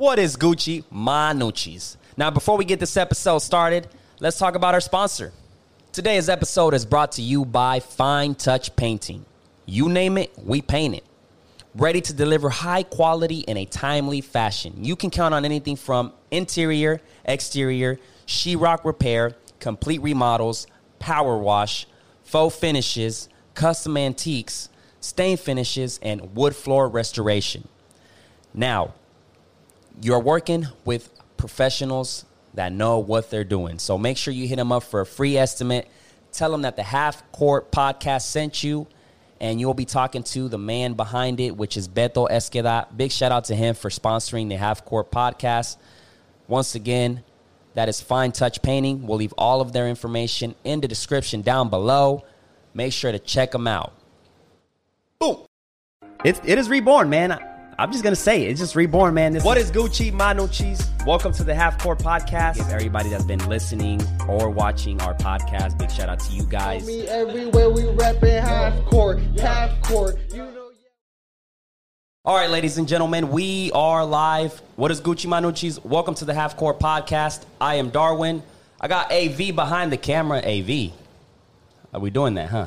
What is Gucci Manucci's? Now, before we get this episode started, let's talk about our sponsor. Today's episode is brought to you by Fine Touch Painting. You name it, we paint it. Ready to deliver high quality in a timely fashion. You can count on anything from interior, exterior, sheetrock repair, complete remodels, power wash, faux finishes, custom antiques, stain finishes, and wood floor restoration. Now, you're working with professionals that know what they're doing. So make sure you hit them up for a free estimate. Tell them that the Half Court podcast sent you, and you'll be talking to the man behind it, which is Beto Esqueda. Big shout out to him for sponsoring the Half Court podcast. Once again, that is Fine Touch Painting. We'll leave all of their information in the description down below. Make sure to check them out. Ooh. It, it is reborn, man. I, I'm just gonna say it. It's just reborn, man. This what is, is Gucci Manucci's? Welcome to the Half Court Podcast. Give everybody that's been listening or watching our podcast, big shout out to you guys. Me everywhere we rapping half court, half court. You know. All right, ladies and gentlemen, we are live. What is Gucci Manucci's? Welcome to the Half Court Podcast. I am Darwin. I got AV behind the camera. AV, are we doing that, huh?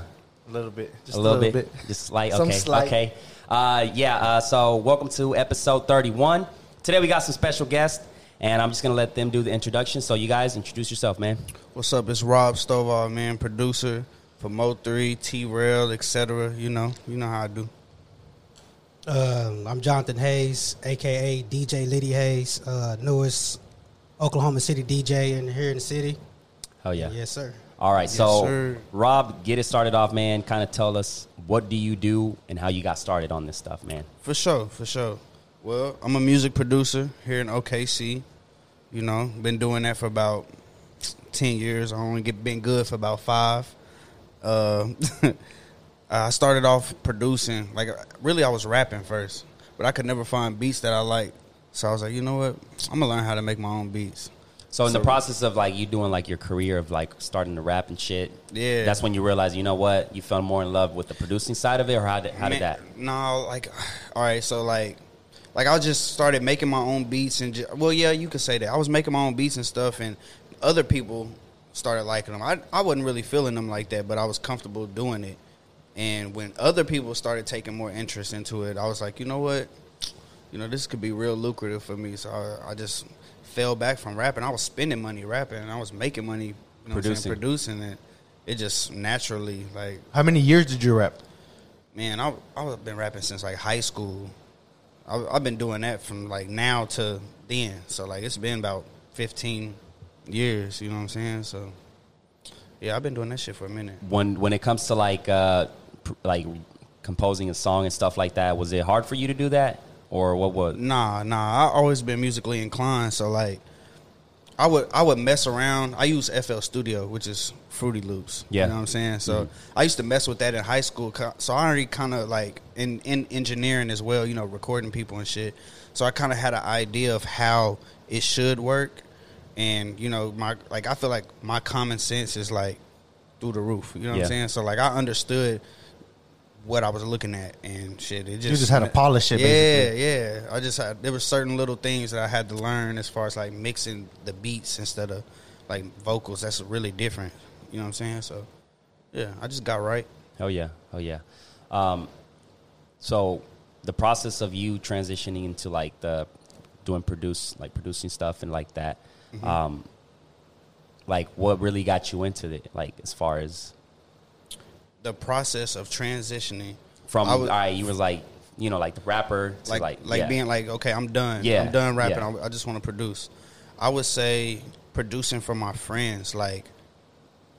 A little bit. Just a little, a little bit. bit. Just slight. Okay. Slight. Okay. Uh, yeah, uh, so welcome to episode 31. Today we got some special guests, and I'm just going to let them do the introduction. So, you guys, introduce yourself, man. What's up? It's Rob Stovall, man, producer for Mo3, T-Rell, etc. You know, you know how I do. Uh, I'm Jonathan Hayes, aka DJ Liddy Hayes, uh, newest Oklahoma City DJ in here in the city. Oh yeah, yes sir. All right, yes, so sir. Rob, get it started off, man. Kind of tell us what do you do and how you got started on this stuff, man. For sure, for sure. Well, I'm a music producer here in OKC. You know, been doing that for about ten years. I only get been good for about five. Uh, I started off producing. Like, really, I was rapping first, but I could never find beats that I like. So I was like, you know what? I'm gonna learn how to make my own beats. So in so, the process of like you doing like your career of like starting to rap and shit, yeah, that's when you realize, you know what, you fell more in love with the producing side of it, or how did how Man, did that? No, like, all right, so like, like I just started making my own beats and just, well, yeah, you could say that I was making my own beats and stuff, and other people started liking them. I I wasn't really feeling them like that, but I was comfortable doing it. And when other people started taking more interest into it, I was like, you know what, you know, this could be real lucrative for me. So I, I just fell back from rapping. I was spending money rapping, and I was making money you know producing. producing it. It just naturally like. How many years did you rap? Man, I I've been rapping since like high school. I, I've been doing that from like now to then. So like it's been about fifteen years. You know what I'm saying? So yeah, I've been doing that shit for a minute. When when it comes to like uh like composing a song and stuff like that, was it hard for you to do that? Or what was? Nah, nah. I always been musically inclined, so like, I would I would mess around. I use FL Studio, which is Fruity Loops. Yeah, you know what I'm saying. So mm-hmm. I used to mess with that in high school. So I already kind of like in in engineering as well. You know, recording people and shit. So I kind of had an idea of how it should work, and you know, my like I feel like my common sense is like through the roof. You know what yeah. I'm saying? So like I understood what I was looking at and shit. It just you just had to polish it. Yeah, basically. yeah. I just had there were certain little things that I had to learn as far as like mixing the beats instead of like vocals. That's really different. You know what I'm saying? So yeah, I just got right. Oh yeah, oh yeah. Um, so the process of you transitioning into like the doing produce like producing stuff and like that, mm-hmm. um, like what really got you into it? Like as far as the process of transitioning from I was, right, you was like you know like the rapper like like like yeah. being like okay I'm done yeah I'm done rapping yeah. I, I just want to produce. I would say producing for my friends like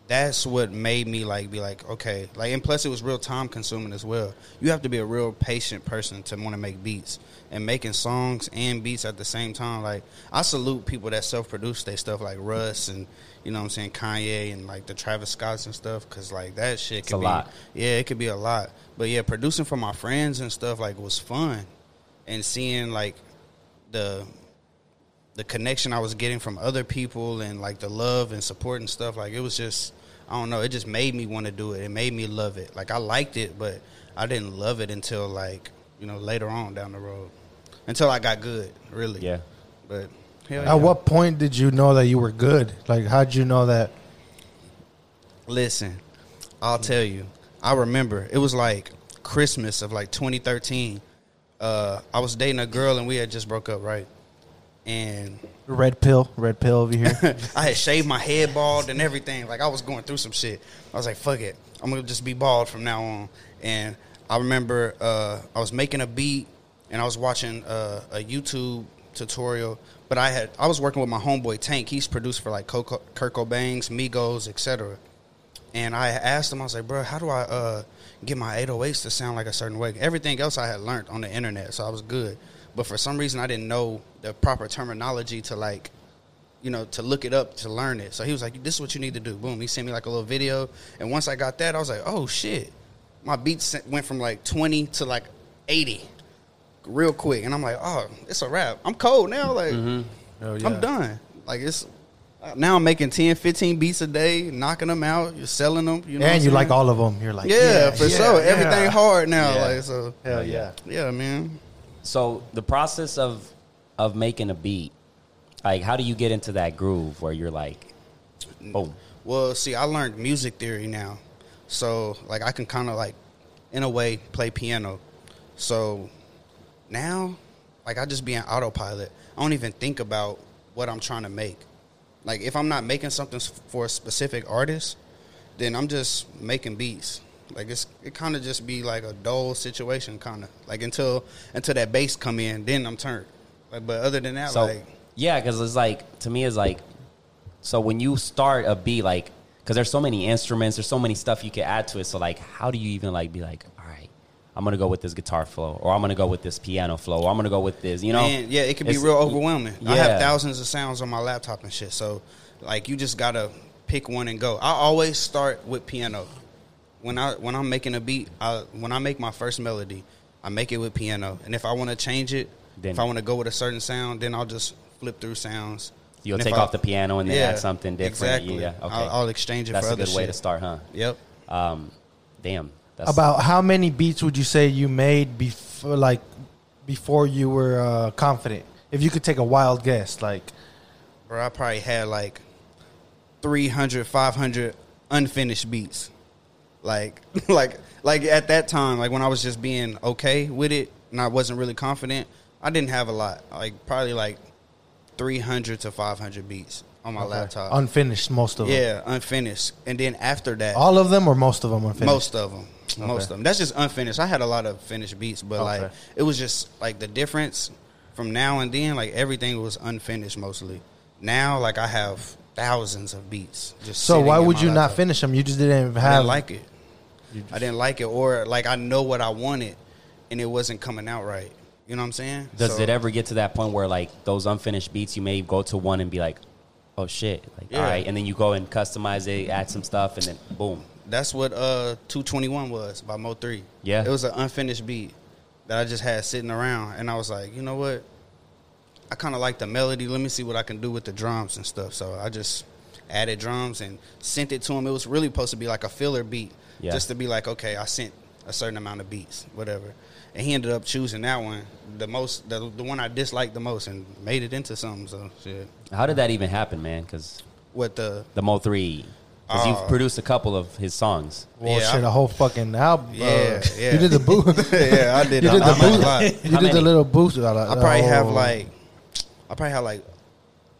that's what made me like be like okay. Like and plus it was real time consuming as well. You have to be a real patient person to want to make beats and making songs and beats at the same time. Like i salute people that self-produce their stuff like russ and you know what i'm saying kanye and like the travis scotts and stuff because like that shit could be lot. yeah it could be a lot. But yeah producing for my friends and stuff like was fun. And seeing like the the connection I was getting from other people and like the love and support and stuff, like it was just I don't know, it just made me want to do it. It made me love it. Like I liked it, but I didn't love it until like, you know, later on down the road. Until I got good, really. Yeah. But hell At yeah. what point did you know that you were good? Like, how'd you know that? Listen, I'll tell you. I remember it was like Christmas of like 2013. Uh, I was dating a girl and we had just broke up, right? And Red pill, red pill over here. I had shaved my head bald and everything. Like I was going through some shit. I was like, fuck it. I'm gonna just be bald from now on. And I remember uh, I was making a beat and I was watching uh, a YouTube tutorial. But I had I was working with my homeboy Tank. He's produced for like Coco, Kurt Cobain's, Migos, etc. And I asked him, I was like, bro, how do I uh, get my 808s to sound like a certain way? Everything else I had learned on the internet, so I was good. But for some reason, I didn't know the proper terminology to like you know, to look it up to learn it. So he was like, "This is what you need to do." Boom. He sent me like a little video, and once I got that, I was like, "Oh shit!" My beats went from like twenty to like eighty, real quick, and I'm like, "Oh, it's a wrap. I'm cold now. Like, mm-hmm. Oh, yeah. I'm done. Like it's." Uh, now I'm making 10, 15 beats a day, knocking them out. You're selling them. You know, and you like all of them. You're like, Yeah, for yeah, sure. yeah. Everything hard now. Yeah. Like so. Hell yeah. Yeah, man. So the process of of making a beat, like how do you get into that groove where you're like, boom, Well, see, I learned music theory now, so like I can kind of like, in a way, play piano. So now, like I just be an autopilot. I don't even think about what I'm trying to make. Like if I'm not making something for a specific artist, then I'm just making beats. Like it's it kind of just be like a dull situation, kind of like until until that bass come in, then I'm turned. Like, but other than that, So like yeah, because it's like to me, it's like so when you start a beat, like because there's so many instruments, there's so many stuff you can add to it. So like, how do you even like be like, all right, I'm gonna go with this guitar flow, or I'm gonna go with this piano flow, or I'm gonna go with this, you know? Man, yeah, it can be real overwhelming. I have thousands of sounds on my laptop and shit. So, like, you just gotta pick one and go. I always start with piano. When I when I'm making a beat, I, when I make my first melody, I make it with piano. And if I want to change it, Then- if I want to go with a certain sound, then I'll just flip through sounds. You'll And if take I- off the piano and then Yeah, add something different. Exactly. Yeah, okay. I'll, I'll exchange it That's for a other good way to start, huh? Yep. Um, damn. That's, About how many beats would you say you made before, like, before you were uh, confident? If you could take a wild guess, like, Bro, I probably had like 300, 500 unfinished beats. Like, like, like at that time, like when I was just being okay with it and I wasn't really confident, I didn't have a lot. Like probably like 300 to 500 beats on my laptop. unfinished, most of them. yeah, unfinished. And then after that, All of them or most of them unfinished? most of them. Most of them. That's just unfinished. I had a lot of finished beats, but Okay. like it was just like the difference from now and then. Like everything was unfinished mostly. Now, like I have thousands of beats. Just So why would you not finish them? You just didn't have didn't like it. I didn't like it, or like I know what I wanted, and it wasn't coming out right. You know what I'm saying? Does So, it ever get to that point where like those unfinished beats, you may go to one and be like, oh shit, like Yeah. all right, and then you go and customize it, add some stuff, and then boom. That's what uh 221 was by Mo three. Yeah. it was an unfinished beat that I just had sitting around, and I was like, you know what? I kind of like the melody. Let me see what I can do with the drums and stuff. So I just added drums and sent it to him. It was really supposed to be like a filler beat, Yeah. just to be like, okay, I sent a certain amount of beats, whatever. And he ended up choosing that one, the most, the, the one I disliked the most, and made it into something. So shit. How did that even happen, man? Because What the the Mo three, because Oh. you've uh, produced a couple of his songs. well, Yeah, shit, I- a whole fucking album. Yeah, uh, yeah. You did the boost. yeah, I did. You did the lot. boost. You How did many? the little boost. I uh, I probably have oh. like I probably have like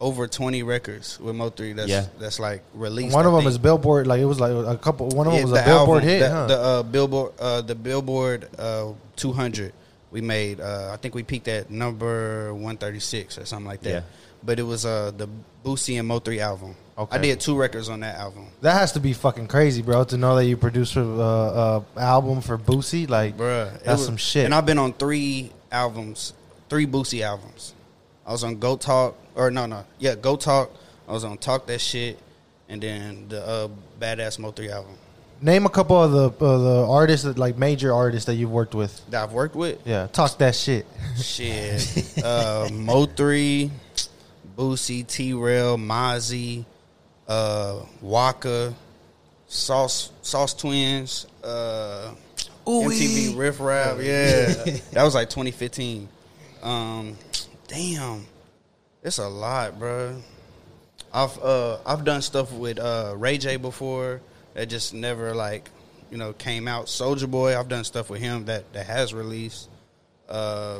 over twenty records with Mo three. That's Yeah. that's like released. One I of them think. is Billboard. Like it was like a couple. One of them Yeah, was the a Billboard album, hit. The, huh? the uh, Billboard, uh, the Billboard uh, two hundred. We made. Uh, I think we peaked at number one thirty six or something like that. Yeah. But it was uh, the Boosie and Mo three album. Okay. I did two records on that album, that has to be fucking crazy, bro. To know that you produced an uh, uh, album for Boosie, like Bruh, that's was- some shit. And I've been on three albums, three Boosie albums. I was on Go Talk, or no, no, yeah, Go Talk. I was on Talk That Shit, and then the uh, Badass Mo three album Name a couple of the uh, the artists, that, like major artists that you've worked with. that I've worked with. Yeah, talk that shit. Shit, uh, Mo three, Boosie, T Rail, Mozzy, uh, Waka, Sauce Sauce Twins, uh, MTV Riff Rap. Yeah, that was like 2015. Um, damn, It's a lot, bro. I've uh I've done stuff with uh Ray J before that just never like you know came out. Soldier Boy, I've done stuff with him that that has released. Uh,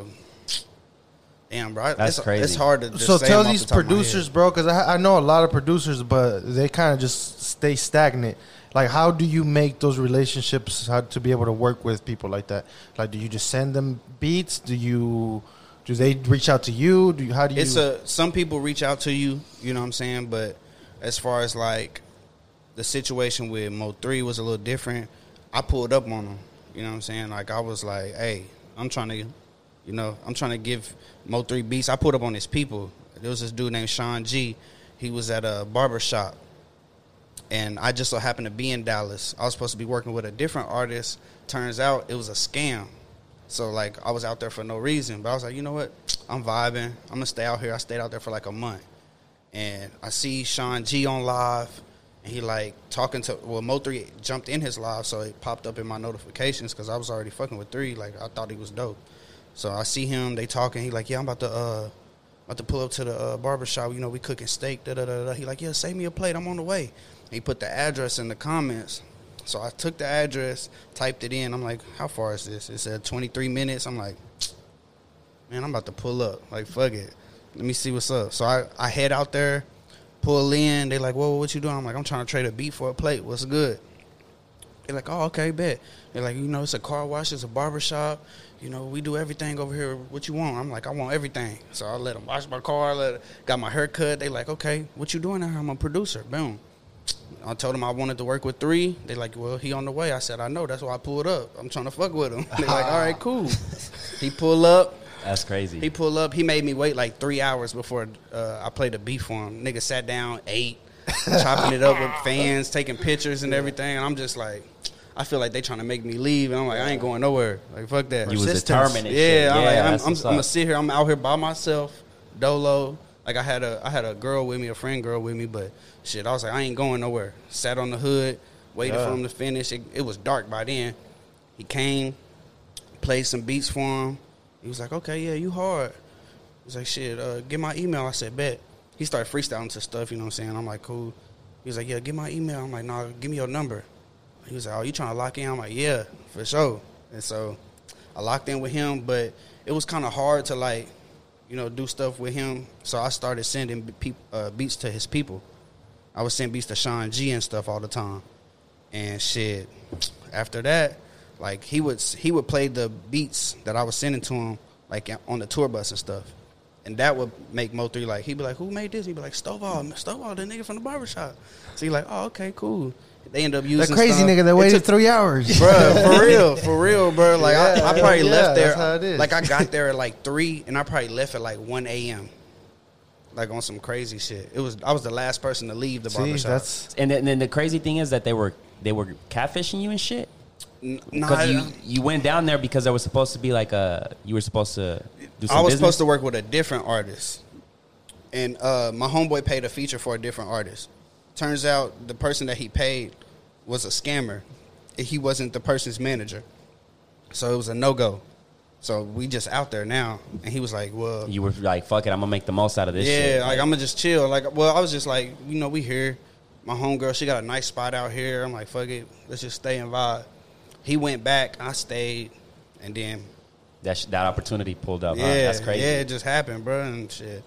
damn, bro, That's it's, crazy. It's hard to just so say tell them off these the top producers, bro, because I, I know a lot of producers, but they kind of just stay stagnant. Like, how do you make those relationships how to be able to work with people like that? Like, do you just send them beats? Do you do they reach out to you? Do you how do you? It's a some people reach out to you, you know what I'm saying, but as far as like the situation with Mo three was a little different. I pulled up on them, you know what I'm saying. Like I was like, hey, I'm trying to, you know, I'm trying to give Mo three beats. I pulled up on his people. There was this dude named Sean G. He was at a barber shop, and I just so happened to be in Dallas. I was supposed to be working with a different artist. Turns out it was a scam. So like I was out there for no reason, but I was like, you know what? I'm vibing. I'm gonna stay out here. I stayed out there for like a month, and I see Sean G on live, and he like talking to well Mo three jumped in his live, so it popped up in my notifications because I was already fucking with three. Like I thought he was dope. So I see him. They talking. He like, yeah, I'm about to uh about to pull up to the uh, barber shop. You know, we cooking steak. Da da da da. He like, yeah, save me a plate. I'm on the way. He put the address in the comments. So I took the address, typed it in. I'm like, how far is this? It said 23 minutes. I'm like, man, I'm about to pull up. Like, fuck it. Let me see what's up. So I, I head out there, pull in. They're like, whoa, what you doing? I'm like, I'm trying to trade a beat for a plate. What's good? They're like, oh, okay, bet. They're like, you know, it's a car wash, it's a barber shop. You know, we do everything over here. What you want? I'm like, I want everything. So I let them wash my car. Let got my hair cut. They like, okay, what you doing here? I'm a producer. Boom. I told them I wanted to work with three. They like, well, he on the way. I said, I know. That's why I pulled up. I'm trying to fuck with him. They like, all right, cool. he pull up. That's crazy. He pull up. He made me wait like three hours before uh, I played the beat for him. Nigga sat down, ate, chopping it up with fans, taking pictures and everything. And I'm just like, I feel like they trying to make me leave, and I'm like, I ain't going nowhere. Like fuck that. you was determined. and Yeah. I'm like, I'm, I'm, I'm gonna sit here. I'm out here by myself, dolo. Like I had a, I had a girl with me, a friend girl with me, but shit, I was like, I ain't going nowhere. Sat on the hood, waited Yeah. for him to finish. It, it was dark by then. He came, played some beats for him. He was like, okay, yeah, you hard. He's like, shit, uh, get my email. I said, bet. He started freestyling to stuff, you know what I'm saying? I'm like, cool. He was like, yeah, get my email. I'm like, nah, give me your number. He was like, oh, you trying to lock in? I'm like, yeah, for sure. And so I locked in with him, but it was kind of hard to like, you know, do stuff with him. So I started sending uh, beats to his people. I was sending beats to Sean G and stuff all the time. And shit, after that, like he would he would play the beats that I was sending to him, like on the tour bus and stuff. And that would make Mo three like he'd be like, "Who made this?" He'd be like, "Stovall, Stovall, the nigga from the barbershop." So he like, "Oh, okay, cool." They end up using the crazy stuff. nigga that waited took- three hours, bro. for real, for real, bro. Like I, I probably yeah, left there. that's how it is. Like I got there at like three, and I probably left at like one a.m. Like on some crazy shit. It was I was the last person to leave the See, barbershop. that's And then, then the crazy thing is that they were they were catfishing you and shit. N- nah, Because you you went down there because there was supposed to be like a you were supposed to do some I was business. supposed to work with a different artist, and uh, my homeboy paid a feature for a different artist. Turns out the person that he paid was a scammer. He wasn't the person's manager, so it was a no go. So we just out there now, and he was like, "Well, You were like, "Fuck it, I'm gonna make the most out of this." yeah, shit. like I'm gonna just chill." Like, well, I was just like, you know, we here. My homegirl, she got a nice spot out here. I'm like, fuck it, let's just stay and vibe. He went back, I stayed, and then that sh- that opportunity pulled up. huh? yeah, That's crazy. Yeah, it just happened, bro, and shit.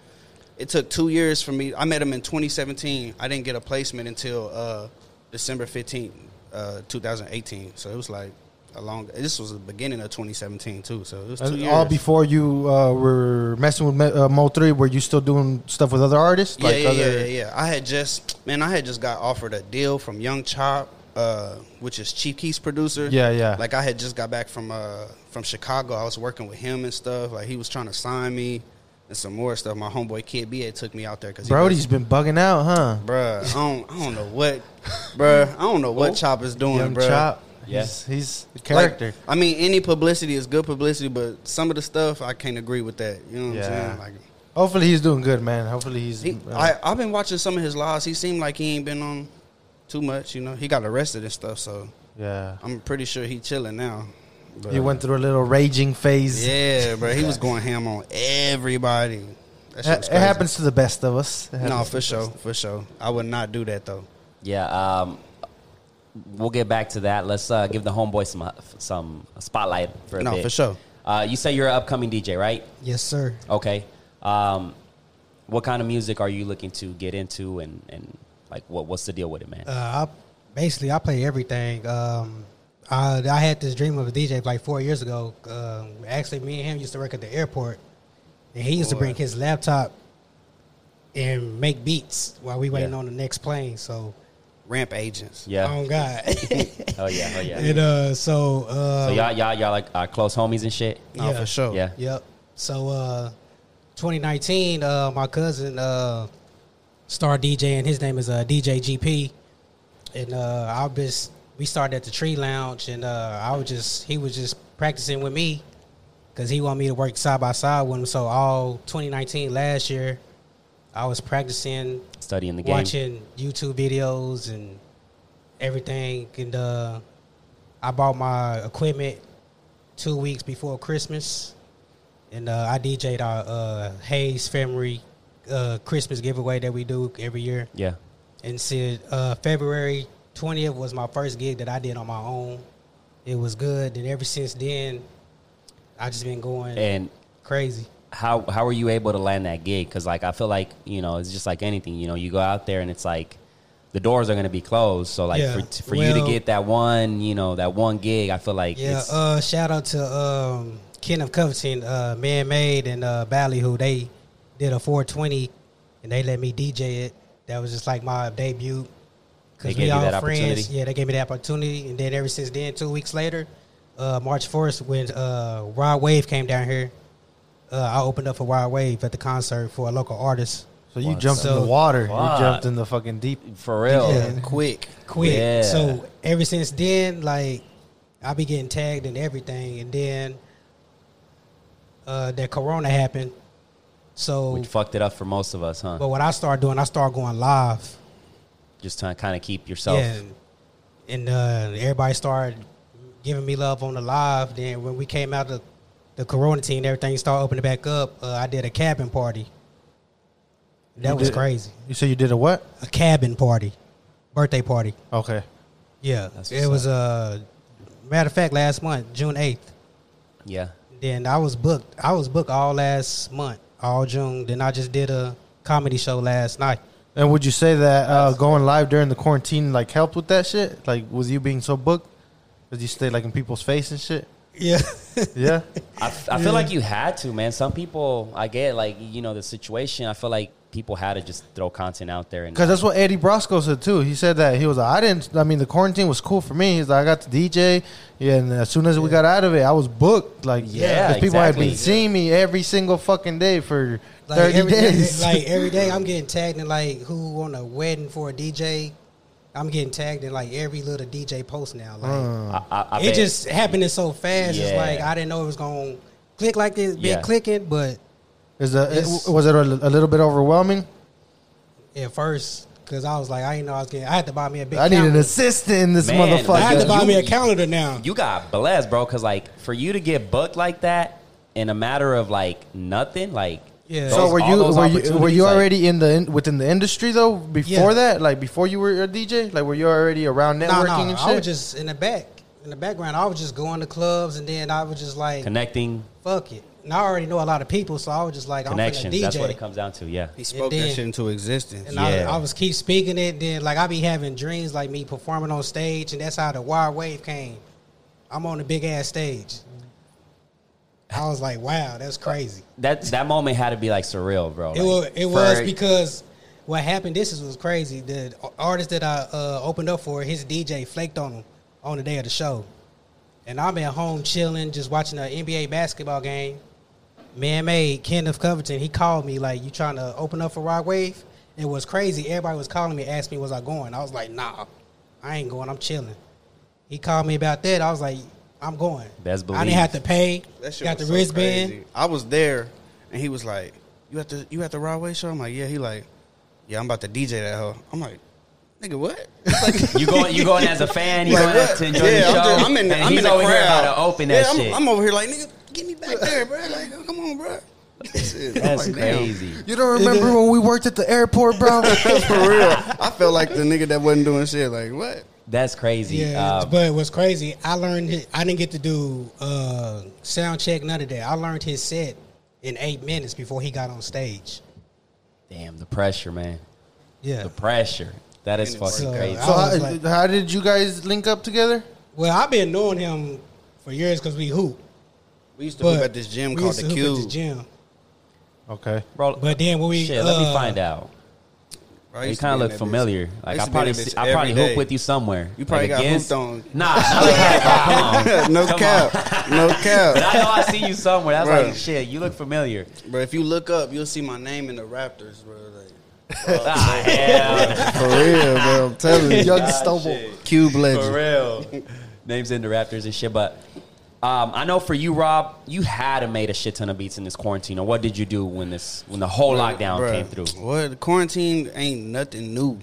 It took two years for me. I met him in 2017. I didn't get a placement until uh, December 15th, uh, 2018. So it was like a long. This was the beginning of 2017 too. So it was two years. all before you uh, were messing with Me- uh, Mo three. Were you still doing stuff with other artists? Yeah, yeah, other, yeah, yeah, yeah. I had just man, I had just got offered a deal from Young Chop, uh, which is Chief Keef's producer. Yeah, yeah. Like I had just got back from uh, from Chicago. I was working with him and stuff. Like he was trying to sign me and some more stuff. My homeboy Kid B took me out there because Brody's been bugging out, huh? bruh. I don't, I don't know what, bruh. I don't know what Chop is doing, Young bruh. Chop. Yeah. He's, he's a Like, character. I mean, any publicity is good publicity, but some of the stuff I can't agree with that. You know what Yeah. I'm saying? Like, Hopefully he's doing good, man. Hopefully he's. he, uh, I, I've been watching some of his lives. He seemed like he ain't been on too much. You know, he got arrested and stuff. So yeah. I'm pretty sure he chilling now. But, You went through a little raging phase. yeah, bro. He was going ham on everybody. That shit It, was it happens to the best of us. It No, for sure, for sure. I would not do that though. Yeah, um, we'll get back to that. Let's uh, give the homeboy some uh, some spotlight for a No, bit. for sure. Uh, you say you're an upcoming DJ, right? Yes, sir. Okay. Um, what kind of music are you looking to get into, and and like what what's the deal with it, man? Uh, I, basically, I play everything. Um, I, I had this dream of a DJ like four years ago. Um, actually, me and him used to work at the airport, and he used to bring his laptop and make beats while we waiting Yeah. on the next plane. So, Ramp agents. yeah. oh god, oh yeah. Oh yeah. and uh, so uh, so y'all y'all y'all like uh, close homies and shit. No, Yeah. for sure. Yeah. Yep. So uh 2019, uh my cousin uh started DJing. His name is uh DJ GP. And uh I was we started at the tree lounge and uh I was just he was just practicing with me because he wanted me to work side by side with him. So all 2019 last year I was practicing Studying the game. watching YouTube videos and everything. And uh, I bought my equipment two weeks before Christmas, and uh, I DJ'd our uh, Hayes Family uh, Christmas giveaway that we do every year. Yeah. And said uh, February twentieth was my first gig that I did on my own. It was good, and ever since then, I just been going And crazy. how how were you able to land that gig? Because like I feel like you know it's just like anything. You know, you go out there and it's like the doors are going to be closed. So like Yeah. for for you to get that one, you know, that one gig, I feel like Yeah, uh, shout out to um, Kenneth Covington, uh, Man Made, and uh, Ballyhoo. They did a 420, and they let me DJ it. That was just like my debut. They Cause gave we you all that friends. opportunity? Yeah, they gave me the opportunity, and then ever since then, two weeks later, uh, March 1st, when uh, Rod Wave came down here, uh, I opened up for Rod Wave at the concert for a local artist. So you What? jumped in the water. Fuck. You jumped in the fucking deep. for real. Yeah. Quick. quick. Yeah. So ever since then, like I be getting tagged and everything, and then uh, that Corona happened. So, Which fucked it up for most of us, huh? but what I started doing, I started going live. Just to kind of keep yourself. Yeah, and, and uh, everybody started giving me love on the live. Then when we came out of the Corona team, everything started opening back up. Uh, I did a cabin party. That You was did- crazy. You said you did a what? A cabin party, birthday party. Okay. Yeah, That's it what's was uh, matter of fact last month, June eighth. Yeah. Then I was booked. I was booked all last month, all June. Then I just did a comedy show last night. And would you say that uh, going live during the quarantine like helped with that shit? Like, was you being so booked? Did you stay like in people's face and shit? Yeah, Yeah. I, f- I feel like you had to, man. Some people, I get like, you know, the situation. I feel like people had to just throw content out there. and Because that's what Eddie Brosco said too. He said that he was like, I didn't. I mean, the quarantine was cool for me. He's like, I got to DJ, yeah, and as soon as we got out of it, I was booked. Like, yeah, Yeah, 'cause people had exactly. been seeing me every single fucking day for like thirty every day, days. like every day, I'm getting tagged in like who on a wedding for a DJ. I'm getting tagged in like every little DJ post now. Like Uh, I, I, I it bet- just happening so fast. It's like I didn't know it was gonna click like this, been Yeah. clicking, but Is the, It's- was it a, a little bit overwhelming? at first, because I was like, I didn't know I was getting. I had to buy me a big. I need an calendar. assistant in this Man, I had to buy You- me a calendar now. you got blessed, bro. Because like for you to get booked like that in a matter of like nothing, like Yeah. those- so were you were you were you like- already in the in, within the industry though before Yeah. that like before you were a DJ like were you already around networking and shit? no, no, I was just in the back, in the background. I was just going to clubs, and then I was just like, connecting fuck it. And I already know a lot of people, so I was just like, I'm finna? DJ. That's what it comes down to. Yeah. He spoke then- that shit into existence. And Yeah. I, I was keep speaking it. Then like I be having dreams like me performing on stage, and that's how the wire wave came. I'm on a big ass stage. I was like, wow, that's crazy. That that moment had to be like surreal, bro. It Like, was it for- because what happened. This is was crazy. The artist that I uh, opened up for, his DJ flaked on him on the day of the show, and I'm at home chilling, just watching an NBA basketball game. Man made Kenneth Covington. He called me like, "You trying to open up for Rod Wave?" It was crazy. Everybody was calling me, asked me, "Was I going?" I was like, "Nah, I ain't going. I'm chilling." He called me about that. I was like, "I'm going." Best I didn't have to pay. That shit Got the so wristband. crazy. I was there, and he was like, "You at the you at the Rod Wave show?" I'm like, "Yeah." He like, "Yeah, I'm about to DJ that hoe." I'm like, "Nigga, what?" Like, You going you going as a fan? You like, going what? to enjoy yeah, the show? I'm, just, I'm in. and I'm he's in the over crowd. here about to open that yeah, I'm, shit. I'm over here like, nigga, get me back there, bro. Like, come on, bro. Shit, I'm That's like, damn. crazy. You don't remember when we worked at the airport, bro? For real, I felt like the nigga that wasn't doing shit. Like what? That's crazy. Yeah, Um, but what's crazy, I learned it, I didn't get to do uh, sound check, none of that. I learned his set in eight minutes before he got on stage. damn, the pressure, man. Yeah. The pressure. That is fucking So, crazy. So how, like- how did you guys link up together? Well, I've been knowing him for years because we hoop. We used to But hoop at this gym we called used the to hoop at Cube. this gym. Okay. Bro, But then when we shit, let me uh, find out. Bro, You kind of look that bitch. familiar. I Like I probably, in see, I probably every hoop with you somewhere. You probably Like got against- hooped on. Nah, not like that, bro. Come on. no Come cap, no But cap. I know I see you somewhere. That's Bro. like shit. You look familiar. Bro, if you look up, you'll see my name in the Raptors, bro. Like, ah, hell. for real, bro. I'm telling you, Young God, Stovall. shit. Cube For real. Names in the Raptors and shit. But um, I know for you, Rob, you had to made a shit ton of beats in this quarantine. Or what did you do when this when the whole lockdown Bruh, came through? What the quarantine ain't nothing new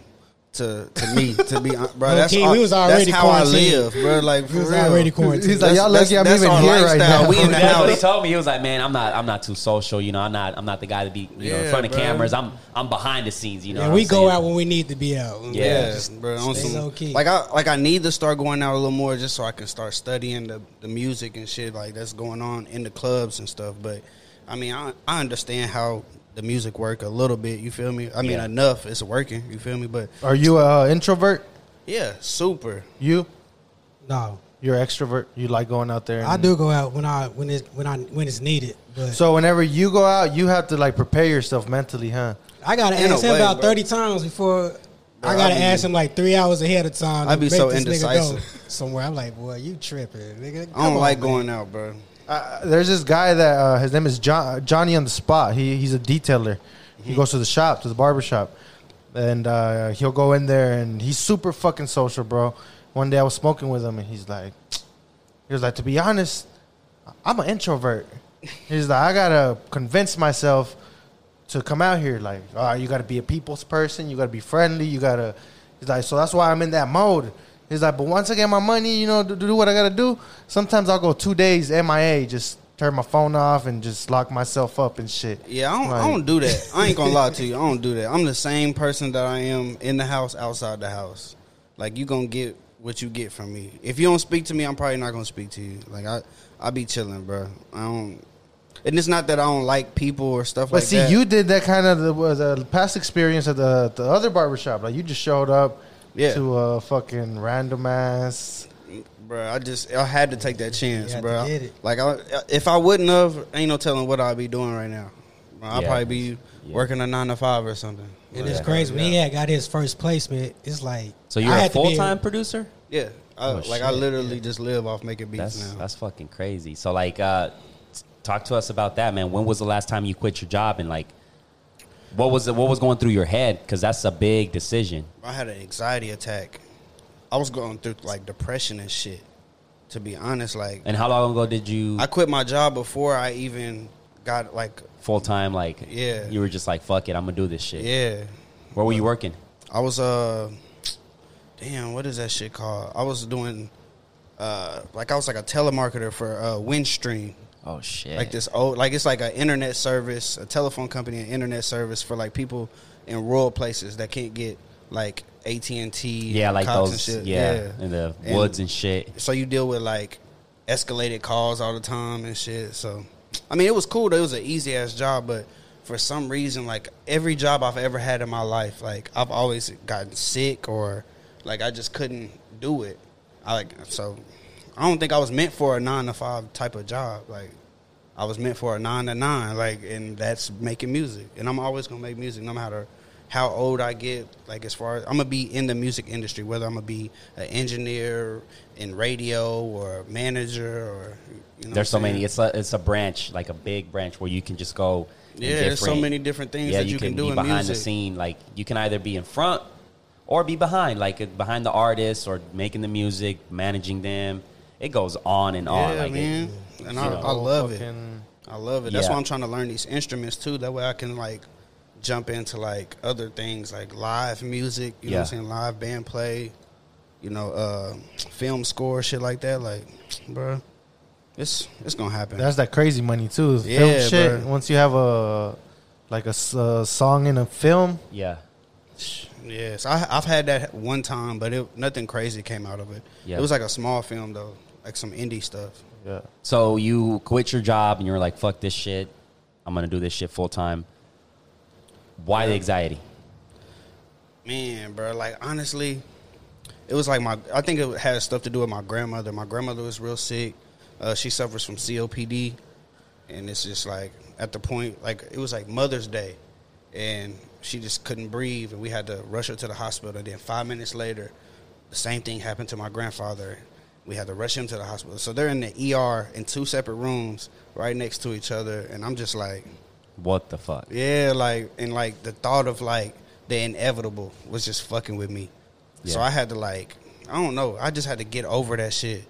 to to me. To be hon- bro, Low that's key, all, we was already that's how I live, bro. Like for We was real. already quarantined. He's like, y'all lucky I'm that's- even that's here our right now. We in the That's what he told me. He was like, "Man, I'm not, I'm not too social. You know, I'm not, I'm not the guy to be, you know, in front of bro. cameras. I'm, I'm behind the scenes. You know, and what we I'm go saying? out when we need to be out. Yeah. Yeah, bro. On some, like I like I need to start going out a little more just so I can start studying the the music and shit like that's going on in the clubs and stuff. But I mean, I I understand how the music work a little bit. You feel me? I mean, Yeah. enough. It's working. You feel me? But Are you an uh, introvert? yeah, super. You? no, You're extrovert. You like going out there. I do go out when I when it when I when it's needed. But So whenever you go out, you have to like prepare yourself mentally, huh? I gotta In ask him way, about bro. thirty times before. Bro, I gotta I be- ask him like three hours ahead of time. I to be make so this nigga go indecisive. somewhere. I'm like, boy, you tripping, nigga. I don't on, like man. going out, bro. Uh, there's this guy that uh, his name is John, Johnny on the spot. He he's a detailer. He goes to the shop, to the barber shop, and uh, he'll go in there and he's super fucking social, bro. One day I was smoking with him and he's like, he was like, to be honest, I'm an introvert. He's like, I gotta convince myself to come out here. Like, all right, you gotta be a people's person. You gotta be friendly. You gotta. He's like, so that's why I'm in that mode. He's like, but once I get my money, you know, to do what I gotta do. Sometimes I'll go two days MIA, just turn my phone off and just lock myself up and shit. Yeah, I don't, I don't do that. I ain't gonna lie to you. I don't do that. I'm the same person that I am in the house, outside the house. Like you gonna get what you get from me. If you don't speak to me, I'm probably not gonna speak to you. Like I, I be chilling, bro. I don't. And it's not that I don't like people or stuff But like see, that. you did that kind of the, the past experience at the the other barbershop. Like you just showed up Yeah. to a fucking random ass. bro. I just I had to take that chance, had bro. to get it. Like I, if I wouldn't have, ain't no telling what I'd be doing right now. I'd Yeah. probably be Yeah. working a nine to five or something. And Like, it's crazy when yeah. he had got his first placement. It's like So you're I a had to be- full time producer? Yeah, I, Oh, like I shit. literally just live off making beats That's now. that's fucking crazy. So like, uh, t- talk to us about that, man. When was the last time you quit your job and like, what was it? What was going through your head? Because that's a big decision. I had an anxiety attack. I was going through like depression and shit. To be honest, like And how long ago did you I quit my job before I even got like full time? Like, Yeah. you were just like, fuck it, I'm gonna do this shit. yeah. Where were you working? I was uh damn, what is that shit called? I was doing uh like I was like a telemarketer for uh Windstream. Oh shit! Like this old like it's like an internet service, a telephone company an internet service for like people in rural places that can't get like AT and T Yeah, like Cox those. and shit. Yeah, in the And- woods and shit. so you deal with like escalated calls all the time and shit. So, I mean, it was cool. Though. It was an easy ass job, but for some reason, like every job I've ever had in my life, like I've always gotten sick or like I just couldn't do it. I like so. I don't think I was meant for a nine to five type of job. Like I was meant for a nine to nine. Like, and that's making music. And I'm always gonna make music, no matter how old I get. Like as far as I'm gonna be in the music industry, whether I'm gonna be an engineer in radio or manager or you know. There's so many. It's a it's a branch, like a big branch where you can just go. Yeah, there's so many different things yeah, that you, can, do be in behind music. the scene. Like you can either be in front or be behind, like behind the artists or making the music, managing them. It goes on and on. Yeah, like man. It, and I, know. I love it. I love it. That's Yeah. why I'm trying to learn these instruments too. That way I can like jump into like other things like live music. You know Yeah. what I'm saying? Live band play. You know, uh, film score, shit like that. Like, bruh. It's it's gonna happen. That's that crazy money too. Yeah, film shit. bro. Once you have a like a s- uh, song in a film, Yeah. yes, I, I've had that one time, but it, nothing crazy came out of it. Yeah. It was like a small film though, like some indie stuff. yeah. So you quit your job and you're like, fuck this shit. I'm gonna do this shit full time. Why the anxiety? Man, bro, like honestly, it was like my. I think it had stuff to do with my grandmother. My grandmother was real sick. Uh, she suffers from COPD, and it's just like at the point, like it was like Mother's Day, and she just couldn't breathe, and we had to rush her to the hospital. And then five minutes later, the same thing happened to my grandfather. We had to rush him to the hospital. So they're in the ER in two separate rooms, right next to each other, and I'm just like. What the fuck? Yeah, like and like the thought of like the inevitable was just fucking with me. So I had to like I don't know. I just had to get over that shit,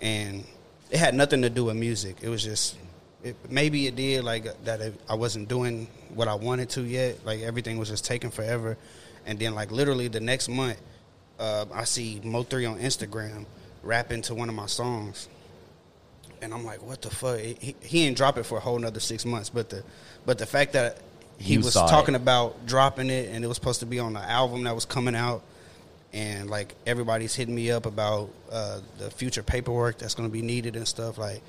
and it had nothing to do with music. It was just it, maybe it did like that. It, I wasn't doing what I wanted to yet. Like everything was just taking forever, and then like literally the next month, uh, I see Mo three on Instagram rapping into one of my songs, and I'm like, what the fuck? He, he didn't drop it for a whole another six months, but the but the fact that he You was talking it. about dropping it, and it was supposed to be on the album that was coming out, and like everybody's hitting me up about uh, the future paperwork that's going to be needed and stuff. Like,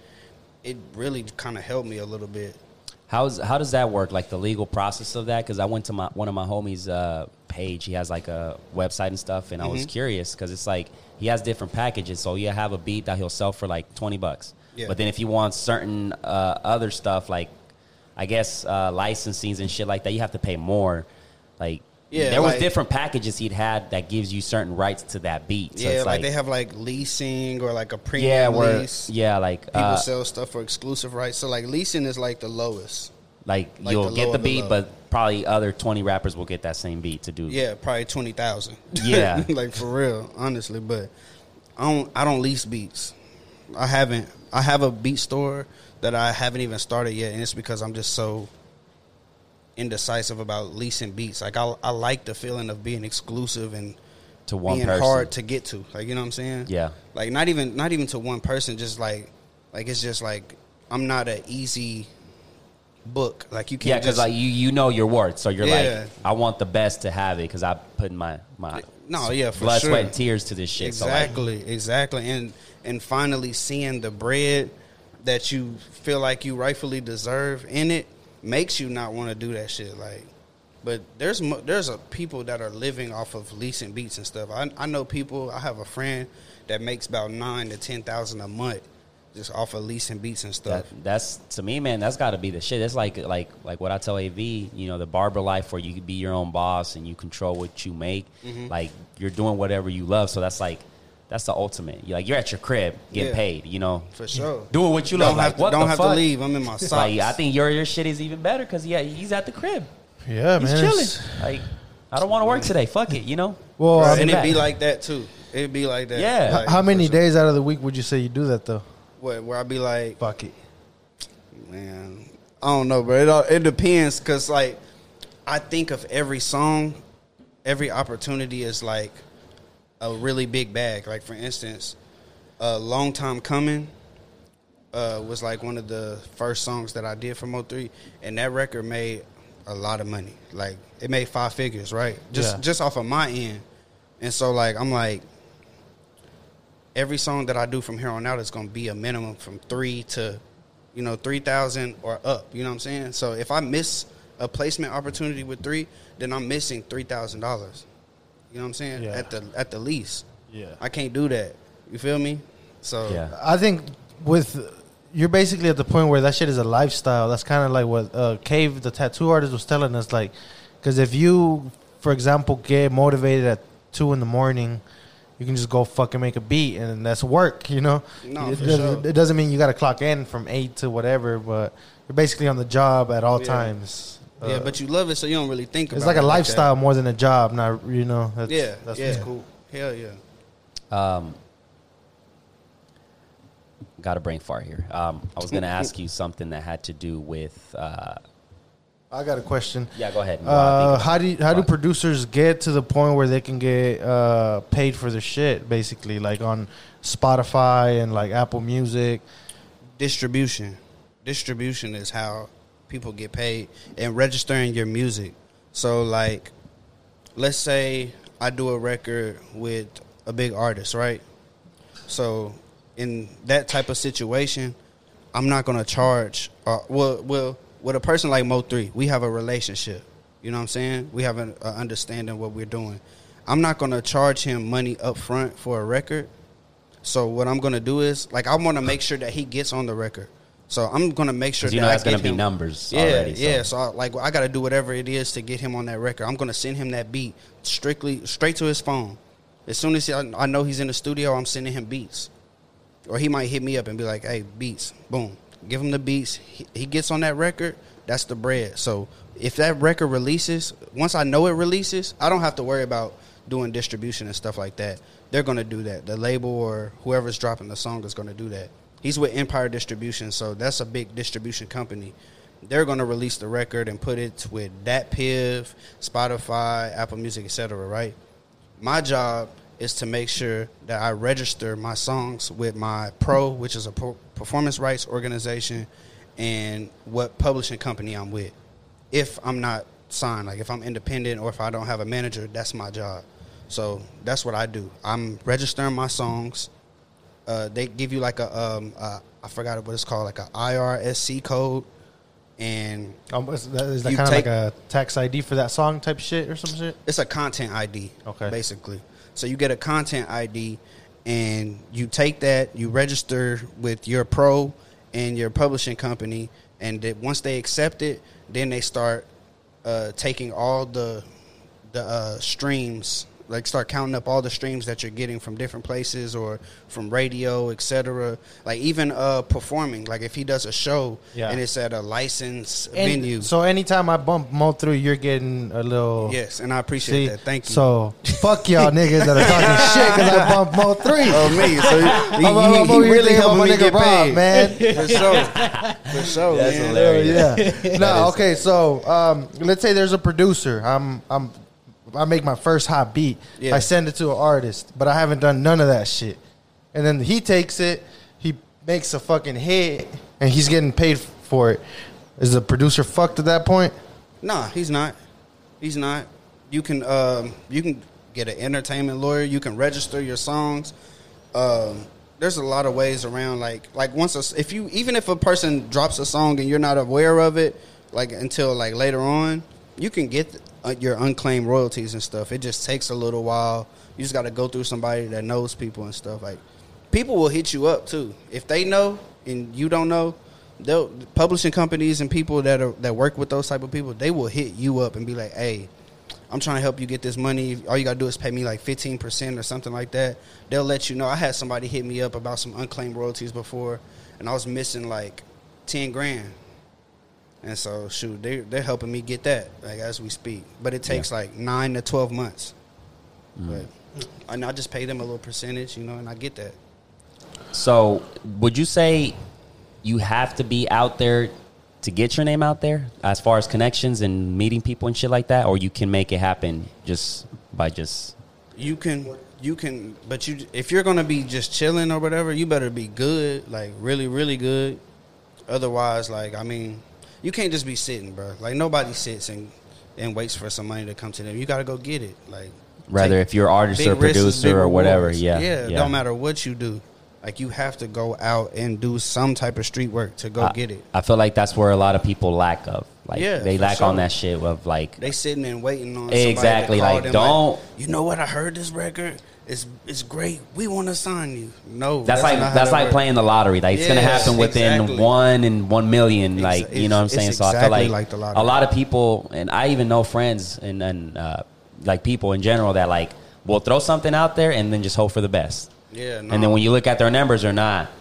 it really kind of helped me a little bit. How's how does that work? Like the legal process of that? Because I went to my one of my homies' uh, page. He has like a website and stuff, and I was Mhm. curious because it's like he has different packages. So you have a beat that he'll sell for like twenty bucks, Yeah. but then if you want certain uh, other stuff like I guess uh, licensings and shit like that, you have to pay more. Like Yeah, there was like- different packages he'd had that gives you certain rights to that beat. So yeah, it's like, they have like leasing or like a premium yeah, where lease. yeah, like People uh, sell stuff for exclusive rights. So like leasing is like the lowest. like, like you'll the get the the beat, low. but probably other twenty rappers will get that same beat to do. Yeah, probably twenty thousand. Yeah. like for real, honestly. But I don't. I don't lease beats. I haven't. I have a beat store that I haven't even started yet, and it's because I'm just so indecisive about leasing beats. Like I, I like the feeling of being exclusive and to one being person. hard to get to. Like you know what I'm saying? Yeah. Like not even not even to one person. Just like like it's just like I'm not an easy book. Like you can't. Yeah, because like you, you know your worth, so you're Yeah. like, I want the best to have it because I put my my No, yeah, for blood, sure. sweat, and tears to this shit. So like, Exactly, exactly, and and finally seeing the bread that you feel like you rightfully deserve in it makes you not want to do that shit. Like, but there's mo- there's a people that are living off of leasing beats and stuff. I I know people. I have a friend that makes about nine to ten thousand a month just off of leasing beats and stuff. that, that's to me, man. That's got to be the shit. It's like like like what I tell Av. You know, the barber life where you can be your own boss and you control what you make. Mm-hmm. Like you're doing whatever you love. So that's like that's the ultimate. You're like you're at your crib getting Yeah. paid. You know, for sure. doing what you don't love. have like to, what don't the have fuck? to leave. I'm in my socks. Like I think your your shit is even better because yeah, he's at the crib. Yeah, He's man. chilling. Like I don't want to work today. Fuck it. You know. Well, Right, and it'd be like that too. It'd be like that. Yeah. Like, how for many sure. days out of the week would you say you do that though? What, where I'd be like, Fuck it. Man, I don't know, bro. It all, it depends because like I think of every song, every opportunity is like a really big bag. Like for instance, a long time coming uh, was like one of the first songs that I did from O3, and that record made a lot of money. Like it made five figures, right? Just Yeah. just off of my end, and so like I'm like. Every song that I do from here on out is going to be a minimum from three to you know, three thousand or up. You know what I'm saying? So if I miss a placement opportunity with three, then I'm missing three thousand dollars. You know what I'm saying? Yeah. At the at the least. Yeah. I can't do that. You feel me? So Yeah. I think with you're basically at the point where that shit is a lifestyle. That's kind of like what uh, Cave, the tattoo artist, was telling us. Like, because if you, for example, get motivated at two in the morning, you can just go fucking make a beat, and that's work. You know, No, it, for doesn't, sure. it doesn't mean you got to clock in from eight to whatever, but you're basically on the job at all Yeah. times. yeah, Uh, but you love it, so you don't really think about it's like it a that. lifestyle more than a job. Not you know. That's, Yeah, that's yeah. cool. Hell yeah. Um, got a brain fart here. Um, I was going to ask you something that had to do with. Uh, I got a question. yeah, go ahead. While I think Uh, how do you, how do producers get to the point where they can get uh, paid for their shit? Basically, like on Spotify and like Apple Music. distribution. Distribution is how people get paid and registering your music. So like let's say I do a record with a big artist, right? So in that type of situation, I'm not gonna charge. Uh, well, well, with a person like Mo3, we have a relationship. You know what I'm saying? We have an understanding what we're doing. I'm not gonna charge him money up front for a record. So what I'm gonna do is like I want to make sure that he gets on the record. So I'm gonna make sure you that know that's gonna be numbers Yeah, already, so. yeah. So I, like I got to do whatever it is to get him on that record. I'm gonna send him that beat strictly straight to his phone. As soon as I, I know he's in the studio, I'm sending him beats. Or he might hit me up and be like, "Hey, beats, boom." Give him the beats. He, he gets on that record. That's the bread. So if that record releases, once I know it releases, I don't have to worry about doing distribution and stuff like that. They're gonna do that. The label or whoever's dropping the song is gonna do that. He's with Empire Distribution, so that's a big distribution company. They're gonna release the record and put it with DatPiff, Spotify, Apple Music, etc. Right? my job is to make sure that I register my songs with my pro, which is a pro- performance rights organization, and what publishing company I'm with. If I'm not signed, like if I'm independent or if I don't have a manager, that's my job. So that's what I do. I'm registering my songs. Uh, they give you like a um, uh, I forgot what it's called, like a ISRC code, and Um, is that, is that kind of like a tax ID for that song type shit or some shit? it's a content ID. Okay. Basically. So you get a content ID and you take that, you register with your pro and your publishing company, and once they accept it, then they start uh, taking all the the uh, streams, like start counting up all the streams that you're getting from different places or from radio, etc. Like even uh, performing, like if he does a show Yeah. and it's at a licensed And venue. So anytime I bump Mo3, you're getting a little. yes, and I appreciate See, that. Thank you. So fuck y'all niggas that are talking shit because I bump Mo three. Oh me, so he, I'm, I'm, I'm he over really thinking about helping my me nigga get Rob, paid, man. For sure, for sure, That's man. hilarious. yeah. No, okay. So um, let's say there's a producer. I'm I'm I make my first hot beat. Yeah. I send it to an artist, but I haven't done none of that shit. And then he takes it, he makes a fucking hit, and he's getting paid for it. Is the producer fucked at that point? Nah, he's not. He's not. You can um, you can get an entertainment lawyer. You can register your songs. Um, there's a lot of ways around. Like like once a, if you even if a person drops a song and you're not aware of it, like until like later on, you can get Uh, your unclaimed royalties and stuff. It just takes a little while. You just got to go through somebody that knows people and stuff. Like people will hit you up too if they know and you don't know. They'll publishing companies and people that are that work with those type of people. They will hit you up and be like, "Hey, I'm trying to help you get this money. All you gotta do is pay me like 15 percent or something like that." They'll let you know. I had somebody hit me up about some unclaimed royalties before, and I was missing like 10 grand. And so, shoot, they they're helping me get that like as we speak. But it takes like nine to 12 months. Mm. But and I just pay them a little percentage, you know, and I get that. So, would you say you have to be out there to get your name out there, as far as connections and meeting people and shit like that, or you can make it happen just by just You can you can but you if you're gonna be just chilling or whatever, you better be good, like really, really good. Otherwise, like I mean, you can't just be sitting, bro. Like nobody sits and and waits for some money to come to them. You gotta go get it. Like rather if you're artist or producer or whatever. Yeah, yeah, It don't matter what you do. Like you have to go out and do some type of street work to go I, get it. I feel like that's where a lot of people lack of. Like Yeah, they lack sure. on that shit of like They sitting and waiting on to Exactly, like, don't- you know what? I heard this record. It's it's great. We want to sign you. No, that's, like that's that like works. playing the lottery. Like it's gonna happen within exactly. one and one million. Like you know what I'm saying. it's so I feel like, like the lottery. a lot of people, and I even know friends and and uh, like people in general that like will throw something out there and then just hope for the best. Yeah, And then when you look at their numbers, are not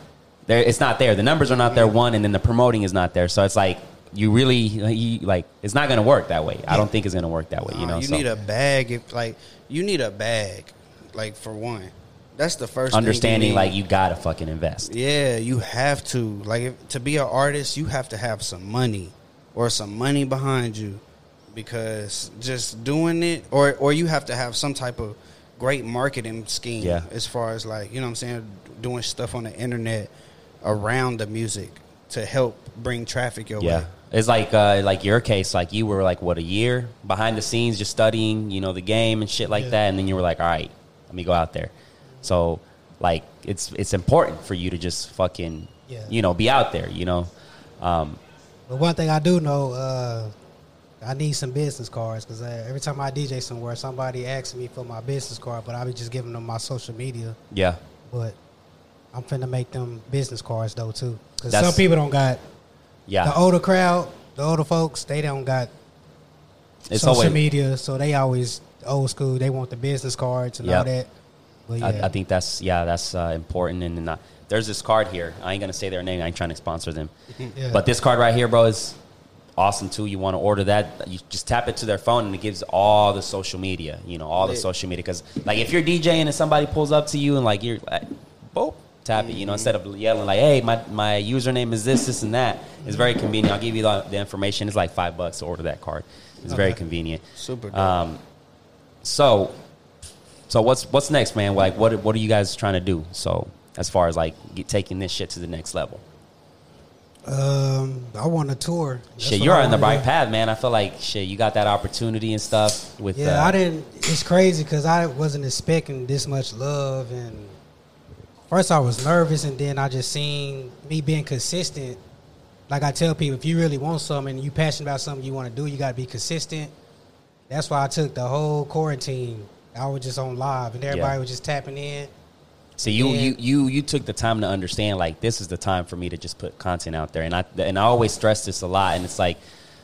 there. It's not there. The numbers are not there. One, and then the promoting is not there. So it's like you really you, like it's not gonna work that way. I don't think it's gonna work that way. You know, you so need a bag. If like you need a bag, like for one, that's the first thing you understanding like you gotta fucking invest. Yeah, you have to. Like if, to be an artist, you have to have some money or some money behind you because just doing it or or you have to have some type of great marketing scheme Yeah. as far as like, you know what I'm saying, doing stuff on the internet around the music to help bring traffic your Yeah. way. It's like uh, like your case, like you were like what a year behind the scenes, just studying, you know, the game and shit like Yeah. that, and then you were like, all right, let me go out there. So like it's it's important for you to just fucking, Yeah. you know, be out there, you know. Um, But one thing I do know, uh, I need some business cards because uh, every time I DJ somewhere, somebody asks me for my business card, but I be just giving them my social media. yeah, But I'm finna make them business cards though too, because some people don't got yeah. the older crowd, the older folks, they don't got it's social always. media, so they always old school. They want the business cards and Yep. all that. But yeah, I, I think that's yeah, that's uh, important. And, and uh, there's this card here. I ain't gonna say their name. I ain't trying to sponsor them. Yeah. But this card right here, bro, is awesome too. You want to order that? You just tap it to their phone, and it gives all the social media. You know, all the Lit. social media. Because like if you're DJing and somebody pulls up to you and like you're like, boop, tap it. You know, instead of yelling like, "Hey, my my username is this, this, and that." It's very convenient. I'll give you the, the information. It's like five bucks to order that card. It's very convenient. Super dope. Um, so, so what's what's next, man? Like, what what are you guys trying to do? So, as far as like get, taking this shit to the next level, um, I want a tour. That's shit, you're on the right path, man. I feel like shit, you got that opportunity and stuff with. Yeah, uh, I didn't. It's crazy because I wasn't expecting this much love, and first I was nervous, and then I just seen me being consistent. Like I tell people, if you really want something and you passionate about something you want to do, you got to be consistent. That's why I took the whole quarantine. I was just on live, and everybody Yeah. was just tapping in. So you, Yeah. you you you took the time to understand like this is the time for me to just put content out there, and I and I always stress this a lot, and it's like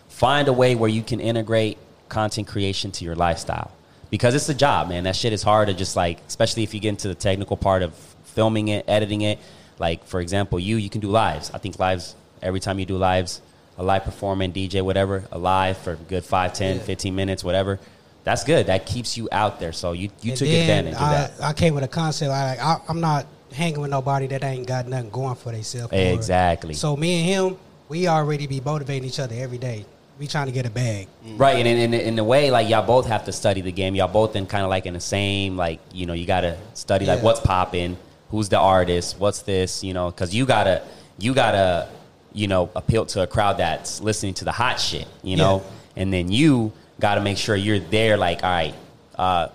find a way where you can integrate content creation to your lifestyle because it's a job, man. That shit is hard to just like, especially if you get into the technical part of filming it, editing it. Like for example, you you can do lives. I think lives every time you do lives, a live performance, DJ, whatever, a live for a good 5, 10, Yeah. 15 minutes, whatever. That's good. That keeps you out there. So you, you And took advantage of I, that. I came with a concept. I, like, I, I'm not hanging with nobody that ain't got nothing going for themselves. Exactly. So me and him, we already be motivating each other every day. We trying to get a bag. Mm. Right, and in, in, in a way, like y'all both have to study the game. Y'all both in kind of like in the same, like you know, you gotta study like what's popping, who's the artist, what's this, you know, because you gotta you gotta you know appeal to a crowd that's listening to the hot shit, you know, and then you gotta make sure you're there. Like, all right, uh,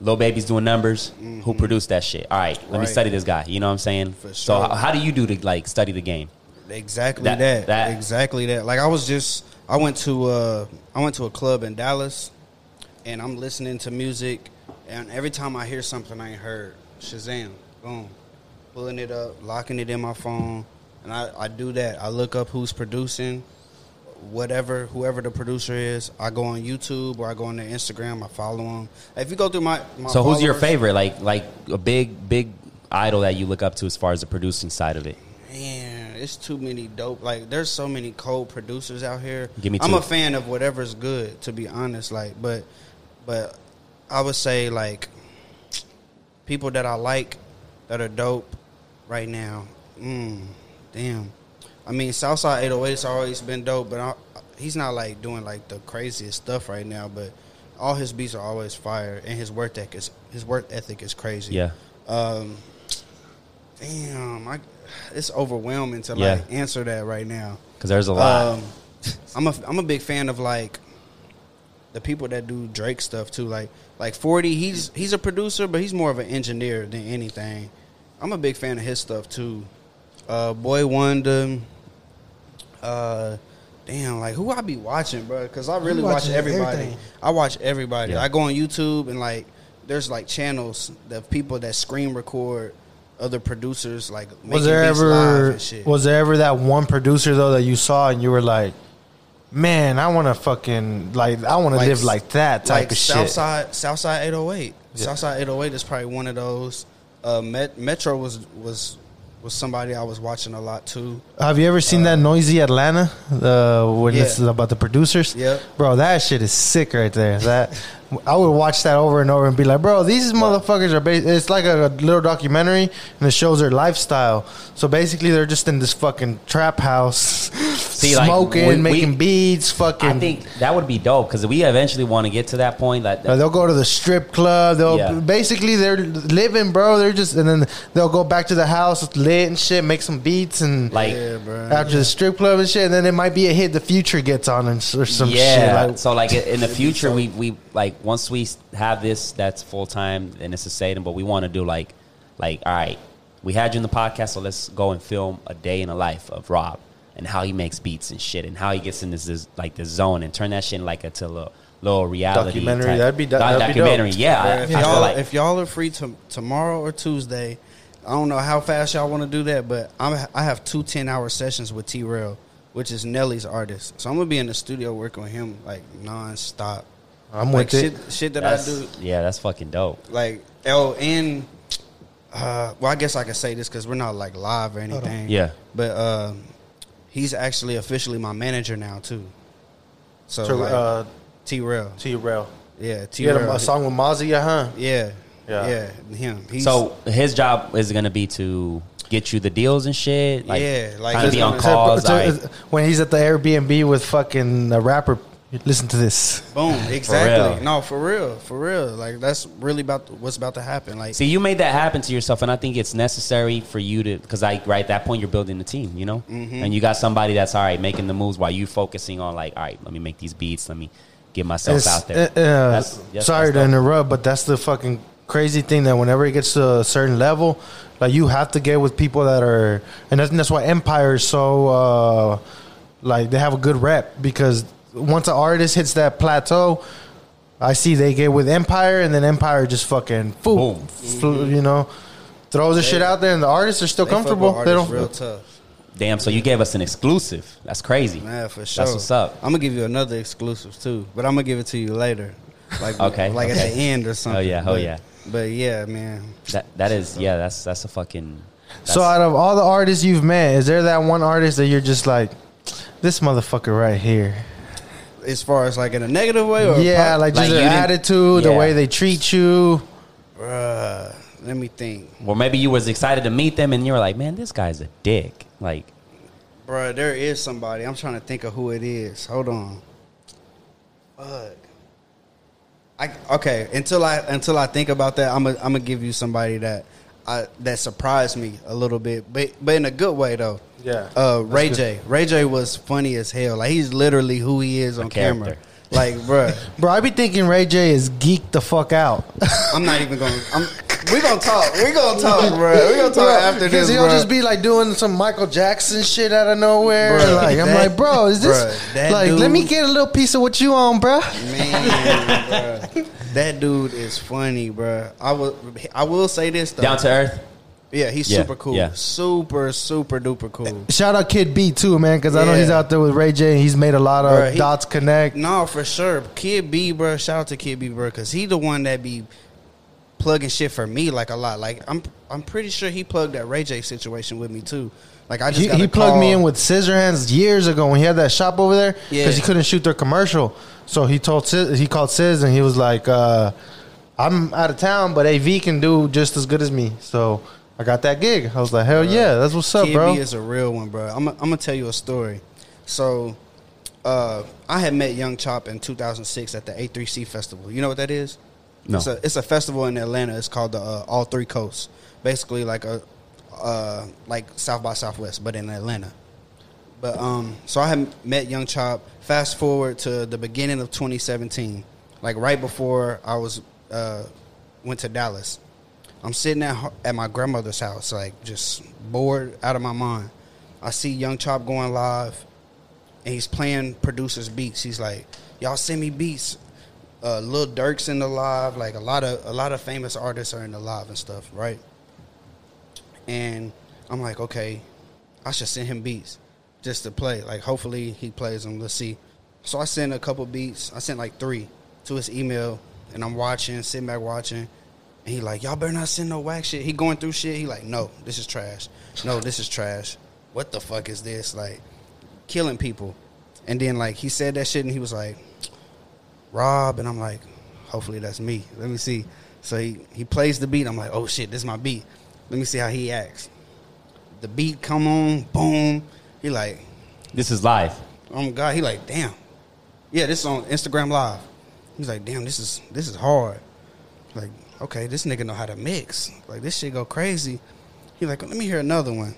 Lil Baby's doing numbers. Who produced that shit? All right, let me Mm-hmm. Study this guy. You know what I'm saying? For So how, how do you do to like study the game? Exactly That- that, that- Exactly that. Like I was just I went to uh I went to a club in Dallas and I'm listening to music and every time I hear something I ain't heard, Shazam, boom. Pulling it up, locking it in my phone. And I, I do that. I look up who's producing, whatever, whoever the producer is. I go on YouTube or I go on their Instagram, I follow them. If you go through my, my So who's your favorite? Like like a big big idol that you look up to as far as the producing side of it? Man, it's too many dope. Like, there's so many cold producers out here. Give me I'm a fan of whatever's good, to be honest. Like, but, but I would say like people that I like that are dope right now. Mm, damn. I mean, Southside 808's always been dope, but I, he's not like doing like the craziest stuff right now. But all his beats are always fire, and his work ethic is his work ethic is crazy. Yeah. Um, damn, I, it's overwhelming to Yeah. like answer that right now. Because there's a lot. Um, I'm a I'm a big fan of like the people that do Drake stuff too. Like like Forty, he's he's a producer, but he's more of an engineer than anything. I'm a big fan of his stuff too. Uh, Boy Wonder. Uh, damn, like who I be watching, bro? Because I really watch everybody. everything. I watch everybody. Yeah. I go on YouTube and like there's like channels of people that screen record other producers like making Was there ever shit. was there ever that one producer though that you saw and you were like, man, I want to fucking like I want to Like- live like that type like of shit. Southside Southside 808. Yeah. Southside 808 is probably one of those. Uh, Met, Metro was was was somebody I was watching a lot too. Have you ever seen that Noisey Atlanta? The when Uh, Yeah. it's about the producers. Yep. Bro, that shit is sick right there. That I would watch that over and over and be like, bro, these motherfuckers are. Ba- it's like a, little documentary and it shows their lifestyle. So basically, they're just in this fucking trap house, See, smoking, we- we- making beats, fucking. I think that would be dope because we eventually want to get to that point. Like, Uh, they'll go to the strip club. They'll Yeah. basically they're living, bro. They're just and then they'll go back to the house lit and shit, make some beats and like Yeah, bro. after the strip club and shit. And then it might be a hit. The future gets on and or some yeah. shit. Like, so like in the future, we we like once we have this that's full time and it's a Satan, but we want to do like like all right, we had you in the podcast, so let's go and film a day in the life of Rob and how he makes beats and shit and how he gets in this, this like this zone and turn that shit like into a little, little reality Documentary, type- that'd be do- that'd be documentary. dope. Yeah, I, if I y'all like if y'all are free to, tomorrow or Tuesday, I don't know how fast y'all want to do that, but I'm I have two 10 hour sessions with T-Rell, which is Nelly's artist. So I'm gonna be in the studio working with him like nonstop. I'm Like with shit, it. shit that I do. yeah, that's fucking dope. Like oh, and uh, well, I guess I can say this because we're not like live or anything. Yeah. but um, he's actually officially my manager now too. So To, like, uh, T-Rell, T Rail. yeah, T You had a, Rail, a song with Mozzy, yeah, huh? yeah, Yeah. yeah, him. He's, So his job is gonna be to get you the deals and shit. Like, Yeah, like, trying to be on gonna- calls. So- alright. when he's at the Airbnb with fucking a rapper, listen to this. Boom, exactly. real. No, for real, for real. Like that's really about what's about to happen. Like, See, you made that happen to yourself, and I think it's necessary for you to, because like right at that point you're building a team, you know, Mm-hmm. and you got somebody that's all right making the moves while you focusing on like, all right, let me make these beats, let me get myself It's- out there. uh, uh, That's- sorry that's to dope. interrupt, but that's the fucking crazy thing that whenever it gets to a certain level, like you have to get with people that are, and that's, that's why Empire is so, uh, like they have a good rep because once an artist hits that plateau, I see they get with Empire, and then Empire just fucking boom, Boom. fl- you know, throws the shit out there, and the artists are still they comfortable. They don't. real tough. Damn, so you gave us an exclusive. That's crazy. Man, for sure. That's what's up. I'm gonna give you another exclusive too, but I'm gonna give it to you later. Like, Okay, like okay. at the end or something. Oh, yeah, oh, But- yeah. But yeah, man. That that is yeah, that's that's a fucking. That's, So out of all the artists you've met, is there that one artist that you're just like, this motherfucker right here? As far as like in a negative way, or Yeah, pop- like just Like their you didn't- attitude, the Yeah. way they treat you. Bruh, let me think, Well, maybe you was excited to meet them, and you were like, man, this guy's a dick. Like, Bruh, There is somebody. I'm trying to think of who it is. Hold on. Fuck. I okay. Until I until I think about that, I'm gonna I'm gonna give you somebody that I that surprised me a little bit, but but in a good way though. Yeah. Uh, Ray That's J. Ray J was funny as hell. Like he's literally who he is on camera. character. Like, bruh, Bro, I be thinking Ray J is geeked the fuck out. I'm not even gonna. I'm, we gonna talk. We gonna talk, bro. We gonna talk after this, Because this, he'll bruh. just be like doing some Michael Jackson shit out of nowhere. Bruh, like I'm that- like, bro, is this bruh, that like? Let dude- me get a little piece of what you on, bro. Man, bruh. that dude is funny, bro. I will. I will say this though. down to earth. Yeah, he's Yeah, super cool. yeah. Super, super duper cool. Shout out Kid B too, man, because I know he's out there with Ray J. And he's made a lot of Bruh, he- dots connect. No, for sure. Kid B, bro. Shout out to Kid B, bro, because he the one that be plugging shit for me like a lot. Like I'm, I'm pretty sure he plugged that Ray J situation with me too. Like I just He, got he a plugged me in with Scissorhands years ago when he had that shop over there because Yeah. he couldn't shoot their commercial. So he told Sis, he called Sis and he was like, uh, "I'm out of town, but AV can do just as good as me." So I got that gig. I was like, "Hell yeah, that's what's up, Kid bro." B is a real one, bro. I'm, I'm gonna tell you a story. So, uh, I had met Young Chop in 2006 at the A3C festival. You know what that is? No. It's a it's a festival in Atlanta. It's called the uh, All Three Coasts. Basically, like a uh, like South by Southwest, but in Atlanta. But um, so I had met Young Chop. Fast forward to the beginning of 2017, like right before I was uh, went to Dallas. I'm sitting at at my grandmother's house, like just bored out of my mind. I see Young Chop going live, and he's playing producers' beats. He's like, "Y'all send me beats." Uh, Lil Durk's in the live, like a lot of a lot of famous artists are in the live and stuff, right? And I'm like, okay, I should send him beats just to play. Like, hopefully he plays them. Let's see. So I sent a couple beats. I sent like three to his email, and I'm watching, sitting back watching. And he like, y'all better not send no whack shit. He going through shit. He like, no, this is trash. No, this is trash. What the fuck is this? Like, killing people. And then like he said that shit, and he was like, Rob, and I'm like, hopefully that's me. Let me see. So he he plays the beat. I'm like, oh shit, this is my beat. Let me see how he acts. The beat come on, boom. He like, This is live. Oh my god, he like, damn. Yeah, this is on Instagram Live. He's like, damn, this is this is hard. Like, okay, this nigga know how to mix. Like this shit go crazy. He like, let me hear another one.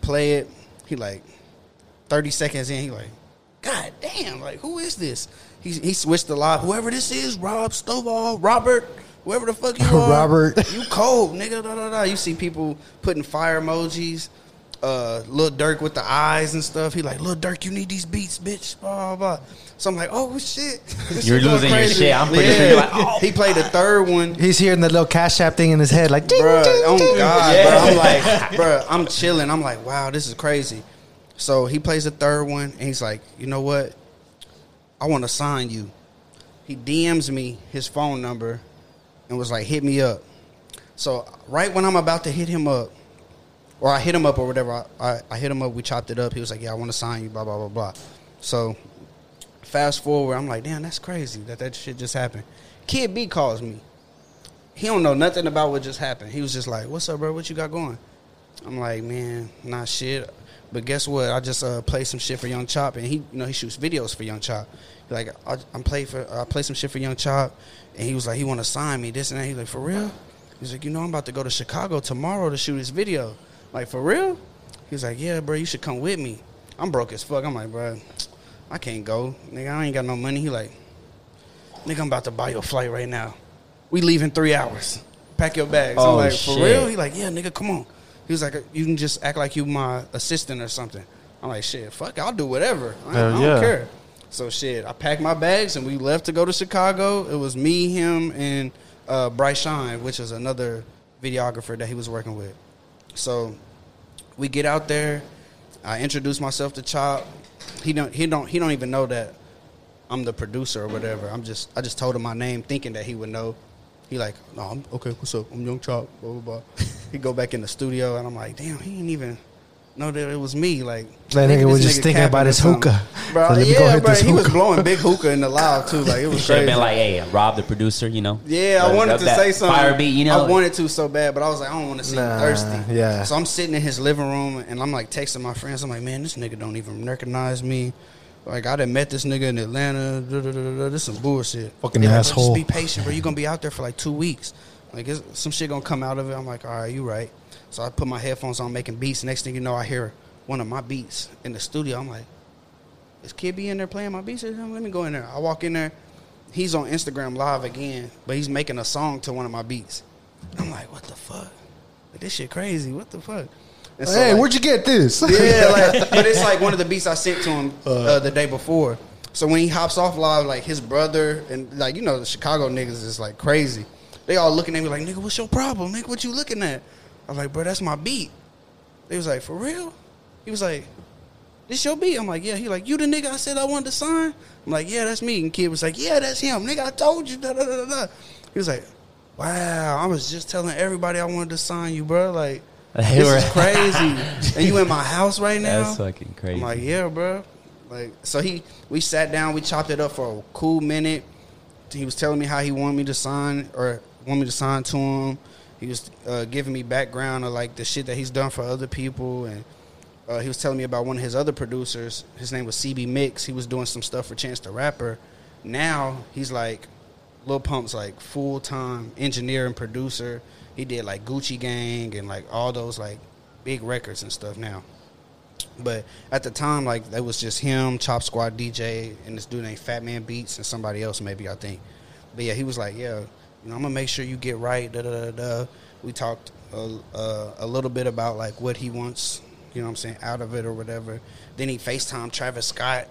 Play it. He like, thirty seconds in, he like, God damn, like who is this? He he switched the live. Whoever this is, Rob Stovall, Robert, whoever the fuck you are, Robert. you cold nigga. Da, da, da. You see people putting fire emojis. Uh, Lil Durk with the eyes and stuff. He like, Lil Durk, you need these beats, bitch. Blah blah. blah. So I'm like, oh shit, This You're shit going losing your shit. I'm pretty sure you're like, oh. He played the third one. He's hearing the little cash app thing in his head, like, ding, Bruh, ding, oh ding. God, Yeah. bruh, I'm like, bruh, I'm chilling. I'm like, wow, this is crazy. So he plays the third one, and he's like, you know what? I want to sign you. He DMs me his phone number, and was like, hit me up. So right when I'm about to hit him up, or I hit him up or whatever, I, I, I hit him up. We chopped it up. He was like, yeah, I want to sign you. Blah blah blah blah. So fast forward, I'm like, damn, that's crazy that that shit just happened. Kid B calls me he don't know nothing about what just happened. He was just like, "What's up, bro? What you got going?" I'm like, "Man, not shit." But guess what? I just uh, play some shit for Young Chop, and he, you know, he shoots videos for Young Chop. Like, I, I'm play for, I play some shit for Young Chop, and he was like, he want to sign me this and that. He's like, for real? He's like, you know, I'm about to go to Chicago tomorrow to shoot this video. Like, for real? He's like, yeah, bro, you should come with me. I'm broke as fuck. I'm like, bro, I can't go, nigga. I ain't got no money. He like, nigga, I'm about to buy your flight right now. We leave in three hours. Pack your bags. Oh, I'm like, for real? He like, yeah, nigga, come on. He was like, you can just act like you my assistant or something. I'm like, shit, fuck, I'll do whatever. I, Hell I don't yeah. care. So shit, I packed my bags and we left to go to Chicago. It was me, him, and uh, Bryce Shine, which is another videographer that he was working with. So we get out there. I introduce myself to Chop. He don't he don't he don't even know that I'm the producer or whatever. I'm just I just told him my name thinking that he would know. He like, no, I'm okay, what's up? I'm Young Chop, blah blah blah. he go back in the studio and I'm like, damn, he didn't even know that it was me. Like That nigga was just thinking about his something. hookah. Bro, So let me go yeah, hit bro. this He was blowing big hookah in the loud too. Like it was Should have crazy. been like, hey, Rob the producer, you know? Yeah, I wanted to say something. Fire beat, you know? I wanted to so bad, but I was like, I don't want to seem Nah, thirsty. yeah. So I'm sitting in his living room and I'm like texting my friends. I'm like, man, this nigga don't even recognize me. Like I done met this nigga in Atlanta. Da, da, da. This some bullshit. Fucking like, asshole." Just be patient, bro. You gonna be out there for like two weeks. Like some shit gonna come out of it. I'm like, all right, you right. So I put my headphones on, making beats. Next thing you know, I hear one of my beats in the studio. I'm like, is Kid B in there playing my beats? Let me go in there. I walk in there. He's on Instagram live again, but he's making a song to one of my beats. I'm like, what the fuck? Like, this shit crazy. What the fuck? And so, Hey, like- where'd you get this? yeah, like, but it's like one of the beats I sent to him uh, the day before. So when he hops off live, like his brother and like you know the Chicago niggas is like crazy. They all looking at me like, nigga, what's your problem? Nigga, what you looking at? I was like, bro, that's my beat. They was like, for real? He was like, this your beat? I'm like, yeah. He like, you the nigga I said I wanted to sign? I'm like, yeah, that's me. And kid was like, yeah, that's him. Nigga, I told you. Da, da, da, da, da. He was like, wow, I was just telling everybody I wanted to sign you, bro. Like, They this is crazy. and you in my house right now? That's fucking crazy. I'm like, yeah, bro. Like, so he, we sat down, we chopped it up for a cool minute. He was telling me how he wanted me to sign or want me to sign to him. He was uh, giving me background of like the shit that he's done for other people, and uh, he was telling me about one of his other producers. His name was CBMix. He was doing some stuff for Chance the Rapper. Now he's like Lil Pump's like full time engineer and producer. He did like Gucci Gang and like all those like big records and stuff now. But at the time, like it was just him, Chop Squad DJ, and this dude named Fat Man Beats, and somebody else maybe I think. But yeah, he was like, yeah, you know, I'm gonna make sure you get right. Da da da da. We talked a, uh, a little bit about like what he wants, you know, what I'm saying, out of it or whatever. Then he Facetime Travis Scott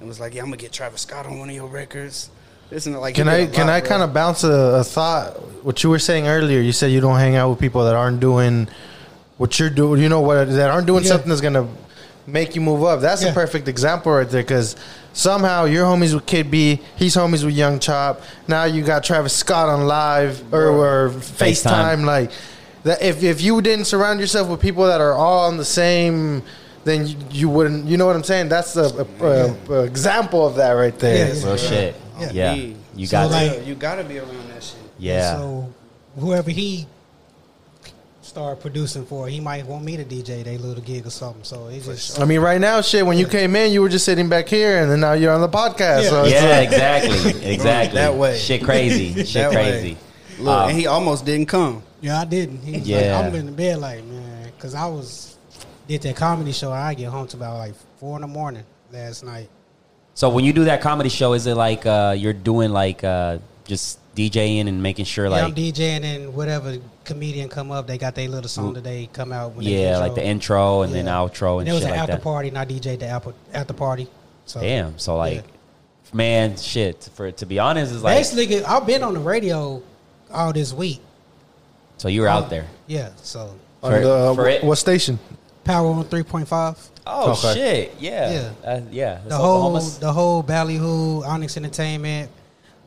and was like, yeah, I'm gonna get Travis Scott on one of your records. Isn't it like? Can I can I kind of bounce a, a thought? What you were saying earlier, you said you don't hang out with people that aren't doing what you're doing. You know what that aren't doing Yeah. something that's gonna make you move up. That's a perfect example right there because somehow you're homies with Kid B, he's homies with Young Chop. Now you got Travis Scott on live or, or FaceTime. FaceTime. Like that, if if you didn't surround yourself with people that are all on the same. Then you, you wouldn't, you know what I'm saying? That's a, a, a- a example of that right there. Yeah, yeah. Real shit. Yeah. Yeah. Yeah. You So, got like- to. You gotta be around that shit. Yeah. So whoever he start producing for. He might want me to DJ they little gig or something. So it's just I mean, right now, shit. When you came in, you were just sitting back here, and then now you're on the podcast. Yeah. So Yeah, like- exactly, exactly. That way. shit crazy, shit That way. crazy. Look, Um, and he almost didn't come. yeah, I didn't. He Yeah. like, I'm in the bed like man, because I was did that comedy show. I get home to about like four in the morning last night. So when you do that comedy show, is it like uh, you're doing like uh, just DJing and making sure yeah, I'm DJing and whatever comedian come up, they got their little song that they come out. When yeah, like the intro and then outro and And it was shit an like after that. party, and I DJ the after after party. So Damn. So like, Yeah. man, shit. For to be honest, is like basically, I've been on the radio all this week. so you were out there. Yeah, so on For- the, for it- what station? Power on three point five. Oh Okay. shit! Yeah, Yeah. uh, yeah. The whole Oklahoma's- the whole Ballyhoo, Onyx Entertainment,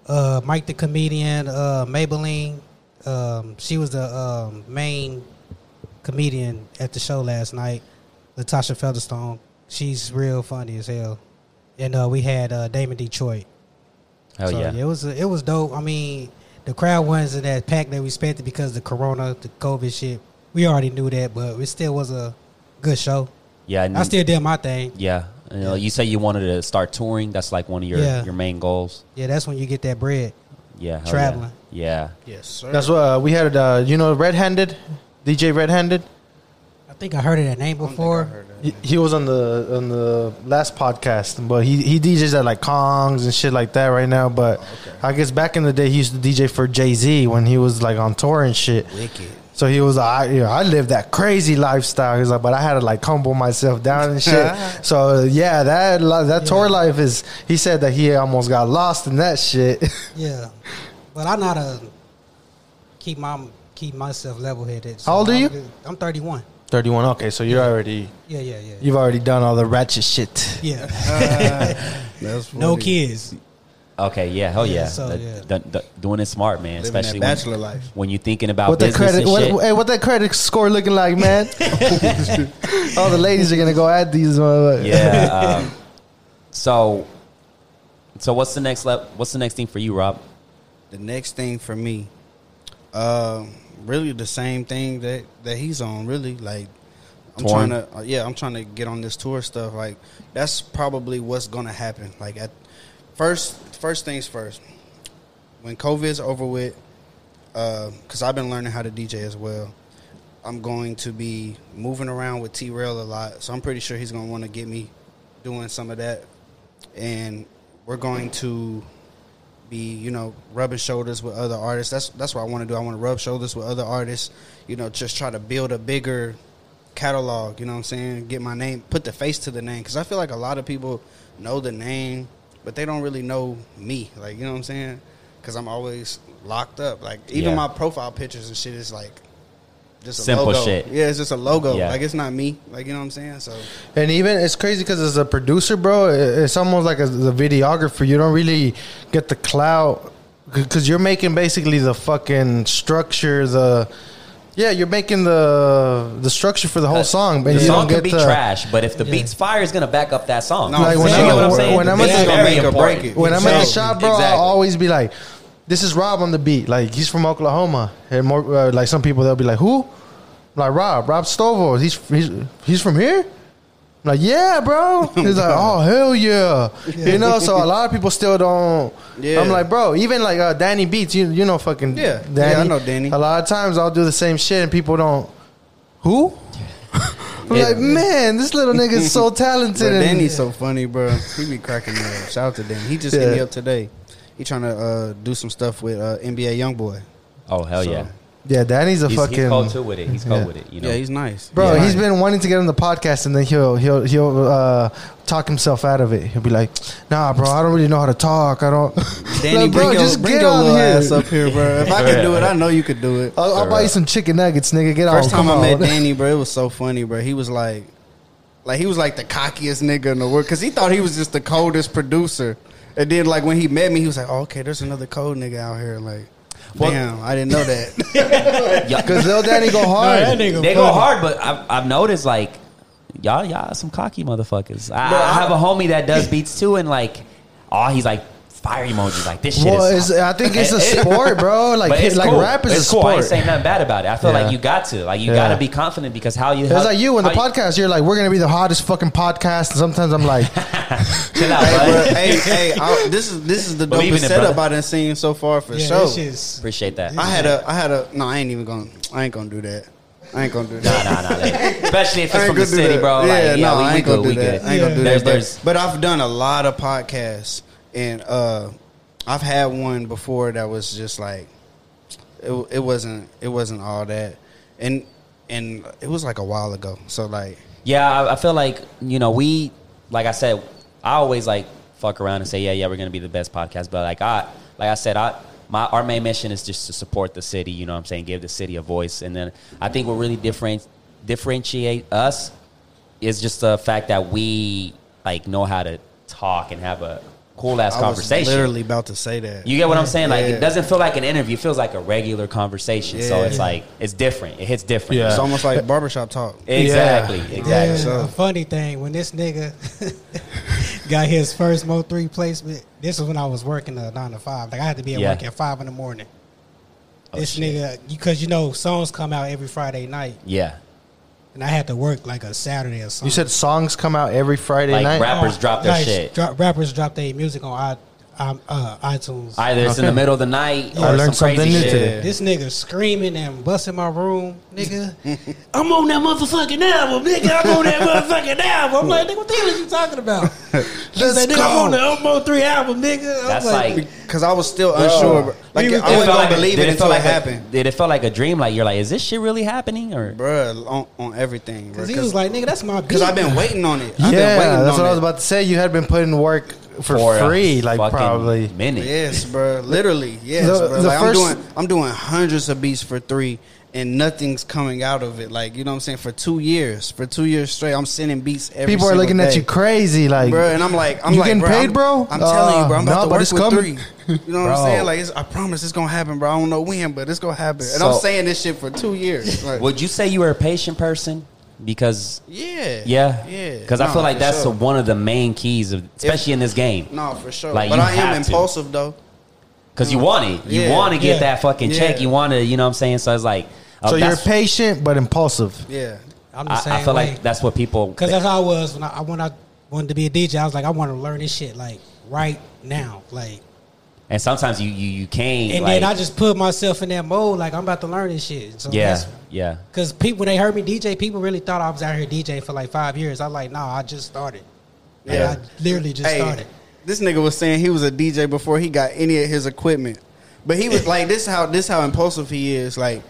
uh, Mike the comedian, uh, Maybelline. Um, she was the um, main comedian at the show last night. Latasha Featherstone. She's real funny as hell. And uh, we had uh, Damon Detroit. Hell So, yeah. it was it was dope. I mean, the crowd wasn't that packed that we expected because of the corona, the COVID shit. We already knew that, but it still was a good show. Yeah, and- I still did my thing. yeah. You, know, you say you wanted to start touring. That's like one of your Yeah. your main goals. Yeah, that's when you get that bread. Yeah, Traveling. Yeah. Yes, sir. That's what uh, we had. Uh, you know, Red Handed, DJ Red Handed. I think I heard of that name I don't think I before. heard that. He, he was on the on the last podcast, but he he DJs at like Kongs and shit like that right now. But I guess back in the day, he used to DJ for Jay Z when he was like on tour and shit. Wicked. So he was like, I, you know, I lived that crazy lifestyle. He's like, but I had to like humble myself down and shit. so yeah, that li- that tour life is. He said that he almost got lost in that shit. Yeah, but I know how to keep my keep myself level headed. How old are I'm you? I'm 31. Thirty one. Okay, so you're already Yeah, yeah, yeah. you've already done all the ratchet shit. yeah, ah, That's no kids. Okay. Yeah. Hell yeah. Yeah, so, The- yeah. the- the- doing it smart, man. Living Especially that when, bachelor life. when you're thinking about What that business credit? and What, shit. hey, what that credit score looking like, man? all the ladies are gonna go at these. motherfuckers. yeah. Um, so, so what's the next le- What's the next thing for you, Rob? The next thing for me, uh, really the same thing that that he's on. Really, like I'm Touring? trying to, uh, yeah, I'm trying to get on this tour stuff. Like that's probably what's gonna happen. Like at first, first things first. When COVID's over with, uh, because I've been learning how to DJ as well. I'm going to be moving around with T-Rell a lot, so I'm pretty sure he's gonna want to get me doing some of that, and we're going to be, you know, rubbing shoulders with other artists. That's that's what I want to do. I want to rub shoulders with other artists. You know, just try to build a bigger catalog. You know what I'm saying? Get my name, put the face to the name, because I feel like a lot of people know the name, but they don't really know me. Like, you know what I'm saying? Because I'm always locked up. Like, even Yeah. my profile pictures and shit is like just a Simple logo. shit. Yeah, it's just a logo. Yeah. Like, it's not me. Like, you know what I'm saying? So And even it's crazy because as a producer, bro, it's almost like as a videographer, you don't really get the clout because you're making basically the fucking structure. The yeah, you're making the the structure for the whole song, but the you song don't can get be the, trash, but if the Yeah. beat's fire, is gonna back up that song. No, Like when you I'm- get what I'm saying? when I'm It's at the- very Make or break it. when I'm at the shop, bro, Exactly. I'll always be like, "This is Rob on the beat." Like he's from Oklahoma, and more uh, like some people they'll be like, "Who?" Like Rob, Rob Stovall. He's he's he's from here. I'm like, yeah, bro. He's like, oh hell yeah, you know. So a lot of people still don't. Yeah. I'm like, bro. Even like uh, Danny Beats, you you know, fucking Yeah. Danny. Yeah, I know Danny. A lot of times I'll do the same shit, and people don't. Who? I'm Yeah. like, man, this little nigga's so talented. Bro, and- Danny's so funny, bro. He be cracking me up. Shout out to Danny. He just hit me Yeah. up today. He trying to uh, do some stuff with uh, NBA YoungBoy. Oh hell So, yeah! Yeah, Danny's a He's, fucking. he's cold too with it. He's cold Yeah. with it. You know. Yeah, he's nice. Bro, Yeah. he's been wanting to get on the podcast, and then he'll he'll he'll uh, talk himself out of it. He'll be like, "Nah, bro, I don't really know how to talk. I don't." Danny, Like, bring, bro, your, just bring get your on little here. ass up here, bro. If I can do it, I know you could do it. I'll, I'll buy you some chicken nuggets, nigga. Get First on. time I met. Danny, bro, it was so funny, bro. He was like, like he was like the cockiest nigga in the world because he thought he was just the coldest producer. And then like when he met me, he was like, oh, "Okay, there's another cold nigga out here." Like, Well- damn, I didn't know that. Yeah. Because little Danny go hard. they go hard, but I've, I've noticed like y'all y'all some cocky motherfuckers. I, Bro, I I- have a homie that does beats too, and like, oh, he's like fire emojis. Like this shit Well, is. I think it's a It- it- sport, bro. Like it's like cool. rap is it's a cool. I ain't saying nothing bad about it. I feel Yeah. like you got to, like, you Yeah. got to be confident because how you. It's how, like you in the how podcast. You're like, we're gonna be the hottest fucking podcast, and sometimes I'm like, Chill out, Hey, bro, hey, hey, I, this is this is the Believe dopest it, setup brother. I done seen so far for Yeah, sure. this Appreciate that. I had a, I had a. No, I ain't even gonna. I ain't gonna do that. I ain't gonna do that. nah, nah. like, especially if it's from the city, that. bro. Yeah, like, yeah, no, we, I ain't good. gonna We do good. that. I ain't gonna do There's, that. there's, But, but I've done a lot of podcasts, and uh, I've had one before that was just like, it, it wasn't, it wasn't all that, and and it was like a while ago. So like, Yeah, I, I feel like you know we, like I said, I always like fuck around and say, yeah, yeah, we're gonna be the best podcast. But like I, like I said, I my our main mission is just to support the city. You know, what I'm saying, give the city a voice, and then I think what really different differentiate us is just the fact that we like know how to talk and have a cool ass conversation. I was literally about to say that. You get what I'm saying? Like Yeah. it doesn't feel like an interview; it feels like a regular conversation. So Yeah. it's like it's different. It hits different. Yeah. it's almost like barbershop talk. Exactly. Yeah. Exactly. Yeah, So- a funny thing when this nigga got his first Mo3 placement. This was when I was working a nine to five. Like I had to be at Yeah. work at five in the morning. Oh, this shit. nigga, because you know songs come out every Friday night, Yeah. And I had to work like a Saturday or something. you said songs come out every Friday Like night. rap- rappers drop their Like, shit. Drop, rappers drop their music on i, um, uh, iTunes. Either it's in the middle of the night or I learned some crazy something new shit. today. This nigga screaming and busting my room, nigga. I'm on that motherfucking album, nigga. I'm on that motherfucking album. I'm like, nigga, what the hell is you talking about? He Let's said, nigga, I'm on the Elmo 3 album, nigga. I'm That's like, Because I was still unsure. bro. Like We I was- wasn't gonna like believe did it until feel like it a- happened. did it felt like a dream? Like you're like, is this shit really happening? Or Bruh, on, on everything. Because he was like, nigga, that's my beat. because I've been waiting on it. I've been yeah, waiting that's on what I was about to say. You had been putting work for, for free, like probably. minute. Yes, bro. Literally, yes, The- bro. the Like, first- I'm doing, I'm doing hundreds of beats for three, and nothing's coming out of it. Like you know what I'm saying? For two years, for two years straight, I'm sending beats every. People are single looking at you crazy, like bro. And I'm like, I'm You like, getting bro, paid, I'm, bro? I'm telling you, bro. I'm Uh, about no, to but work it's with coming. three. You know what Bro. I'm saying? Like, it's, I promise it's gonna happen, bro. I don't know when, but it's gonna happen. And So- I'm saying this shit for two years. Like, Would you say you were a patient person? Because yeah, yeah, yeah. Because I feel like that's sure. one of the main keys of, especially in this game. No, for sure. Like, but I am have to. impulsive though. Because you want it, you Yeah. want to get Yeah. that fucking check. Yeah. You want to, you know what I'm saying? So it's like, uh, so you're patient but impulsive. Yeah. I'm the I, same I feel way. like that's what people. Because that's how I was when I, when I wanted to be a DJ. I was like, I want to learn this shit, like, right now. Like, and sometimes you you you can't. and like, then I just put myself in that mode, like, I'm about to learn this shit. So yeah, that's yeah. Because people, when they heard me DJ, people really thought I was out here DJ for like five years. I like, nah, I just started. Like, Yeah. I literally just Hey, started. This nigga was saying he was a DJ before he got any of his equipment. But he was like this how this how impulsive he is. Like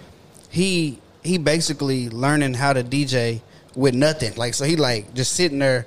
he he basically learning how to DJ with nothing. Like so he like just sitting there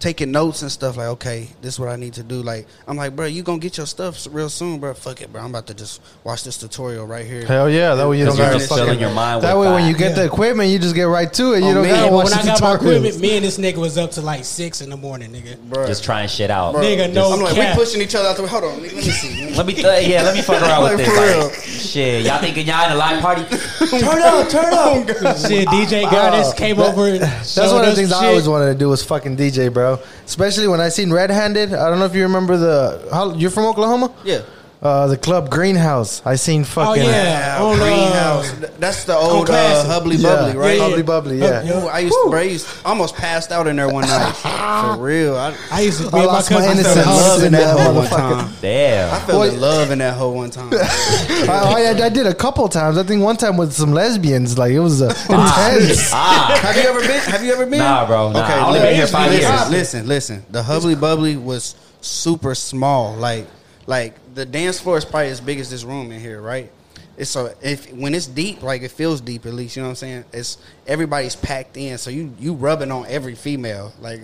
taking notes and stuff like, okay, this is what I need to do. Like I'm like, bro, you gonna get your stuff real soon, bro. Fuck it, bro. I'm about to just watch this tutorial right here. Hell yeah! That way you don't gotta just fucking. your mind that with way when you that. get the equipment, you just get right to it. You Oh, don't man. gotta Yeah, but watch when the I got my tutorials. equipment, me and this nigga was up to like six in the morning, nigga. Bro. Just trying shit out. Bro, Nigga, no I'm like, cap. we pushing each other out the way. Hold on, let me see. Let me, th- yeah, let me fuck around with Like, this. Like, real. shit, y'all thinking y'all in a live party? turn up, turn up. Oh, shit, DJ Goddess came over. That's one of the things I always wanted to do was fucking DJ, bro. Especially when I seen Red Handed. I don't know if you remember the. How, you're from Oklahoma? Yeah. Uh, the club Greenhouse. I seen fucking. yeah. Yeah, on, uh, greenhouse. That's the old uh, Classic. Hubbly Yeah. Bubbly, right? Yeah, yeah. Hubbly Bubbly, Hub- yeah. Ooh, I used to, bro, I used, I almost passed out in there one night. For real. I, I used to I be with my lost my cousin. I fell in innocence love in in that that hoe one motherfucker. time. I Damn. fell Well, in love in that hoe one time. I, I, I did a couple times. I think one time with some lesbians. Like it was uh, intense. Ah, have you ever been? Have you ever been? Nah, bro, nah. I only been here five listen, years. Listen, listen. The Hubbly Bubbly was super small. Like, like the dance floor is probably as big as this room in here, right? It's so if when it's deep, like it feels deep at least. You know what I'm saying? It's everybody's packed in, so you you rubbing on every female like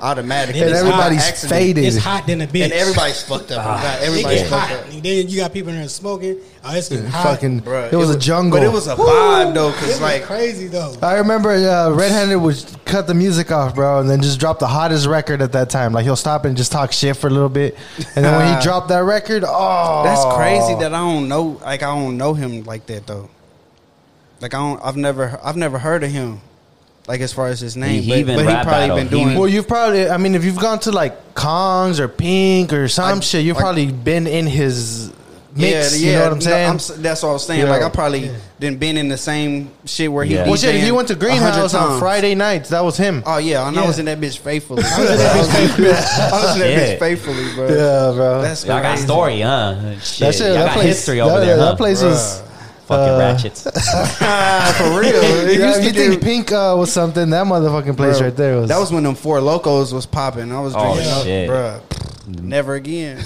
automatically. And It's everybody's not accident. faded. It's hot than a bitch. and everybody's fucked up. Ah, everybody's gets fucked hot. up. And then you got people in there smoking. Oh, it's getting hot. fucking. Bruh, it was a jungle. but it was a vibe though, cause It was like crazy though. I remember uh, Red Handed would cut the music off, bro, and then just drop the hottest record at that time. Like he'll stop and just talk shit for a little bit, and then when he dropped that record, oh, That's crazy that I don't know. Like I don't know him like that though. Like I don't. I've never. I've never heard of him. Like as far as his name, He but, even but he rap probably battle. been He- doing. Well, you've probably, I mean, if you've gone to like Kongs or Pink or some I- shit, you've I- probably been in his mix. yeah, you know what I'm no, saying? s- that's what I was saying. Yeah. Like I probably didn't been in the same shit where he. Yeah. well, shit, if DJing you went to 100 Greenhouse on times. Friday nights, that was him. Oh yeah, and I Yeah. was in that bitch faithfully. I was in that bitch faithfully. I was in that Yeah. bitch faithfully, bro. yeah, bro. That's Y'all got crazy. story, huh? Shit, that shit, y'all that got place, history over that, there, That huh? place was. Fucking uh, ratchets. For real. You, Yeah, used if to you think Pink uh, was something, that motherfucking place Bro, right there was. That was when them Four Lokos was popping. I was Oh, drinking, up, shit. bruh. Never again.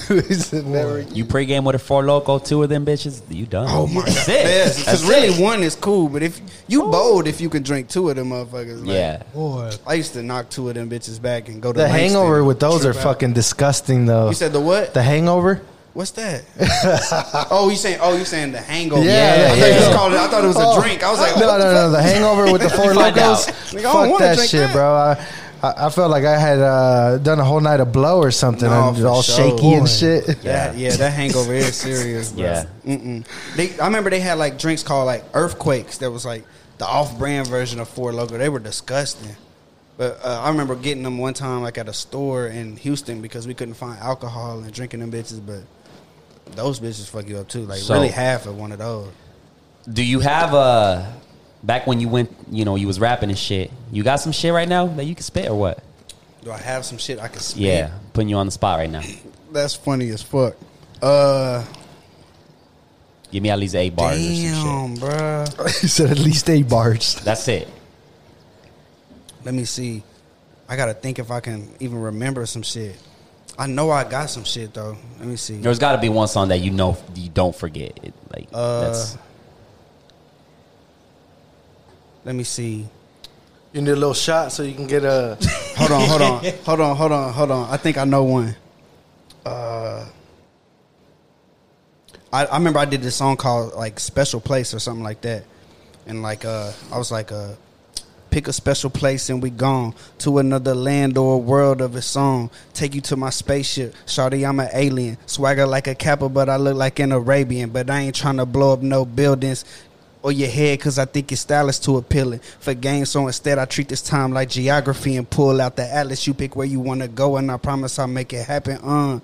never. You pregame with a Four Loko, two of them bitches, you done. Oh my That's god, it. because That's really it. one is cool, but if you bold, if you can drink two of them motherfuckers, like, Yeah. Boy, I used to knock two of them bitches back and go to The Langston hangover and with those are out. fucking disgusting, though. You said the what? the hangover? What's that? oh, you saying? Oh, you saying the hangover? Yeah, I thought you yeah. just called it. I thought it was a Oh. drink. I was like, no, what no, the no. fuck? The hangover with the four Find Lokos. out. Nigga, I don't Fuck that drink shit, that. bro. I, I I felt like I had uh, done a whole night of blow or something. No, I'm all sure. shaky and shit. Yeah. That, yeah, that hangover is serious. Bro. Yeah. Mm-mm. They, I remember they had like drinks called like earthquakes. That was like the off-brand version of Four Loko. They were disgusting. But uh, I remember getting them one time like at a store in Houston because we couldn't find alcohol and drinking them bitches. But those bitches fuck you up too. Like So- really half of one of those. Do you have a back when you went, you know, you was rapping and shit? You got some shit right now that you can spit or what? Do I have some shit I can spit? Yeah, putting you on the spot right now. That's funny as fuck. Uh, Give me at least eight bars or some shit. damn, bro. he said at least eight bars. That's it. Let me see. I gotta think if I can even remember some shit. I know I got some shit though. Let me see. There's got to be one song that you know you don't forget. It, like Uh, that's Let me see. You need a little shot so you can get a. Hold on, hold on, hold on, hold on, hold on. I think I know one. Uh, I, I remember I did this song called like "Special Place" or something like that, and like uh, I was like, uh, pick a special place and we gone to another land or world of its own. Take you to my spaceship, shawty. I'm an alien, swagger like a Kappa, but I look like an Arabian. But I ain't trying to blow up no buildings or your head because I think your style is too appealing for games. So instead, I treat this time like geography and pull out the atlas. You pick where you want to go, and I promise I'll make it happen. Uh.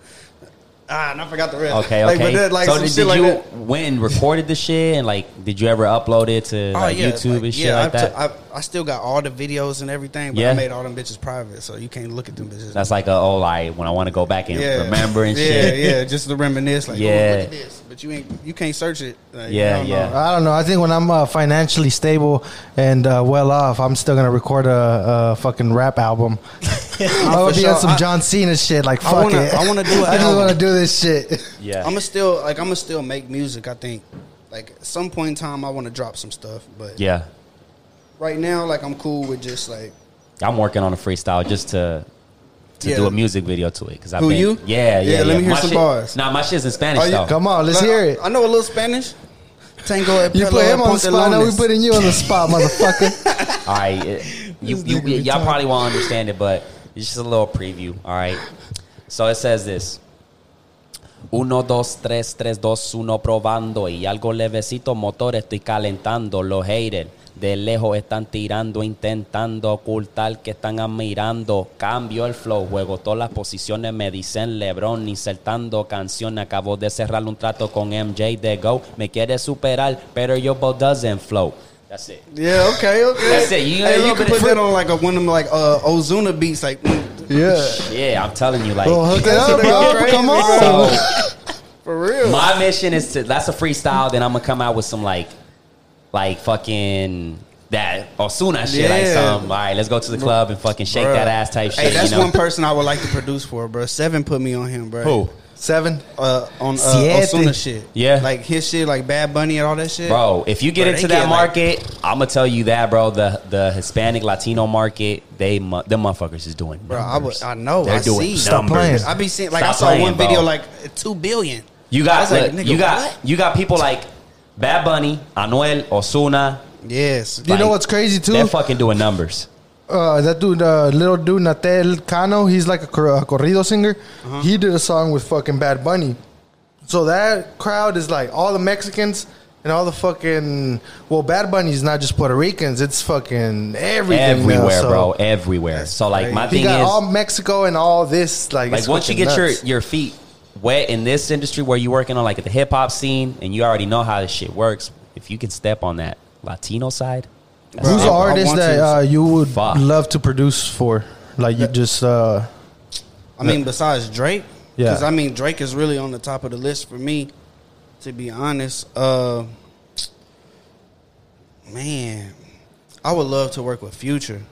Ah, and I forgot the rest. okay. Like, Okay. but that, like, so some did, shit did like you that. went and recorded the shit and like did you ever upload it to like, YouTube like, and shit yeah, like I've that? t- I, I still got all the videos and everything, but Yeah. I made all them bitches private, so you can't look at them bitches. That's like a oh like when I want to go back and remember and yeah, shit. Yeah, just to reminisce. Like, yeah, Yeah. look at this, but you ain't, you can't search it. Like, Yeah, I don't know. yeah. I don't know. I think when I'm uh, financially stable and uh, well off, I'm still gonna record a, a fucking rap album. I'm gonna for be on some I- John Cena shit. Like I fuck wanna- it. I wanna do an I just album. want to do this shit. Yeah. I'm gonna still like I'm gonna still make music. I think like at some point in time I want to drop some stuff, but yeah. right now like I'm cool with just like I'm working on a freestyle just to to Yeah. do a music video to it because I Who, been, you? Yeah, yeah, Yeah, let me hear My some shit- bars. Nah, my shit's in Spanish Oh, you- though. Come on, let's Like, hear it. I, I know a little Spanish. Tango et You pelo put him on the spot. Now we pantalones. putting you on the spot, motherfucker. All right, it- you, you, y'all probably won't understand it, but it's just a little preview. All right, so it says this. Uno, dos, tres, tres, dos, uno probando y algo levecito motor estoy calentando. Los haters de lejos están tirando, intentando ocultar que están admirando. Cambio el flow, juego todas las posiciones, me dicen LeBron, insertando canción. Acabo de cerrar un trato con MJ de Go. Me quiere superar, pero yo ball doesn't flow. That's it. Yeah, okay, okay. That's it. You hey, you can put that on like a, one of them like uh, Ozuna beats, like mm, yeah. Yeah, I'm telling you, like. Well, hook it up, what they go bro. crazy, Come on. So for real. my mission is to that's a freestyle. Then I'm gonna come out with some like, like fucking that Ozuna shit. Like Yeah. some. All right, let's go to the club and fucking shake Bruh. that ass type shit. Hey, that's you know? one person I would like to produce for, bro. Seven put me on him, bro. Who? Seven. Uh, on uh, Ozuna shit. Yeah. like his shit, like Bad Bunny and all that shit. Bro, if you get Bro, into that get, like- market, I'm gonna tell you that, bro. The the Hispanic Latino market, they mu- them motherfuckers is doing. bro, I numbers. would, I know, They're I doing see. Stop numbers. playing. I be seeing like Stop I saw playing, one bro. video like two billion. You got was like, you got what? you got people like Bad Bunny, Anuel, Ozuna. Yes, You know what's crazy too? They're fucking doing numbers. Uh, that dude, uh, little dude Natanael Cano, he's like a, cor- a corrido singer. Uh-huh. He did a song with fucking Bad Bunny. So that crowd is like all the Mexicans and all the fucking well, Bad Bunny's not just Puerto Ricans; it's fucking everything now, everywhere, so- bro, everywhere. So like my You thing got is, all Mexico and all this. Like, like it's once you get your nuts. your feet wet in this industry where you're working on like the hip hop scene and you already know how this shit works, if you can step on that Latino side, Who's it, the artist that uh, you would Fuck. love to produce for? Like you just uh, I mean, besides Drake, Yeah. because I mean Drake is really on the top of the list for me. To be honest, uh, man, I would love to work with Future,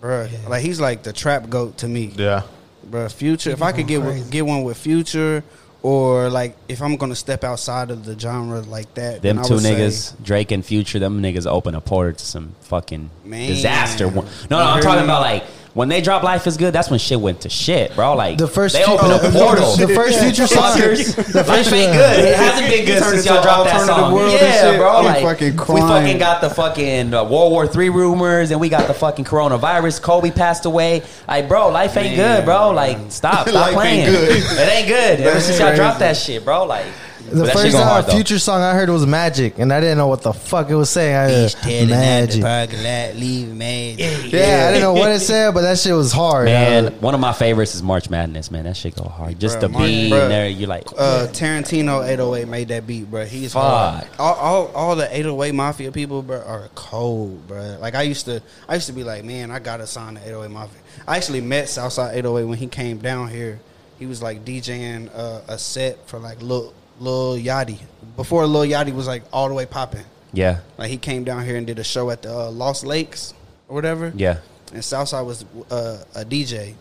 bruh. Yeah. Like he's like the trap goat to me, yeah. bruh. Future. If I could get going get one with Future, or like if I'm gonna step outside of the genre like that, Them two would say- niggas, Drake and Future, them niggas open a portal to some fucking Man. disaster. No, no, I'm talking about like when they drop Life is Good. That's when shit went to shit, bro. Like The first they opened oh, a the- portal. the first Future song- Fuckers. the Life first- ain't good. It hasn't been good since y'all dropped that song. Yeah, bro. I'm Like fucking we fucking got the fucking uh, World War Three rumors, and we got the fucking coronavirus. Kobe passed away. Like, bro, life ain't Man. good, bro. Like, stop, stop Life playing. ain't good. It ain't good. Ever since y'all dropped that shit, bro. Like, The but that first go hard. Future song I heard was Magic, and I didn't know what the fuck it was saying. I heard Magic. leave magic. Yeah, I didn't know what it said, but that shit was hard. Man, Uh, one of my favorites is March Madness. Man, that shit go hard. Just Bruh, the March- beat bruh. and there, you're like, Uh, Tarentino 808 made that beat, bro. He's Fuck. hard. All, all, all the 808 Mafia people, bro, are cold, bro. Like I used to, I used to be like, man, I gotta sign the 808 Mafia. I actually met Southside 808 when he came down here. He was like DJing uh, a set for like Lil Lil Yachty before Lil Yachty was like all the way popping. yeah, Like he came down here and did a show at the uh, Lost Lakes or whatever. yeah. And Southside was uh, a DJ.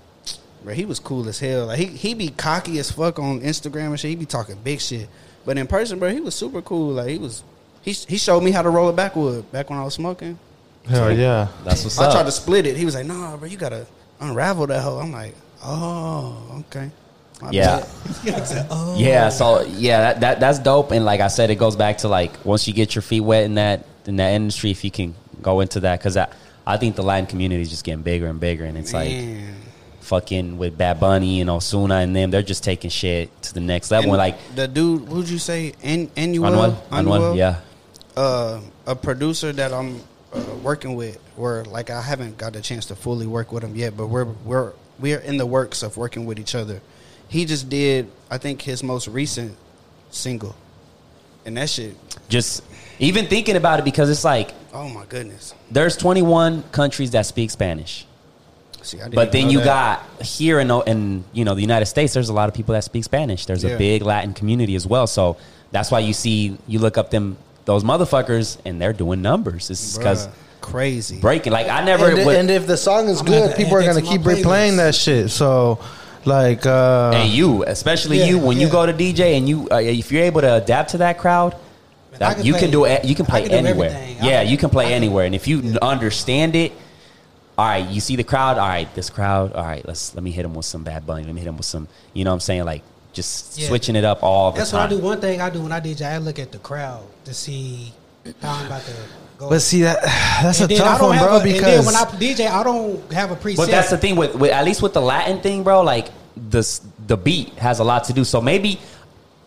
Bro, he was cool as hell. Like he he be cocky as fuck on Instagram and shit. He be talking big shit. But in person, bro, he was super cool. Like he was he he showed me how to roll a backwood back when I was smoking. hell yeah. That's what's I up. tried to split it. He was like, "Nah, bro, you gotta unravel that hoe." I'm like, "Oh, okay." My Yeah. oh. Yeah, so yeah, that, that that's dope. And like I said, it goes back to like once you get your feet wet in that in that industry, if you can go into that, because I I think the Latin community is just getting bigger and bigger, and it's like fucking with Bad Bunny and Ozuna and them, they're just taking shit to the next level. And like the dude, who'd you say? An, Anuel? Anuel, Anuel, yeah, uh, a producer that I'm uh, working with, where like I haven't got the chance to fully work with him yet, but we're we're we're in the works of working with each other. He just did, I think, his most recent single, and that shit. just even thinking about it because it's like Oh my goodness! there's 21 countries that speak Spanish. See, I didn't But then know you that. got here in, in you know the United States. There's a lot of people that speak Spanish. There's a big Latin community as well. So that's why you see you look up them those motherfuckers and they're doing numbers. It's because crazy. breaking. Like I never. And, would- and if the song is I'm gonna good, people are gonna keep my replaying that shit. So, like, uh, and you, especially Yeah, you, when you go to DJ and you, uh, if you're able to adapt to that crowd, that, can you play- can do it. You can play can anywhere. Yeah, you can play can- anywhere. And if you Yeah. understand it, all right, you see the crowd. All right, this crowd. All right, let's let me hit them with some Bad Bunny. Let me hit them with some. You know what I'm saying? Like just Yeah. switching it up all the That's what I do. One thing I do when I DJ, I look at the crowd to see how I'm about to go. but see that that's And a then I tough don't one, bro. a- and then because when I DJ, I don't have a preset. But that's the thing with, with at least with the Latin thing, bro. Like the the beat has a lot to do. So maybe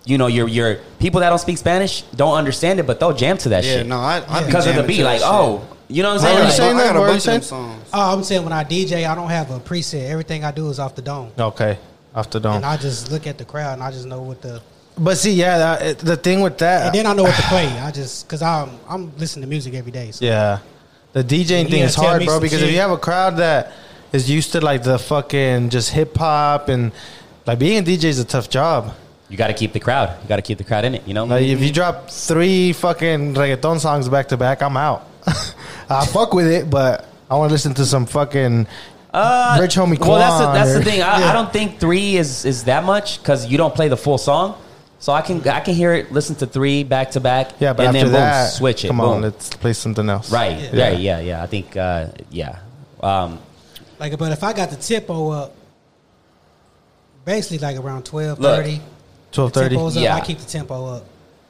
you know your your people that don't speak Spanish don't understand it, but they'll jam to that shit. Yeah, shit. no, I, I be because of the beat. Like that oh, you know what I'm saying? are you Like, saying? I a that? What are you bunch of saying? songs. Oh, I'm saying when I DJ, I don't have a preset. Everything I do is off the dome, okay, off the dome. and I just look at the crowd and I just know what the. But see, yeah, that, the thing with that, And then I know what to play. I just because I'm I'm listening to music every day. So. Yeah. The DJing You thing is hard, bro, some because if you have a crowd that is used to like the fucking just hip hop and like being a DJ is a tough job. you got to keep the crowd. You got to keep the crowd in it. You know. Like if you drop three fucking reggaeton songs back to back, I'm out. I fuck with it, but I want to listen to some fucking Uh, Rich Homie Well, that's the, that's or- the thing. I, Yeah. I don't think three is is that much because you don't play the full song. So I can I can hear it, listen to three back to back. yeah. But and after then boom, that, switch it. Come boom. on, let's play something else. Right. Yeah. Yeah. Yeah. Yeah. I think. Uh, yeah. Um, Like, but if I got the tempo up, basically like around 12, Look, 30, Twelve thirty. tempo's up, Yeah. I keep the tempo up.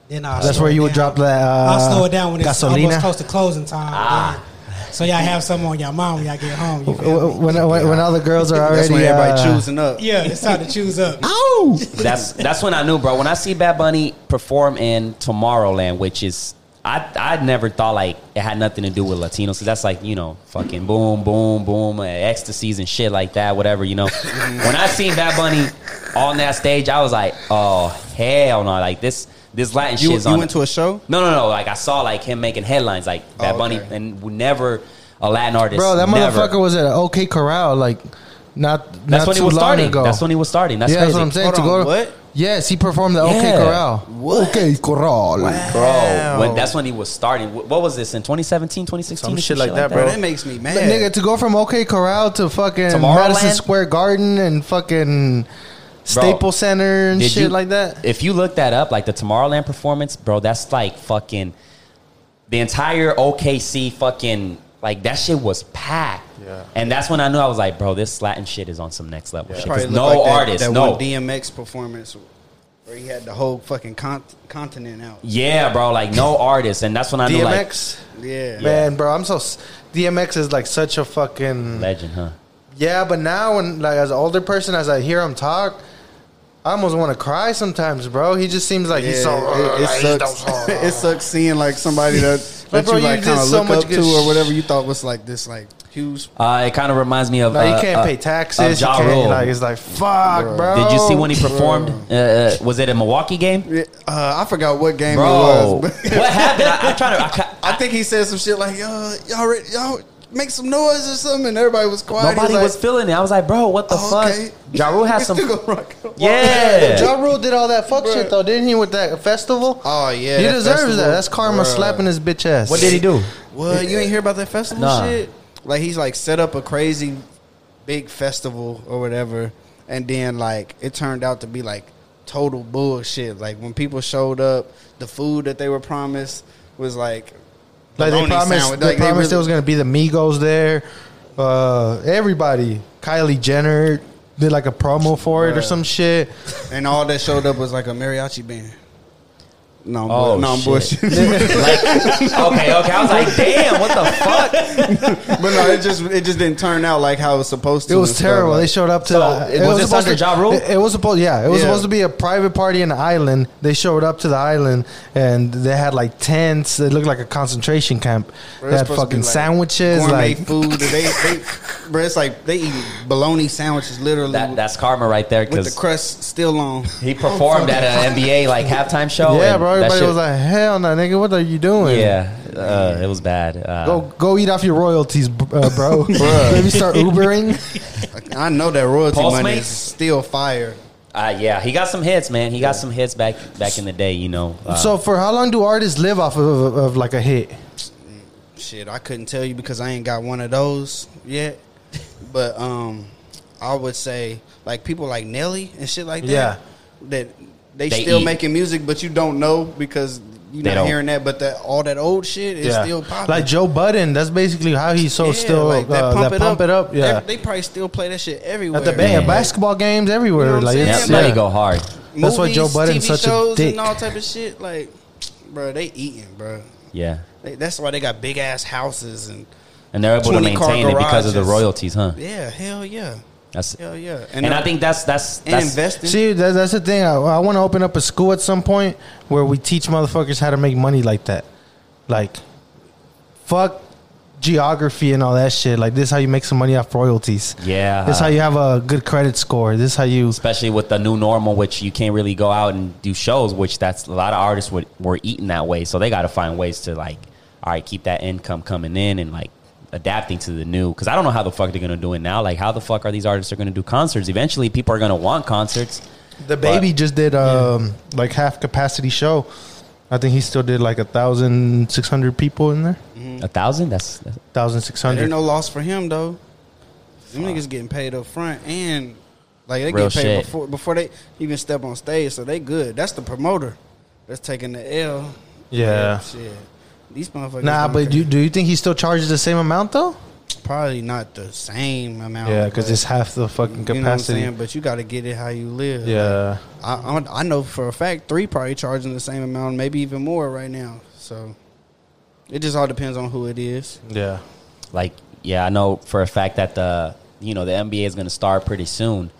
Then I That's where you would drop that. Uh, I'll slow it down when it's gasolina. almost close to closing time. Ah. Then So y'all have some on your mom when y'all get home. You when, when, when all the girls are already That's when everybody uh, choosing up. Yeah, it's time to choose up. Ow! That's that's when I knew, bro. When I see Bad Bunny perform in Tomorrowland, which is I I never thought like it had nothing to do with Latinos. So that's like you know fucking boom boom boom uh, ecstasies and shit like that. Whatever you know. when I seen Bad Bunny on that stage, I was like, oh hell no! Like this this Latin You, shit you on. went to a show? no no no! Like I saw like him making headlines like Bad Oh, Bunny okay. and we never a Latin artist. Bro, that never. motherfucker was at OK Corral, like not That's not when he was starting. ago. That's when he was starting. That's yeah, crazy. that's what I'm saying. Hold to on, go to, what? Yes, he performed at OK Corral. What? OK Corral. Bro, when, that's when he was starting. What was this in 2017, 2016? Some or shit like that, Bro, bro. that makes me mad. But nigga, to go from OK Corral to fucking Madison Square Garden and fucking Staples Center and shit you- like that. If you look that up, like the Tomorrowland performance, bro, that's like fucking the entire OKC fucking like that shit was packed. Yeah. And that's when I knew I was like, bro, this Latin shit is on some next level shit. 'Cause Probably looked no like artist, that no. one DMX performance where he had the whole fucking con- continent out. yeah, bro, like no artist, and that's when I knew like DMX, Yeah, man, bro, I'm so DMX is like such a fucking legend, huh? yeah. But now, when like as an older person, as I hear him talk, I almost want to cry sometimes, bro. He just seems like Yeah, he's so. it, it sucks. it sucks seeing like somebody that that bro, you you like did kind of so look much up good to or whatever you thought was like this like huge. Uh, it kind of reminds me of. Like uh, you can't uh, pay taxes. You Ja can't, Rule. like it's like fuck, bro. Did you see when he performed? Uh, uh, was it a Milwaukee game? Uh, I forgot what game Bro, it was. but- what happened? I, I'm trying to. I, ca- I think he said some shit like, "Yo, y'all, ready, y'all make some noise or something," and everybody was quiet. He Nobody was, like, feeling it. I was like, bro, what the "Oh, okay." fuck? Ja Rule has some. still gonna rock. Yeah. Ja Rule did all that fuck shit though, didn't he? With that festival. Oh yeah, he that deserves festival. that. That's karma Bruh. slapping his bitch ass. What did he do? What you ain't hear about that festival Nah. shit? Like he's like set up a crazy big festival or whatever, and then like it turned out to be like total bullshit. Like when people showed up, the food that they were promised was like Like they promised, sandwich. they Like, promised really- there was gonna be the Migos there. Uh, everybody, Kylie Jenner did like a promo for it or some shit. and all that showed up was like a mariachi band. No, I'm Oh, no, I'm shit. bullshit. like, okay, okay. I was like, damn, what the fuck? but no, it just it just didn't turn out like how it was supposed to. It was and stuff. terrible. Like- They showed up to. So, the, was this supposed under to, Ja Rule? It, it was supposed, yeah, it was Yeah. supposed to be a private party in the island. They showed up to the island and they had like tents. It looked like a concentration camp. Bro, they had supposed to be, fucking like, sandwiches, gourmet like food. They, they, bro, it's like they eat bologna sandwiches literally That, that's karma right there with the crust still on. he performed at an NBA like halftime show. yeah, bro. That Everybody shit- was like, "Hell no, nigga! What are you doing?" yeah, uh, it was bad. Uh, Go go eat off your royalties, br- uh, bro. Maybe start Ubering. I know that royalty money Postmates? is still fire. uh, yeah, he got some hits, man. He got some hits back back in the day. You know. Uh, so for how long do artists live off of, of, of like a hit? Shit, I couldn't tell you because I ain't got one of those yet. But um, I would say like people like Nelly and shit like that. Yeah. That they, They still eat. making music, but you don't know because you're They not don't. hearing that. But that all that old shit is still popping. Like Joe Budden, that's basically how he's so Yeah, still like uh, that pump, it up. Yeah, They, they probably still play that shit everywhere. at the ba- Yeah. basketball games everywhere. You know like saying? yeah, it's, yeah. it go hard. That's why Joe Budden's TV such a dick. and all type of shit. Like, bro, they eating, bro. Yeah, They, that's why they got big ass houses and and they're able to maintain it because of the royalties, huh? yeah, hell yeah, That's hell yeah. and, I think that's that's and that's investing. See, that, that's the thing. I, I want to open up a school at some point where we teach motherfuckers how to make money like that. Like, fuck geography and all that shit. Like, this is how you make some money off royalties. yeah. This is how you have a good credit score. This is how you. especially with the new normal, which you can't really go out and do shows, which that's a lot of artists were, were eating that way. So they got to find ways to like, all right, keep that income coming in and like adapting to the new. Because I don't know how the fuck they're gonna do it now. Like, how the fuck are these artists are gonna do concerts? Eventually, people are gonna want concerts. DaBaby just did um like half capacity show. I think he still did like a thousand six hundred people in there. A thousand? That's, that's Thousand six There ain't no loss for him though. Them niggas getting paid up front and like they Real get paid shit. before before they even step on stage, so they good. That's the promoter that's taking the L. Yeah. shit. These motherfuckers. Nah, but care. do, do you think he still charges the same amount though? probably not the same amount. Yeah, because it's half the fucking You know what I'm capacity. saying? But you got to get it how you live. Yeah. I, I I know for a fact three probably charging the same amount, maybe even more right now. So it just all depends on who it is. Yeah. like yeah, I know for a fact that the you know the NBA is going to start pretty soon,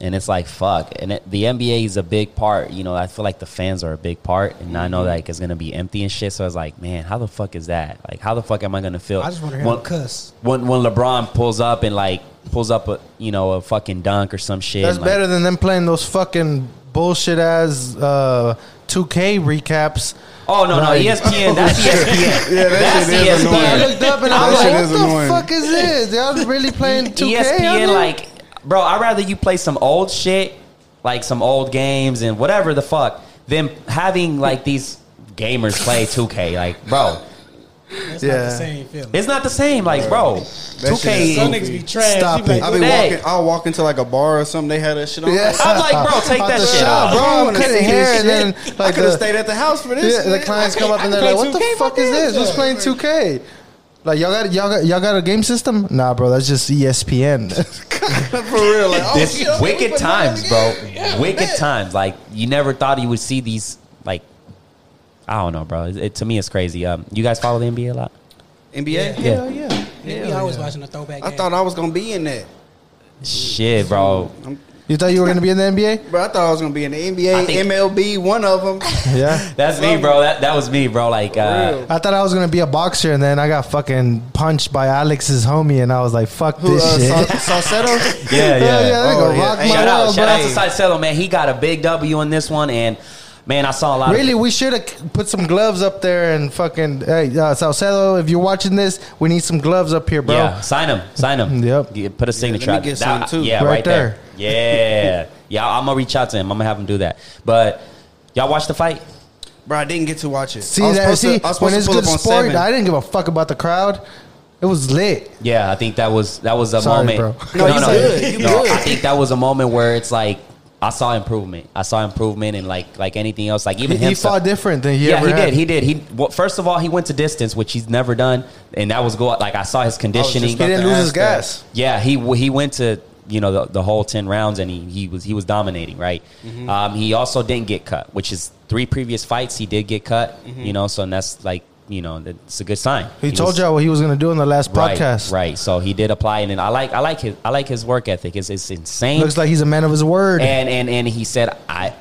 and it's like fuck, and it, the NBA is a big part. You know, I feel like the fans are a big part, and I know Mm-hmm. like it's going to be empty and shit. So I was like, man, how the fuck is that? Like, how the fuck am I going to feel? I just want to hear when, him cuss. when when LeBron pulls up and like pulls up a you know a fucking dunk or some shit. That's and, like, better than them playing those fucking bullshit ass uh, 2K recaps. Oh no, no, Like- ESPN. That's ESPN. Yeah, that that's shit is ESPN. annoying. I looked up and I was like, what the annoying. fuck is this? Y'all really playing 2K? ESPN, like, bro, I'd rather you play some old shit, like some old games and whatever the fuck, than having like these gamers play 2K. Like, bro, That's not Yeah. the same feeling. it's not the same. Like, bro, That 2K. is Some niggas be trash. Stop You it. I like, be Hey. walking. I'll walk into like a bar or something. They had that shit on. Yeah. I'm like, bro, take that the shit shop, out. bro. I I'm wanna cutting hair, and then like I could have the, stayed at the house for this. yeah, the clients come up and they're like, "What the fuck is this? Who's playing 2K?" Like y'all got y'all got y'all got a game system? Nah, bro, that's just ESPN. for real. Like, oh, This shit, wicked times, bro. that again. wicked times. Like, you never thought you would see these, like, I don't know, bro. It, it- to me, it's crazy. Um, you guys follow the NBA a lot? NBA. Yeah. yeah. we always watching a throwback I game. thought I was gonna be in that. Shit, bro. You thought you were gonna be in the NBA? Bro, I thought I was gonna be in the NBA, think- MLB, one of them. Yeah. That's me, bro. That that was me, bro. Like, uh. I thought I was gonna be a boxer, and then I got fucking punched by Alex's homie, and I was like, "Fuck Who, this uh, shit." Sa- Saucedo? yeah, Hell yeah. yeah, Oh, yeah. Hey, Shout out, shout out to Saucedo, man. He got a big W on this one, and man, I saw a lot. Really, of, we should have put some gloves up there and fucking. Hey, uh, Saucedo, if you're watching this, we need some gloves up here, bro. Yeah, sign them, sign them. Yep. Yeah, put a signature. let me out. get some, too. Yeah, Right right, there. there. Yeah, yeah. I'm gonna reach out to him. I'm gonna have him do that. But y'all watch the fight? Bro, I didn't get to watch it. See I was that? supposed See, to- I was when it's to pull good up on sport, seven. I didn't give a fuck about the crowd. It was lit. Yeah, I think that was that was a Sorry, moment. bro. No, you good. You no, good. I think that was a moment where it's like I saw improvement. I saw improvement, and like like anything else, like even He, him. he fought different than he yeah, ever he had. did. He did. He well, first of all, he went to distance, which he's never done, and that was go. Like I saw his conditioning. He didn't lose his ask that. gas. Yeah, he he went to you know the, the whole ten rounds and he, he was he was dominating right. Mm-hmm. Um, he also didn't get cut, which is three previous fights he did get cut. You know, so and that's like you know it's a good sign. He, told was- y'all what he was gonna do in the last right, podcast. right. So he did apply, and then I like I like his I like his work ethic. It's it's insane. Looks like he's a man of his word. and and and he said I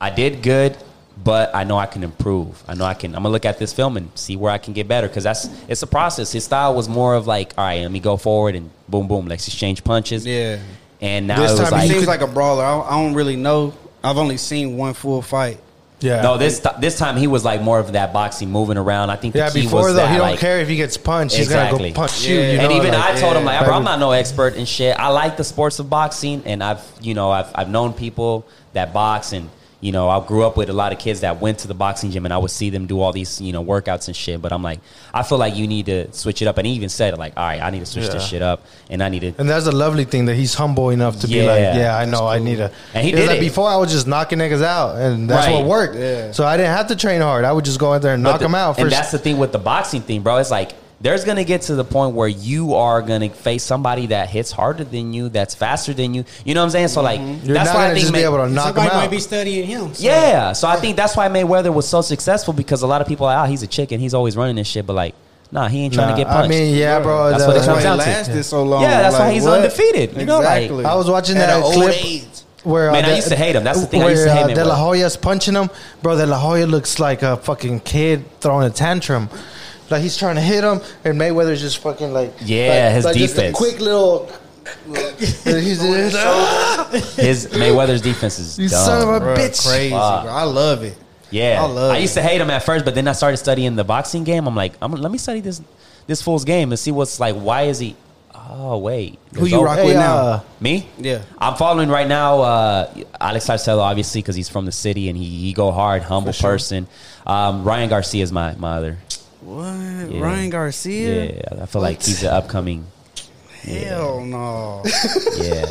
I did good. But I know I can improve. I know I can. I'm gonna look at this film and see where I can get better because that's it's a process. His style was more of like, all right, let me go forward and boom, boom, let's exchange punches. Yeah. And now This it was time He like, seems like a brawler. I, I don't really know. I've only seen one full fight. Yeah. no, this this time he was like more of that boxing, moving around. I think the yeah, key before was though, that, he don't like- care if he gets punched. He's Exactly. gonna go punch Yeah. you. you and even like- I told him like, bro, I'm not no expert in shit. I like the sports of boxing, and I've you know I've I've known people that box, and you know I grew up with a lot of kids that went to the boxing gym, and I would see them do all these you know workouts and shit. But I'm like, I feel like you need to switch it up, and he even said like, all right, I need to switch this shit up, and I need to. And that's a lovely thing that he's humble enough to be like, yeah, I know, I need to. And he did like, it. Before I was just knocking niggas out, and that's Right. what worked. Yeah. So I didn't have to train hard. I would just go in there and But knock the- them out. And that's the thing with the boxing thing, bro. It's like there's gonna get to the point where you are gonna face somebody that hits harder than you, that's faster than you. You know what I'm saying? So like You're that's not why I think just be May- able to knock Somebody them might be studying him. so- Yeah, so I think that's why Mayweather was so successful because a lot of people are like, oh, he's a chicken, he's always running this shit, but like, nah, he ain't trying Nah, to get punched. I punched. mean, yeah, bro. That's the- what it That's why comes he down to. lasted so long. Yeah, that's why he's what? undefeated, you know, like- exactly. I was watching that an old clip age. where Man, uh, I used to hate him. That's the thing. I Where used to hate uh, De La Hoya's punching him, bro. De La Hoya looks like a fucking kid throwing a tantrum. Like he's trying to hit him, and Mayweather's just fucking like Yeah, like- his like just a defense. quick little. and he's just, His Mayweather's defense is You dumb. son of a Bruh, bitch. crazy. Fuck. Bro. I love it. Yeah, I love I used it. to hate him at first, but then I started studying the boxing game. I'm like, I'm, let me study this this fool's game and see what's like. Why is he? Oh wait, Who you rock Hey, with now? uh, Me? Yeah. I'm following right now uh, Alex Saucedo, obviously, because he's from the city and he, he go hard, humble sure. person. Um, Ryan Garcia is my, my other. What? Yeah. Ryan Garcia? Yeah, I feel like he's an upcoming. Hell no. Yeah,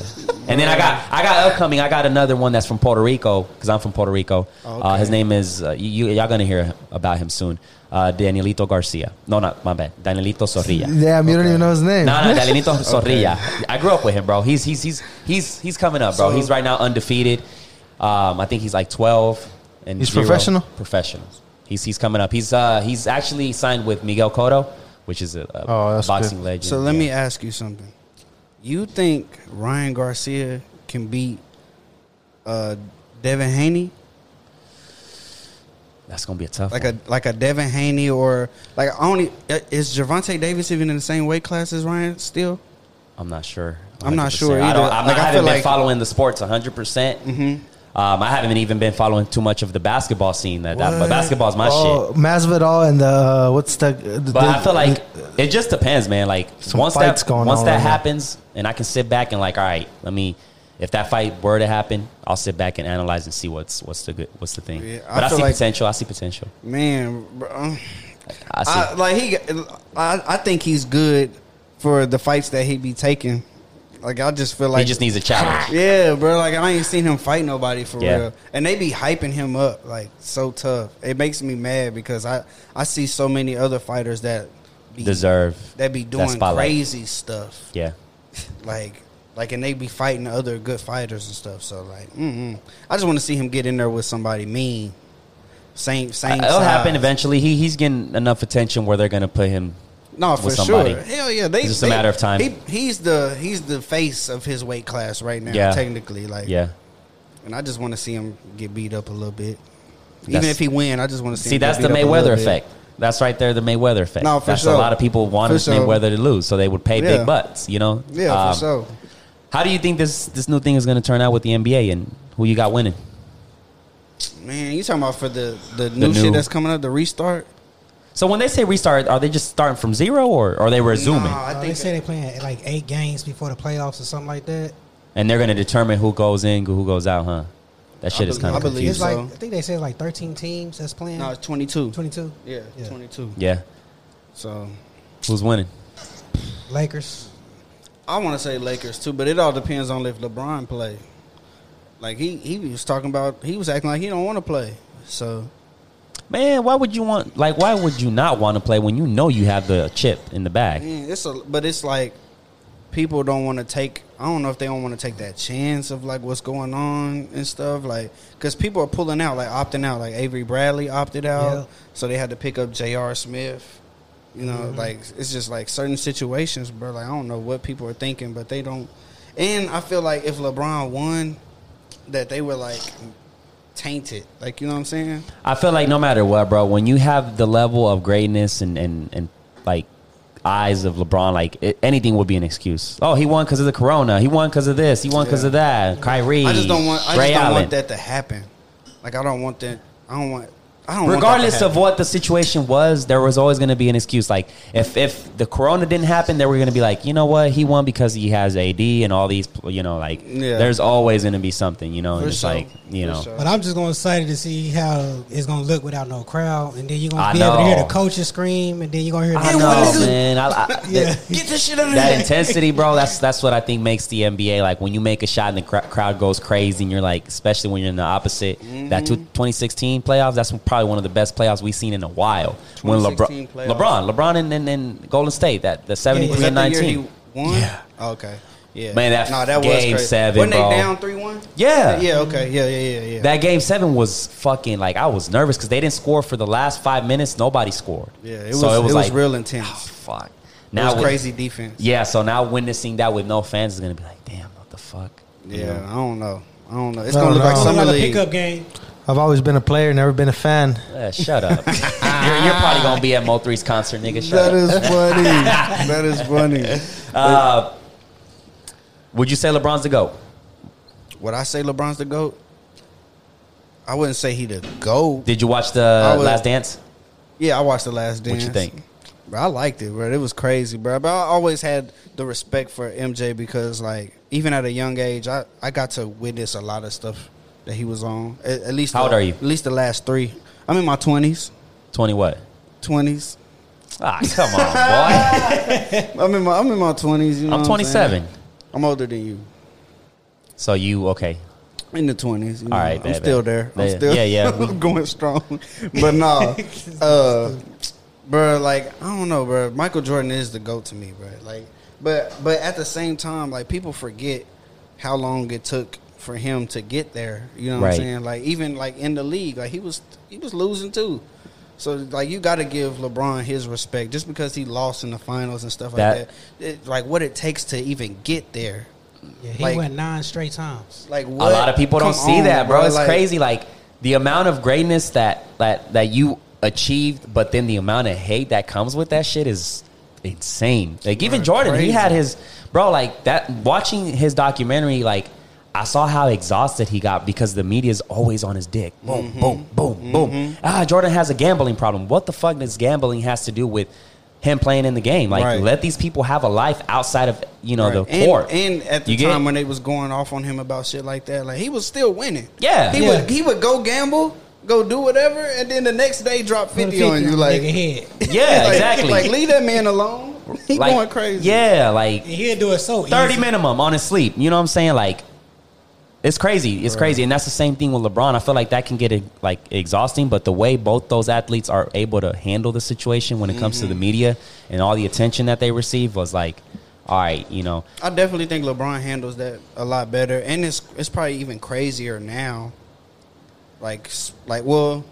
and then I got I got upcoming. I got another one that's from Puerto Rico because I'm from Puerto Rico. Uh, his name is uh, you, you- y'all gonna hear about him soon. Uh, Danielito Garcia. No, not my bad. Danielito Zorrilla. Damn, you don't even know his name. No, no, Danielito Zorrilla. I grew up with him, bro. He's he's he's he's he's coming up, bro. So- he's right now undefeated. Um, I think he's like twelve and He's zero. professional? Professional. He's he's coming up. He's uh he's actually signed with Miguel Cotto, which is a, a Oh, that's boxing good. legend. So let Yeah. me ask you something. You think Ryan Garcia can beat uh, Devin Haney? That's gonna be a tough. Like one. a like a Devin Haney or like only is Gervonta Davis even in the same weight class as Ryan still? I'm not sure. I'm not 100%. sure I, don't, either. I'm Like, not, I I haven't feel been like- following the sports 100. percent Mm-hmm. Um, I haven't even been following too much of the basketball scene. That, that but basketball's my oh, shit. Masvidal and the uh, what's the? the But I feel like it just depends, man. Like once that once on that right now. happens, and I can sit back and like, all right, let me. If that fight were to happen, I'll sit back and analyze and see what's what's the good what's the thing. Yeah, I but I, see like- potential. I see potential. Man, bro, I see. I, like he, I, I think he's good for the fights that he be taking. Like I just feel like he just needs a challenge. Yeah, bro. Like I ain't seen him fight nobody for Yeah. real, and they be hyping him up like so tough. It makes me mad because I I see so many other fighters that be, Deserve. that be doing spotlight. crazy stuff. Yeah. Like like and they be fighting other good fighters and stuff. So like, mm-mm. I just want to see him get in there with somebody mean. Same same. It'll happen eventually. He he's getting enough attention where they're gonna put him. No, for somebody. sure. Hell yeah, they. It's just a matter of time. He, he's the he's the face of his weight class right now. Yeah. technically, like Yeah. And I just want to see him get beat up a little bit. Even That's- if he win, I just want to see. See, him that's get the beat up a Mayweather little bit. effect. That's right there, the Mayweather effect. No, for that's sure. a lot of people wanted sure. Mayweather to lose, so they would pay Yeah. big butts. You know. Yeah, Um, for sure. How do you think this this new thing is going to turn out with the NBA and who you got winning? Man, you talking about for the the new, new- shit that's coming up, the restart? So when they say restart, are they just starting from zero or, or are they resuming? Nah, I Uh, they think say they're playing like eight games before the playoffs or something like that. And they're going to determine who goes in, who goes out, huh? That shit is kind of believe It's confusing. like so. I think they said like thirteen teams that's playing. no, it's twenty two. Twenty two. Yeah, Yeah. twenty two. Yeah. So Who's winning? Lakers. I want to say Lakers too, but it all depends on if LeBron play. Like he he was talking about, he was acting like he don't want to play. So Man, why would you want like why would you not want to play when you know you have the chip in the bag? Yeah, it's a, but it's like people don't want to take. I don't know if they don't want to take that chance of like what's going on and stuff. Like, because people are pulling out, like opting out. Like Avery Bradley opted out, Yeah. so they had to pick up J.R. Smith. You know, Mm-hmm. like it's just like certain situations, bro. Like I don't know what people are thinking, but they don't. And I feel like if LeBron won, that they were like tainted. Like you know what I'm saying? I feel like no matter what, bro, when you have the level of greatness and and and like eyes of LeBron, like it, anything would be an excuse. Oh, he won because of the corona. He won because of this. He won because Yeah. of that. Kyrie. I just don't want. I Ray just don't Allen. want that to happen. Like I don't want that. I don't want. I don't. Regardless want of what the situation was, there was always going to be an excuse. Like if if the corona didn't happen, they were going to be like, you know what, he won because he has AD and all these, you know, like Yeah. there's always going to be something, you know, For and it's sure. like, you For know, sure. But I'm just going to excited to see how it's going to look without no crowd, and then you're going to be able to hear the coaches scream, and then you're going to hear. I the know, man. I, I, Yeah. Get this shit out of that intensity, bro. That's that's what I think makes the NBA like when you make a shot and the cr- crowd goes crazy, and you're like, especially when you're in the opposite. That two, mm-hmm. 2016 playoffs, that's probably one of the best playoffs we've seen in a while. When LeBron, playoffs. LeBron, LeBron, and, and, and Golden State, that the 73 Was that and the year 19. he? Yeah. Oh, okay. Yeah. Man, that no, that game was crazy. seven, Wasn't bro. they down three one? Yeah. Yeah. Okay. Yeah. Yeah. Yeah. Yeah. That game seven was fucking like I was nervous because they didn't score for the last five minutes. Nobody scored. yeah. It was. so it was, like real oh, intense. oh, fuck. it Now was with- crazy defense. Yeah, so now witnessing that with no fans is gonna be like, damn, what the fuck? You Yeah. know? I don't know. I don't know. It's I gonna don't look like know. summer like a league. pickup game. I've always been a player, never been a fan. Yeah, shut up. you're, you're probably gonna be at Mo3's concert, nigga. Shut That up. is funny. that is funny. Uh, would you say LeBron's the goat? Would I say LeBron's the goat? I wouldn't say he the goat. Did you watch the would- Last Dance? Yeah, I watched the last dance. What you think? Bro, I liked it, bro. It was crazy, bro. But I always had the respect for MJ because, like, even at a young age, I, I got to witness a lot of stuff that he was on. At, at least, How old the- are you? At least the last three. I'm in my twenties. Twenty what? Twenties. Ah, come on, boy. I'm in my I'm in my twenties. You know I'm what saying? 27. I'm older than you. So you okay? In the twenties. All right, I'm bad, still bad. there. I'm still yeah, yeah. I'm going strong. But nah, uh, bro. Like I don't know, bro. Michael Jordan is the goat to me, bro. Like, but but at the same time, like people forget how long it took for him to get there. You know what Right. I'm saying? Like even like in the league, like he was he was losing too. So like you got to give LeBron his respect just because he lost in the finals and stuff That- like that. It, like what it takes to even get there. Yeah, he Like- went nine straight times. Like A lot of people don't Come see on, that, bro. It's Like, crazy. Like the amount of greatness that that that you achieved, but then the amount of hate that comes with that shit is insane. Like even Right, Jordan, he had his bro. Like that. Watching his documentary, like I saw how exhausted he got because the media's always on his dick. Boom, Mm-hmm. boom, boom, boom. Ah, Jordan has a gambling problem. What the fuck does gambling has to do with? Him playing in the game, like Right. let these people have a life outside of you know Right. the court. And at the You time it? when they was going off on him about shit like that, like he was still winning. Yeah. he Yeah. would he would go gamble, go do whatever, and then the next day drop Put a fifty on you. Like, head. yeah, like, exactly. Like leave that man alone. He Like, going crazy. Yeah, like he'll do it so 30 easy. minimum on his sleep. You know what I'm saying? Like, it's crazy. It's crazy. And that's the same thing with LeBron. I feel like that can get like exhausting, but the way both those athletes are able to handle the situation when it comes to Mm-hmm. the media and all the attention that they receive was like, all right, you know, I definitely think LeBron handles that a lot better, and it's it's probably even crazier now. Like like well,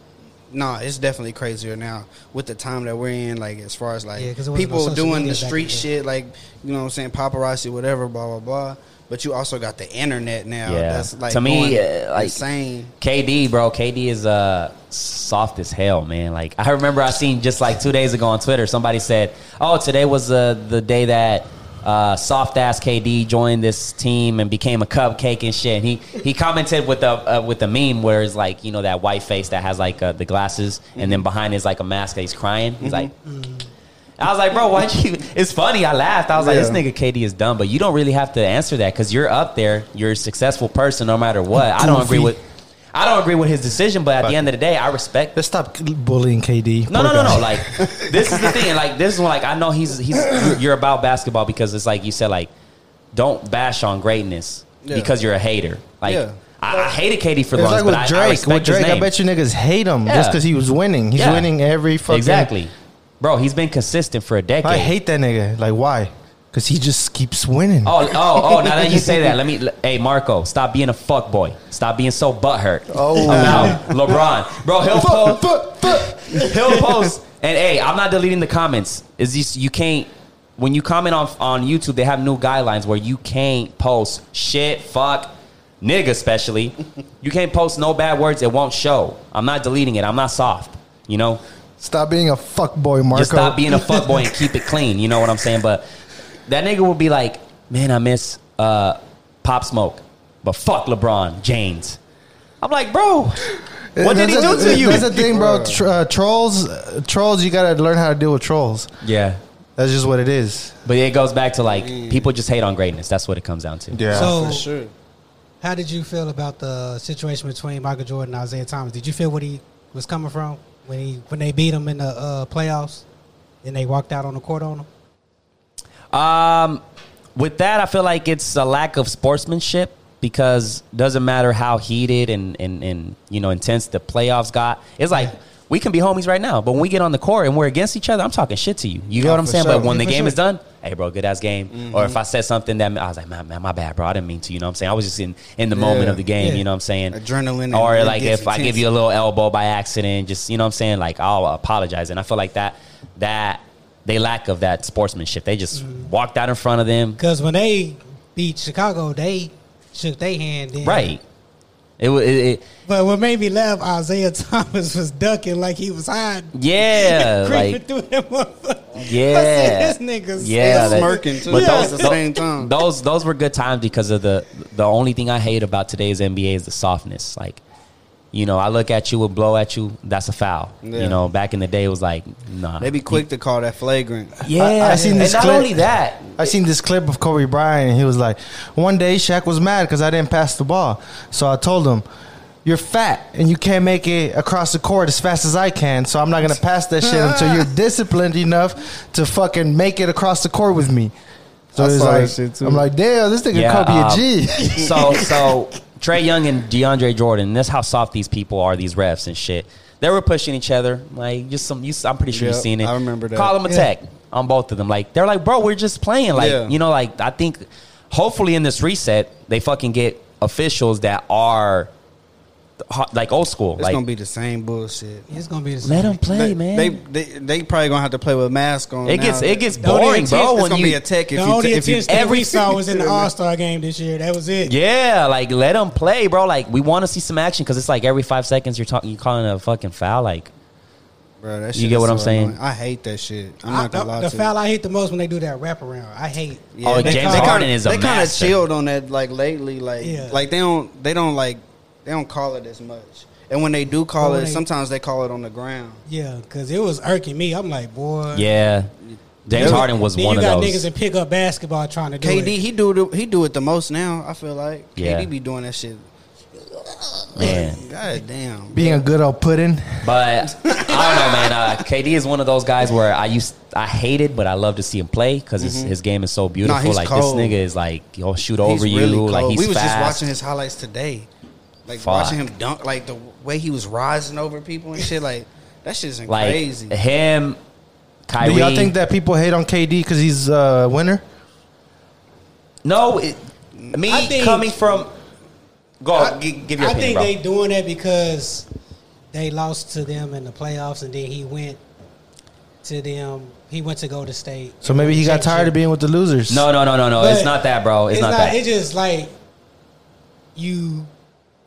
nah, it's definitely crazier now with the time that we're in. Like as far as like Yeah, 'cause people on social doing the street shit, like you know what I'm saying, paparazzi, whatever, blah blah blah. But you also got the internet now. Yeah. that's like To me, uh, like- insane. KD, bro, KD is uh soft as hell, man. Like I remember I seen just like two days ago on Twitter, somebody said, "Oh, today was uh, the day that uh, soft ass KD joined this team and became a cupcake and shit." And he he commented with the uh, with the meme where it's like you know that white face that has like uh, the glasses, and then behind is like a mask that he's crying. He's like. I was like, bro, why'd you? It's funny. I laughed. I was like, this nigga KD is dumb, but you don't really have to answer that because you're up there. You're a successful person, no matter what. I don't agree with. I don't agree with his decision, but at Fuck the end of the day, I respect. Let's stop bullying KD. No, Poor no, no, guy. no. Like this is the thing. Like this is when, like I know he's he's you're, you're about basketball because it's like you said like don't bash on greatness Yeah. because you're a hater. Like Yeah. I, I hated KD for It's long, like but with I, I Drake. respect With Drake, his I bet you niggas hate him Yeah. just because he was winning. He's Yeah. winning every fucking. exactly, bro. He's been consistent for a decade. I hate that nigga. Like why? Because he just keeps winning. Oh, oh, oh! Now that you say that, let me. Hey, Marco, stop being a fuck boy. Stop being so butthurt. Oh. about LeBron, bro. He'll post. He'll post. And hey, I'm not deleting the comments. Is this you can't when you comment on on YouTube? They have new guidelines where you can't post shit, fuck, nigga, especially. You can't post no bad words. It won't show. I'm not deleting it. I'm not soft. You know. Stop being a fuck boy, Marco. Just stop being a fuckboy and keep it clean. You know what I'm saying? But that nigga will be like, man, I miss uh, Pop Smoke, but fuck LeBron James. I'm like, bro, what did he do to you? That's the thing, bro. Tr- uh, trolls, uh, trolls. You gotta learn how to deal with trolls. Yeah, That's just what it is. but it goes back to like people just hate on greatness. That's what it comes down to. Yeah. So, For sure. how did you feel about the situation between Michael Jordan and Isiah Thomas? Did you feel what he was coming from when he when they beat him in the uh, playoffs and they walked out on the court on him? Um, with that, I feel like it's a lack of sportsmanship because doesn't matter how heated and, and, and you know intense the playoffs got. It's like we can be homies right now, but when we get on the court and we're against each other, I'm talking shit to you. You know Oh, what I'm saying? sure. But when Yeah, the game sure. is done, hey, bro, good ass game. Or if I said something that I was like, man, man, my bad, bro, I didn't mean to. You know what I'm saying? I was just in in the moment of the game. Yeah. You know what I'm saying? Adrenaline Or like if I give you a little elbow by accident, just you know what I'm saying? Like I'll apologize, and I feel like that that. They lack of that sportsmanship. They just Mm-hmm. walked out in front of them, Because when they beat Chicago, they shook their hand. Then. Right. It was. It, it, But what made me laugh, Isiah Thomas was ducking like he was hiding. yeah, creeping like through them motherfuckers. yeah, I said, this nigga's yeah, He's that- smirking too but at those, the same time. those those were good times because of the the only thing I hate about today's NBA is the softness. Like, you know, I look at you and blow at you, that's a foul. Yeah. You know, back in the day it was like, nah. They be quick to call that flagrant. Yeah, I- I seen and this not clip. only that. I seen this clip of Kobe Bryant, and he was like, one day Shaq was mad because I didn't pass the ball. So I told him, you're fat and you can't make it across the court as fast as I can. So I'm not going to pass that shit until you're disciplined enough to fucking make it across the court with me. So I it's saw that like, shit, too. I'm like, damn, this nigga Kobe um, a G. so so Trae Young and DeAndre Jordan. That's how soft these people are. These refs and shit. They were pushing each other. Like just some. You, I'm pretty sure Yep, you've seen it. I remember that. Call them a Yeah. tech on both of them. Like they're like, bro, we're just playing. Like Yeah. you know, like I think hopefully in this reset they fucking get officials that are like old school. It's like gonna be the same bullshit. It's gonna be the same. let them play, they, man. They, they they probably gonna have to play with a mask on. it gets it gets The only boring, bro. It's When gonna you be a tech if the you only t- if you attention every- we saw was in the All Star game this year. That was it. yeah, like let them play, bro. Like we want to see some action because it's like every five seconds you're talking, you calling a fucking foul. Like Bro, that You get is what I'm saying? annoying. I hate that shit. I'm I- not gonna the lie the to foul you. I hate the most when they do that wraparound. I hate. Yeah, Oh, they James kinda- Harden is a They kind of chilled on that like lately. Like Yeah. like they don't they don't like they don't call it as much. And when they do call But when it, they- sometimes they call it on the ground. Yeah, because it was irking me. I'm like, boy. yeah, James Then- Harden was then one you got niggas that pick up basketball trying to do KD it. he do the, he do it the most now. I feel like Yeah. KD be doing that shit. Man. God damn. Being a good old pudding. But I don't know, man. Uh, KD is one of those guys where I used I hated, but I love to see him play because his, his game is so beautiful. Mm-hmm. he's like cold. this nigga is like he'll shoot He's over you. really Like cold. he's we was fast. just watching his highlights today. Like Fuck. watching him dunk, like the way he was rising over people and shit. Like that shit's like crazy. him, Kyrie. Do y'all think that people hate on KD because he's a winner? No, it, me I think- coming from. Go, I, gi- give your I opinion, think bro. they doing that because they lost to them in the playoffs, and then he went to them. He went to Golden State. So maybe he got tired of being with the losers. no, no, no, no, no. But It's not that, bro. It's, not, that. It's just like you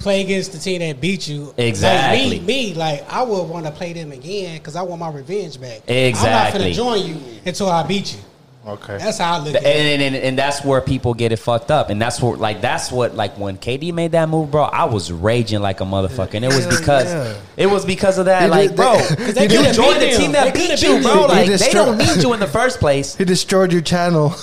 play against the team that beat you. Exactly. Like me, me, like I would want to play them again because I want my revenge back. Exactly. I'm not gonna join you until I beat you. Okay. That's how I look and, at it. and, and, and that's where people get it fucked up, and that's what like that's what like when KD made that move, bro. I was raging like a motherfucker, and it was because yeah. it was because of that, They like, did- bro. they- 'Cause they you could've joined the team that They beat you, bro. them. Like They they don't need you in the first place. He destroyed your channel.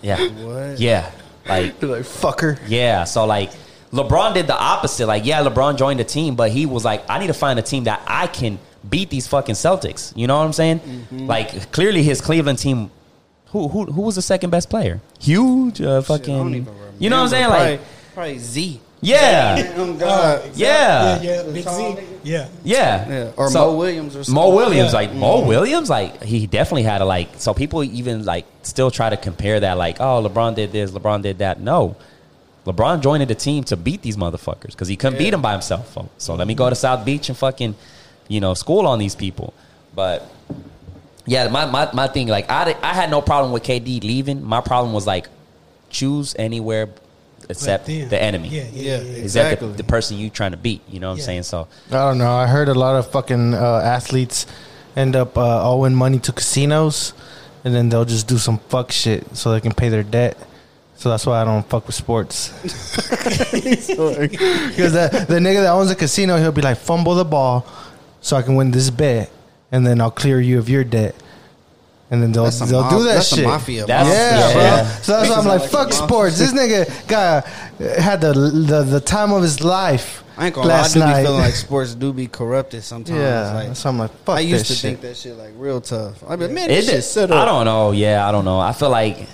Yeah, What? yeah, like You're like fucker. Yeah, so like LeBron did the opposite. Like, yeah, LeBron joined the team, but he was like, I need to find a team that I can beat these fucking Celtics. You know what I'm saying? Mm-hmm. Like, clearly his Cleveland team. Who who who was the second best player? Huge, uh, Shit, I don't fucking. even remember. You know what I'm saying? Probably, Like, probably Z. yeah, Oh God. yeah, yeah, yeah, Big Z. Yeah. yeah, Yeah, or So- Mo Williams or something. Mo Williams, Yeah. like Mo Williams, like he definitely had a like. So people even like still try to compare that, like, oh, LeBron did this, LeBron did that. No, LeBron joined the team to beat these motherfuckers because he couldn't beat them by himself. So, so let me go to South Beach and fucking, you know, school on these people. But yeah, my my, my thing, like, I I had no problem with KD leaving. My problem was like, choose anywhere except the enemy. Yeah, yeah, Yeah, yeah. yeah. Is that Exactly. the, the person you trying to beat? You know what I'm saying? So I don't know. I heard a lot of fucking uh, athletes end up uh, owing money to casinos, and then they'll just do some fuck shit so they can pay their debt. So that's why I don't fuck with sports. Because the, the nigga that owns a casino, he'll be like, fumble the ball so I can win this bet, and then I'll clear you of your debt. And then they'll That's they'll mob- do that that's shit. mafia. That's- yeah, Yeah. bro. So that's why I'm like, fuck sports. This nigga got had the, the the time of his life I ain't gonna lie. I last do be night. feeling like sports do be corrupted sometimes. yeah, Like, so I'm like, fuck I used that to shit. think that shit like real tough. I mean, man, It this shit is. I don't know. Yeah, I don't know. I feel like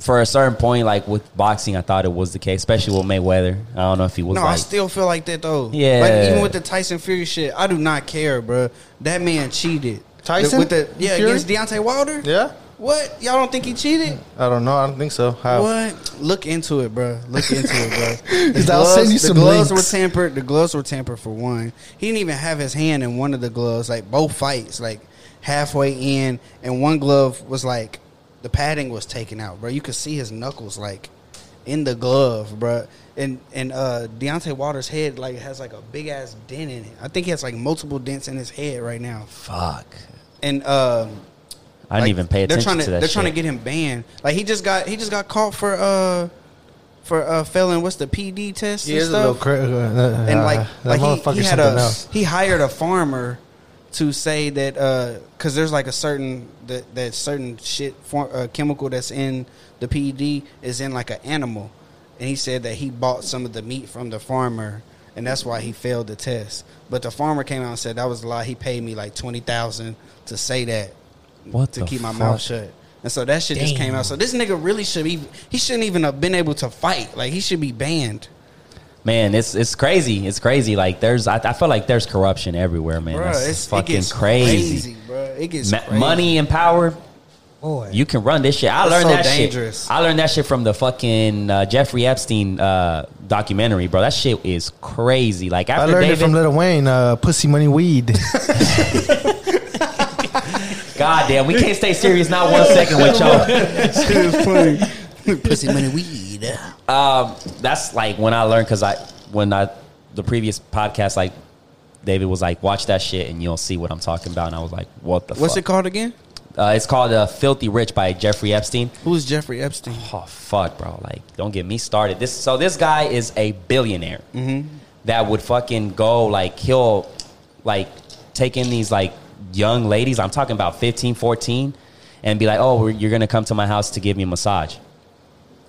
for a certain point, like with boxing, I thought it was the case, especially with Mayweather. I don't know if he was No, I still feel like that though. Yeah. like even with the Tyson Fury shit, I do not care, bro. That man cheated. Tyson? with the yeah Fury? against Deontay Wilder. Yeah, What y'all don't think he cheated? I don't know. I don't think so. How? What? Look into it, bro. Look into it, bro. The 'Cause I'll send you the gloves links. were tampered. The gloves were tampered for one. He didn't even have his hand in one of the gloves. Like both fights, like halfway in, and one glove was like the padding was taken out, bro. You could see his knuckles like in the glove, bro. And and uh Deontay Waters' head like has like a big ass dent in it. I think he has like multiple dents in his head right now. Fuck. And um I didn't like, even pay they're attention trying to, to that. They're shit. trying to get him banned. Like he just got he just got caught for uh for uh failing what's the PD test He and is a stuff. little cra- uh, and like that like he, motherfucker's he had a else. he hired a farmer to say that uh because there's like a certain that that certain shit for, uh, chemical that's in the PED is in like an animal, and he said that he bought some of the meat from the farmer. And that's why he failed the test. But the farmer came out and said that was a lie. He paid me like twenty thousand to say that What to keep my fuck? mouth shut. And so that shit just came out. So this nigga really should be. He shouldn't even have been able to fight. Like he should be banned. Man, it's it's crazy. It's crazy. Like there's, I, I feel like there's corruption everywhere, man. Bruh, That's it's, fucking it gets crazy. crazy, bro. It gets Ma- crazy. money and power. Boy. You can run this shit. I learned so that dangerous. shit. I learned that shit from the fucking uh, Jeffrey Epstein uh, documentary, bro. That shit is crazy. Like I learned David, it from Lil Wayne, uh, Pussy Money Weed. God damn, we can't stay serious not one second with y'all. Pussy money weed. Um, that's like when I learned because I when I the previous podcast like David was like watch that shit and you'll see what I'm talking about and I was like what the What's fuck? it called again? Uh, it's called uh, Filthy Rich by Jeffrey Epstein. Who's Jeffrey Epstein? Oh fuck, bro! Like, don't get me started. This so this guy is a billionaire that would fucking go like he'll like take in these like young ladies. I'm talking about 15, 14, and be like, oh, you're gonna come to my house to give me a massage.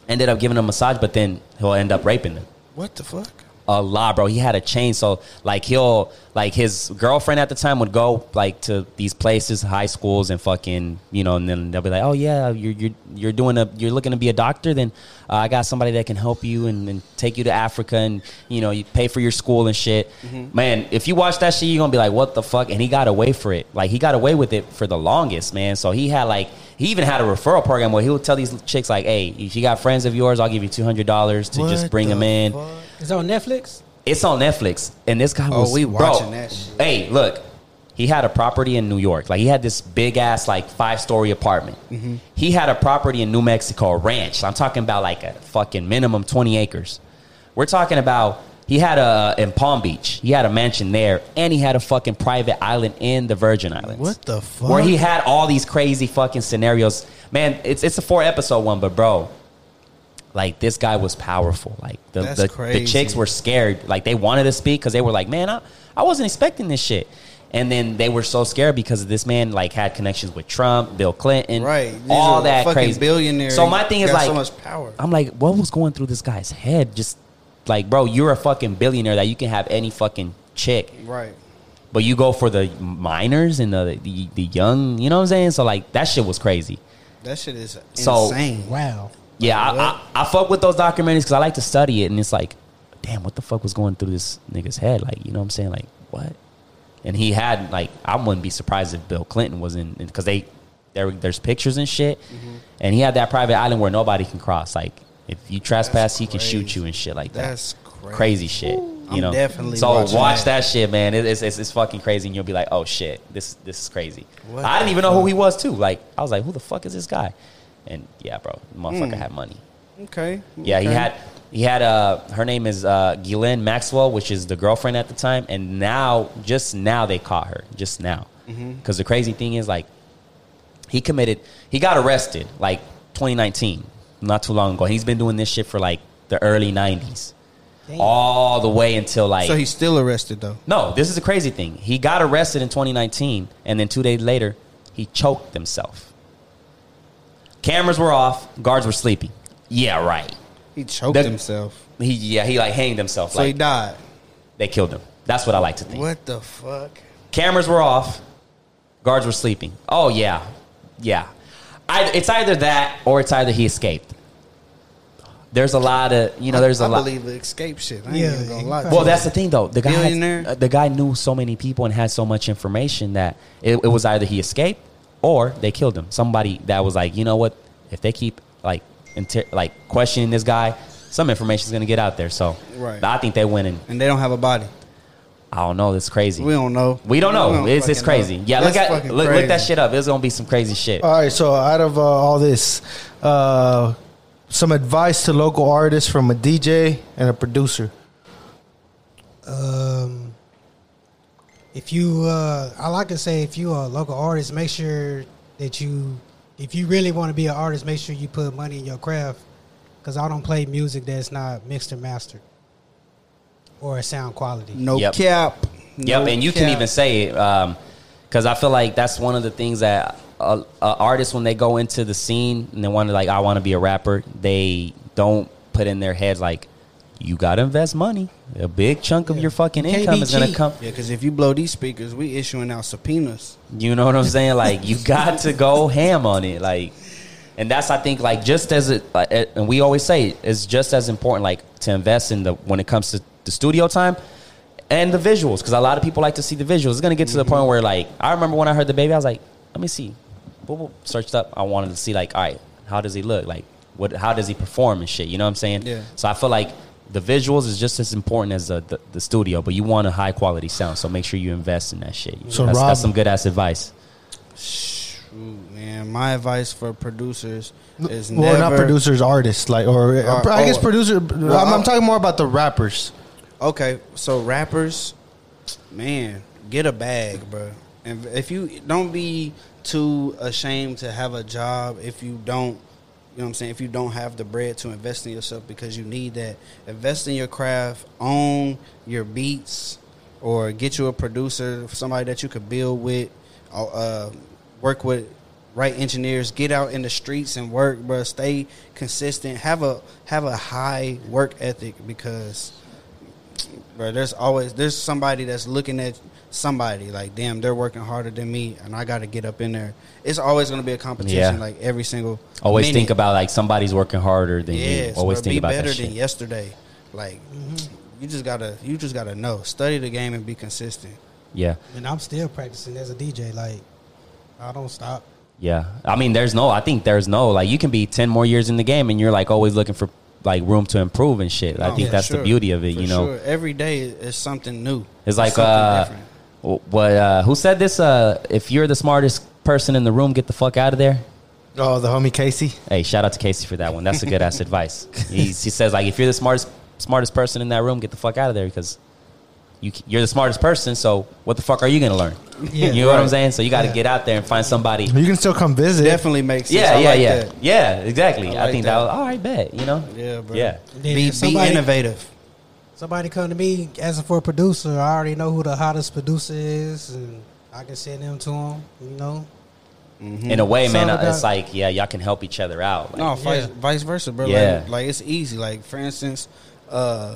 Ended up giving them a massage, but then he'll end up raping them What the fuck? a lot, bro. He had a chain, so like he'll like his girlfriend at the time would go like to these places, high schools, and fucking you know, and then they'll be like, oh yeah, you're you're you're doing a you're looking to be a doctor, then uh, I got somebody that can help you and, and take you to Africa and you know you pay for your school and shit. Man, if you watch that shit, you're gonna be like, what the fuck? And he got away for it. Like he got away with it for the longest, man. So he had like. He even had a referral program where he would tell these chicks like, "Hey, if you got friends of yours, I'll give you two hundred dollars to just bring the them in." fuck? It's on Netflix. It's on Netflix, and this guy Oh, was. we bro, watching that shit. Hey, look, he had a property in New York. Like he had this big ass like five story apartment. Mm-hmm. He had a property in New Mexico, a ranch. I'm talking about like a fucking minimum 20 acres. We're talking about he had a in Palm Beach. He had a mansion there, and he had a fucking private island in the Virgin Islands. What the fuck? Where he had all these crazy fucking scenarios. Man, it's it's a four episode one, but bro, like this guy was powerful. Like the That's the, the chicks were scared. Like they wanted to speak because they were like, man, I, I wasn't expecting this shit. And then they were so scared because this man like had connections with Trump, Bill Clinton, Right. These all that fucking crazy billionaires. So my thing is like, so much power. I'm like, what was going through this guy's head? Just like, bro, you're a fucking billionaire that you can have any fucking chick, Right. but you go for the minors and the the, the young. You know what I'm saying? So like that shit was crazy. That shit is So- insane. Wow. Yeah, I, I, I fuck with those documentaries because I like to study it, and it's like, damn, what the fuck was going through this nigga's head? Like, you know what I'm saying? Like, what? And he had like, I wouldn't be surprised if Bill Clinton was in because they there there's pictures and shit, Mm-hmm. and he had that private island where nobody can cross. Like, if you trespass, he can shoot you and shit like that. That's crazy. crazy shit. You I'm know, definitely so watch that. that. shit, man. It- it's, it's it's fucking crazy, and you'll be like, oh shit, this this is crazy. What I didn't even know who he was too. Like, I was like, who the fuck is this guy? And yeah, bro, motherfucker Mm. had money. Okay. Yeah, he had he had uh her name is uh Ghislaine Maxwell, which is the girlfriend at the time, and now just now they caught her, just now. Mm-hmm. Because the crazy thing is like he committed, he got arrested like 2019, not too long ago. He's been doing this shit for like the early 90s, Damn. all the way until like So he's still arrested though. no. This is the crazy thing. He got arrested in 2019, and then two days later, he choked himself. Cameras were off, guards were sleeping. Yeah, right. He choked The- himself. He yeah, he like hanged himself. So he died. they killed him. That's what I like to think. What the fuck? Cameras were off, guards were sleeping. Oh yeah, yeah. I, it's either that or it's either he escaped. There's a lot of you know. There's a I lot. Of believe the escape shit. I ain't Yeah, even gonna lie. to Well, you. that's the thing though. The guy, had- Billionaire? uh, the guy knew so many people and had so much information that it, it was either he escaped or they killed him. Somebody that was like, you know what? If they keep like inter- like questioning this guy, some information is gonna get out there. So Right. I think they went and and they don't have a body. I don't know. It's crazy. We don't know. We don't know. We don't it's it's crazy. know. Yeah, That's look at look, look that shit up. It's gonna be some crazy shit. All right, so out of uh, all this, uh, some advice to local artists from a DJ and a producer. Um, if you, uh, I like to say, if you are a local artist, make sure that you, if you really want to be an artist, make sure you put money in your craft. Because I don't play music that's not mixed and mastered or a sound quality. No Yep. cap. Yep, No and you can cap. even say it because I feel like that's one of the things that uh, uh, artists when they go into the scene and they want to like I want to be a rapper, they don't put in their heads like you got to invest money. A big chunk of your fucking You income is gonna come. Yeah, because if you blow these speakers, we issuing out subpoenas. You know what I'm saying? Like you got to go ham on it. Like, and that's I think like just as it- and we always say it's just as important like to invest in the when it comes to the studio time and the visuals because a lot of people like to see the visuals. It's gonna get to the point mm-hmm. where like I remember when I heard the baby, I was like, let me see. boop, boop, searched up. I wanted to see like, all right, how does he look? Like, what? How does he perform and shit? You know what I'm saying? Yeah. So I feel like the visuals is just as important as the, the, the studio, but you want a high quality sound. So make sure you invest in that shit. So that's, Rob- that's some good ass advice. Shoot, man, my advice for producers is well, never not producers, artists, like or Or- I guess oh, producer. well, I'm, I'm talking more about the rappers. Okay, so rappers, man, get a bag, bro. And if you don't be too ashamed to have a job, if you don't, you know what I'm saying, if you don't have the bread to invest in yourself because you need that, invest in your craft, own your beats, or get you a producer, somebody that you could build with, uh, work with right engineers, get out in the streets and work, bro. Stay consistent. Have a have a high work ethic because bro. There's always there's somebody that's looking at somebody like, damn, they're working harder than me, and I got to get up in there. It's always going to be a competition, Yeah. like every single. Always minute. think about like somebody's working harder than yes, you. Always bro, think be about better that than shit. yesterday. Like mm-hmm. you just gotta you just gotta know, study the game and be consistent. Yeah. And I'm still practicing as a DJ. Like, I don't stop. Yeah, I mean, there's no. I think there's no like you can be ten more years in the game and you're like always looking for like room to improve and shit. I No, think for that's sure. the beauty of it. For you know, sure. every day is something new. it's like uh, what uh, who said this? Uh, if you're the smartest person in the room, get the fuck out of there. Oh, the homie Casey. Hey, shout out to Casey for that one. That's a good ass advice. He's, he says like if you're the smartest smartest person in that room, get the fuck out of there because you c- you're the smartest person. So what the fuck are you gonna learn? Yeah. you know what I'm saying? So you got to Yeah. get out there and find somebody. You can still come visit. Definitely makes sense. Yeah, I yeah, like yeah, that. yeah. Exactly. I I, think that. that. was, all right, bet. You know. Yeah, bro. Yeah. Be, somebody- be innovative. Somebody come to me asking for a producer. I already know who the hottest producer is, and I can send them to him. You know, In a way, It's man, all it's like yeah, y'all can help each other out. Like, No, vice, Yeah. vice versa, bro. Yeah. Like, like it's easy. Like for instance, uh,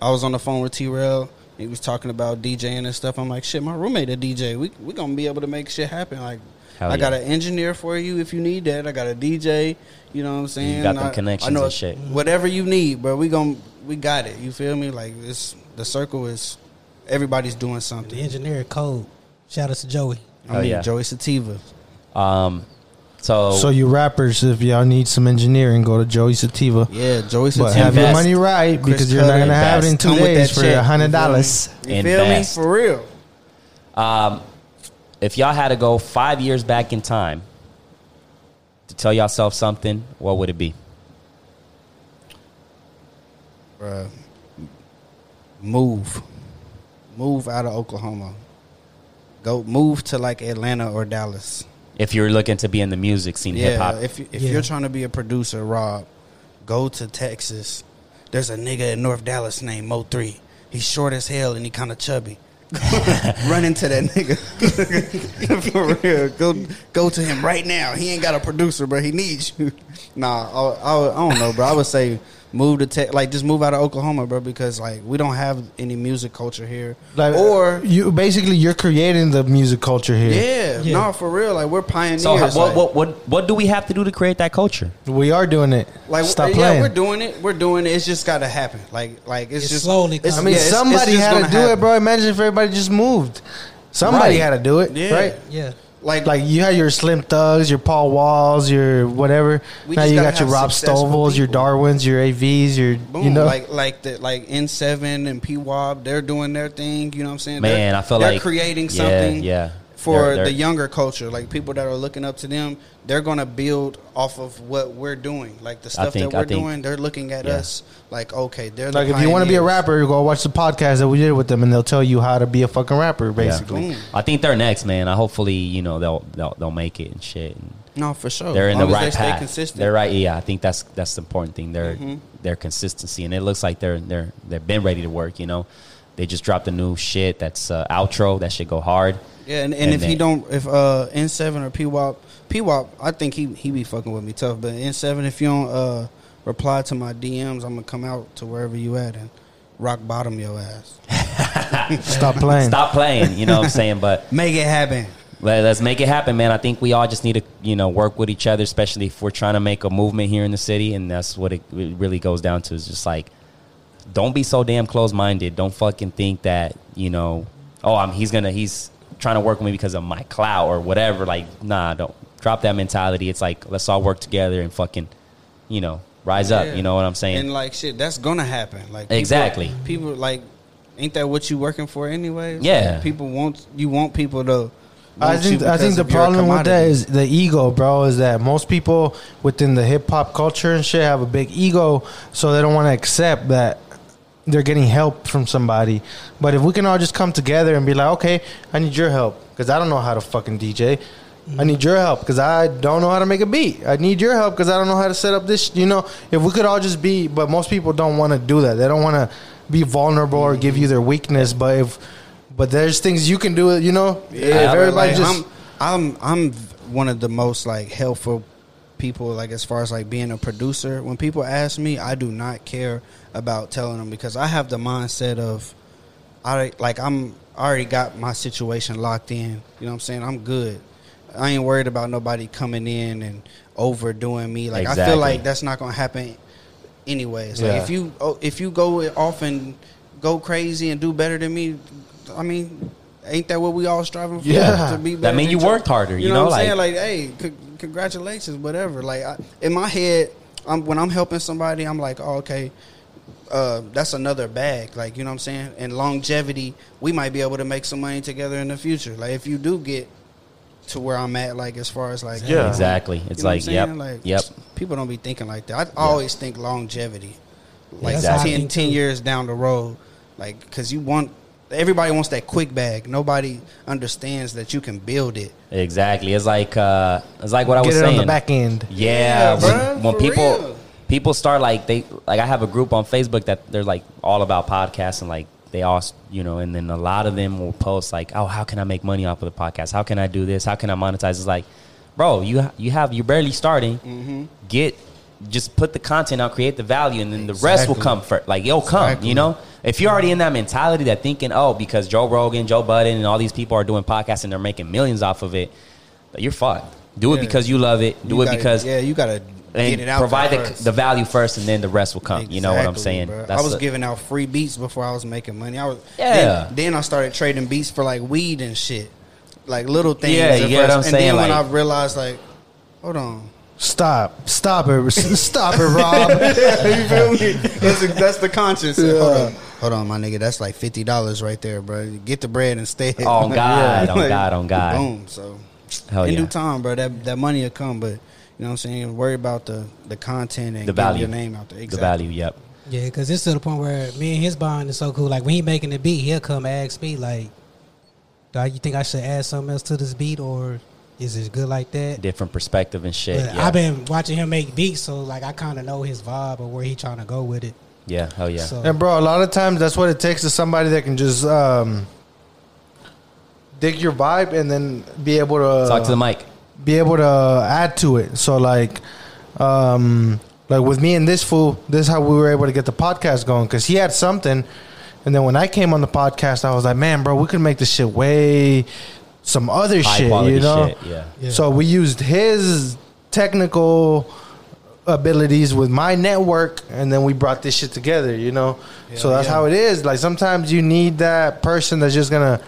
I was on the phone with T-Rell. He was talking about DJing and stuff. I'm like, shit, my roommate a DJ. We we gonna be able to make shit happen. Like, Hell I got yeah. an engineer for you if you need that. I got a DJ. You know what I'm saying? You got them I- connections I know and shit. Whatever you need, bro. We gonna we got it. You feel me? Like this, the circle is everybody's doing something. the something. engineer code. Shout out to Joey. I Oh, mean, yeah. Joey Sativa. Um, so, So you rappers, if y'all need some engineering, go to Joey Sativa. Yeah, Joey But Sativa. have your money right Chris because you're not gonna have it in two Come days for a hundred you feel me? dollars. You feel me? For real. um, if y'all had to go five years back in time to tell yourself something, what would it be? Bruh, move, move out of Oklahoma. Go move to like Atlanta or Dallas. If you're looking to be in the music scene, hip hop. if if Yeah. you're trying to be a producer, Rob, go to Texas. There's a nigga in North Dallas named Mo3. He's short as hell and he kind of chubby. Run into that nigga for real. Go go to him right now. He ain't got a producer, but he needs you. Nah, I, I, I don't know, bro. I would say move to Tex like just move out of Oklahoma, bro, because like we don't have any music culture here. Like, or you basically you're creating the music culture here. yeah, Yeah. no, for real. Like we're pioneers. so what, like- what what what do we have to do to create that culture? We are doing it. Like Stop yeah, playing. we're doing it. We're doing it. It's just got to happen. Like like it's, It's just slowly it's- I mean, yeah, it's- it's somebody had to gonna do it, bro. Imagine if everybody just moved. Somebody Right. had to do it, Yeah. right? Yeah. Like Like you had your Slim Thugs, your Paul Walls, your whatever. Now you gotta your Rob successful Stovalls, your. Darwins, your AVs, your boom, you know. like like the like N seven and P Wop. They're doing their thing. You know what I'm saying? Man, They're- I feel they're like creating yeah, something. yeah. For They're- they're- the younger culture, like people that are looking up to them, they're gonna build off of what we're doing. Like the stuff think- that we're think- doing, they're looking at yeah. us like, okay, they're like the if you want to be a rapper, you go watch the podcast that we did with them, and they'll tell you how to be a fucking rapper, basically. Boom. I think they're next, man. I hopefully you know they'll they'll, they'll make it and shit. And No, for sure. they're in the long right they stay path. consistent. They're right. Yeah, I think that's that's the important thing. Their Mhm. their consistency, and it looks like they're they're they've been ready to work. You know, they just dropped a new shit that's uh, outro that should go hard. Yeah, and, and, And if he don't, if uh N seven or P Wop, P Wop, I think he he be fucking with me tough. But N seven, if you don't uh reply to my DMs, I'm gonna come out to wherever you at and rock bottom your ass. Stop playing. Stop playing. You know what I'm saying? But Make it happen. Let, us make it happen, man. I think we all just need to, you know, work with each other, especially if we're trying to make a movement here in the city, and that's what it, it really goes down to. Is just like, don't be so damn close minded. Don't fucking think that you know, oh, I'm he's gonna he's trying to work with me because of my clout or whatever. Like, nah, don't drop that mentality. It's like let's all work together and fucking, you know, rise up. You know what I'm saying? And like shit, that's gonna happen. Like people- Exactly. People, like, ain't that what you working for anyway? Yeah. like people want you want people to. I think I think the problem with that is the ego, bro. Is that most people within the hip hop culture and shit have a big ego, so they don't want to accept that they're getting help from somebody. But if we can all just come together and be like, okay, I need your help because I don't know how to fucking DJ. I need your help because I don't know how to make a beat. I need your help because I don't know how to set up this. You know, if we could all just be, but most people don't want to do that. They don't want to be vulnerable or give you their weakness. But if, but there's things you can do. You know, if everybody like, just. I'm, I'm I'm one of the most like helpful people like as far as like being a producer. When people ask me, I do not care about telling them because I have the mindset of I like I'm I already got my situation locked in. You know what I'm saying? I'm good. I ain't worried about nobody coming in and overdoing me. Like I feel like that's not gonna happen anyways. Like Yeah. if you oh, if you go off and go crazy and do better than me, I mean, ain't that what we all striving for? Yeah. to be That better mean you worked harder, you You, know, know, what I'm saying? like- Like, hey, c- congratulations, whatever. Like I, in my head, I'm, when I'm helping somebody, I'm like, oh, okay. Uh, that's another bag, like you know what I'm saying. And longevity, we might be able to make some money together in the future. Like if you do get to where I'm at, like as far as like Yeah. exactly. you It's know like, yep. Like, yep. People don't be thinking like that. I always think longevity, like that's 10, 10 years down the road, like because you want everybody wants that quick bag. Nobody understands that you can build it. Exactly. It's like uh, it's like what I was it saying. on the back end. Yeah, Yeah, when, bruh, when for people real. People start like they like I have a group on Facebook that they're like all about podcasts and like they all you know and then a lot of them will post like oh how can I make money off of the podcast? How can I do this? How can I monetize? It's like bro you you have you're barely starting. Mm-hmm. get just put the content out create the value and then the rest will come for like it'll come Exactly. you know? If you're already in that mentality that thinking oh because Joe Rogan Joe Budden and all these people are doing podcasts and they're making millions off of it you're fucked. Do it because you love it. Do You it gotta- because yeah, you gotta and get it out. provide the, the value first, and then the rest will come. You know what I'm Exactly, saying? bro. I was the- giving out free beats before I was making money. I was Yeah. Then, then I started trading beats for like weed and shit, like little things. Yeah, you get what I'm and saying, then when I realized, like, hold on, Stop, stop it, stop it, Rob. you feel me? That's the, that's the conscience. Hold on, hold on, my nigga. That's like fifty dollars right there, bro. Get the bread and instead. On God, on oh, oh, Like, God, on God. Boom. So Hell in yeah. due time, bro. That that money will come, but you know what I'm saying. Worry about the the content and The value. your name out there. Exactly. The value, yep. Yeah, because it's to the point where me and his bond is so cool. Like when he making the beat, he'll come ask me like, "Do you think I should add something else to this beat, or is it good like that?" Different perspective and shit. Yeah. I've been watching him make beats, so like I kind of know his vibe or where he trying to go with it. yeah, hell yeah. So And bro, a lot of times that's what it takes to somebody that can just um, dig your vibe and then be able to Talk to the mic. Be able to add to it. So like, um, like with me and this fool, this is how we were able to get the podcast going because he had something, and then when I came on the podcast, I was like, man, bro, we could make this shit way some other High shit, you know? shit. Yeah. Yeah. So we used his technical abilities with my network, and then we brought this shit together. You know, yeah, so that's yeah. how it is. Like sometimes you need that person that's just gonna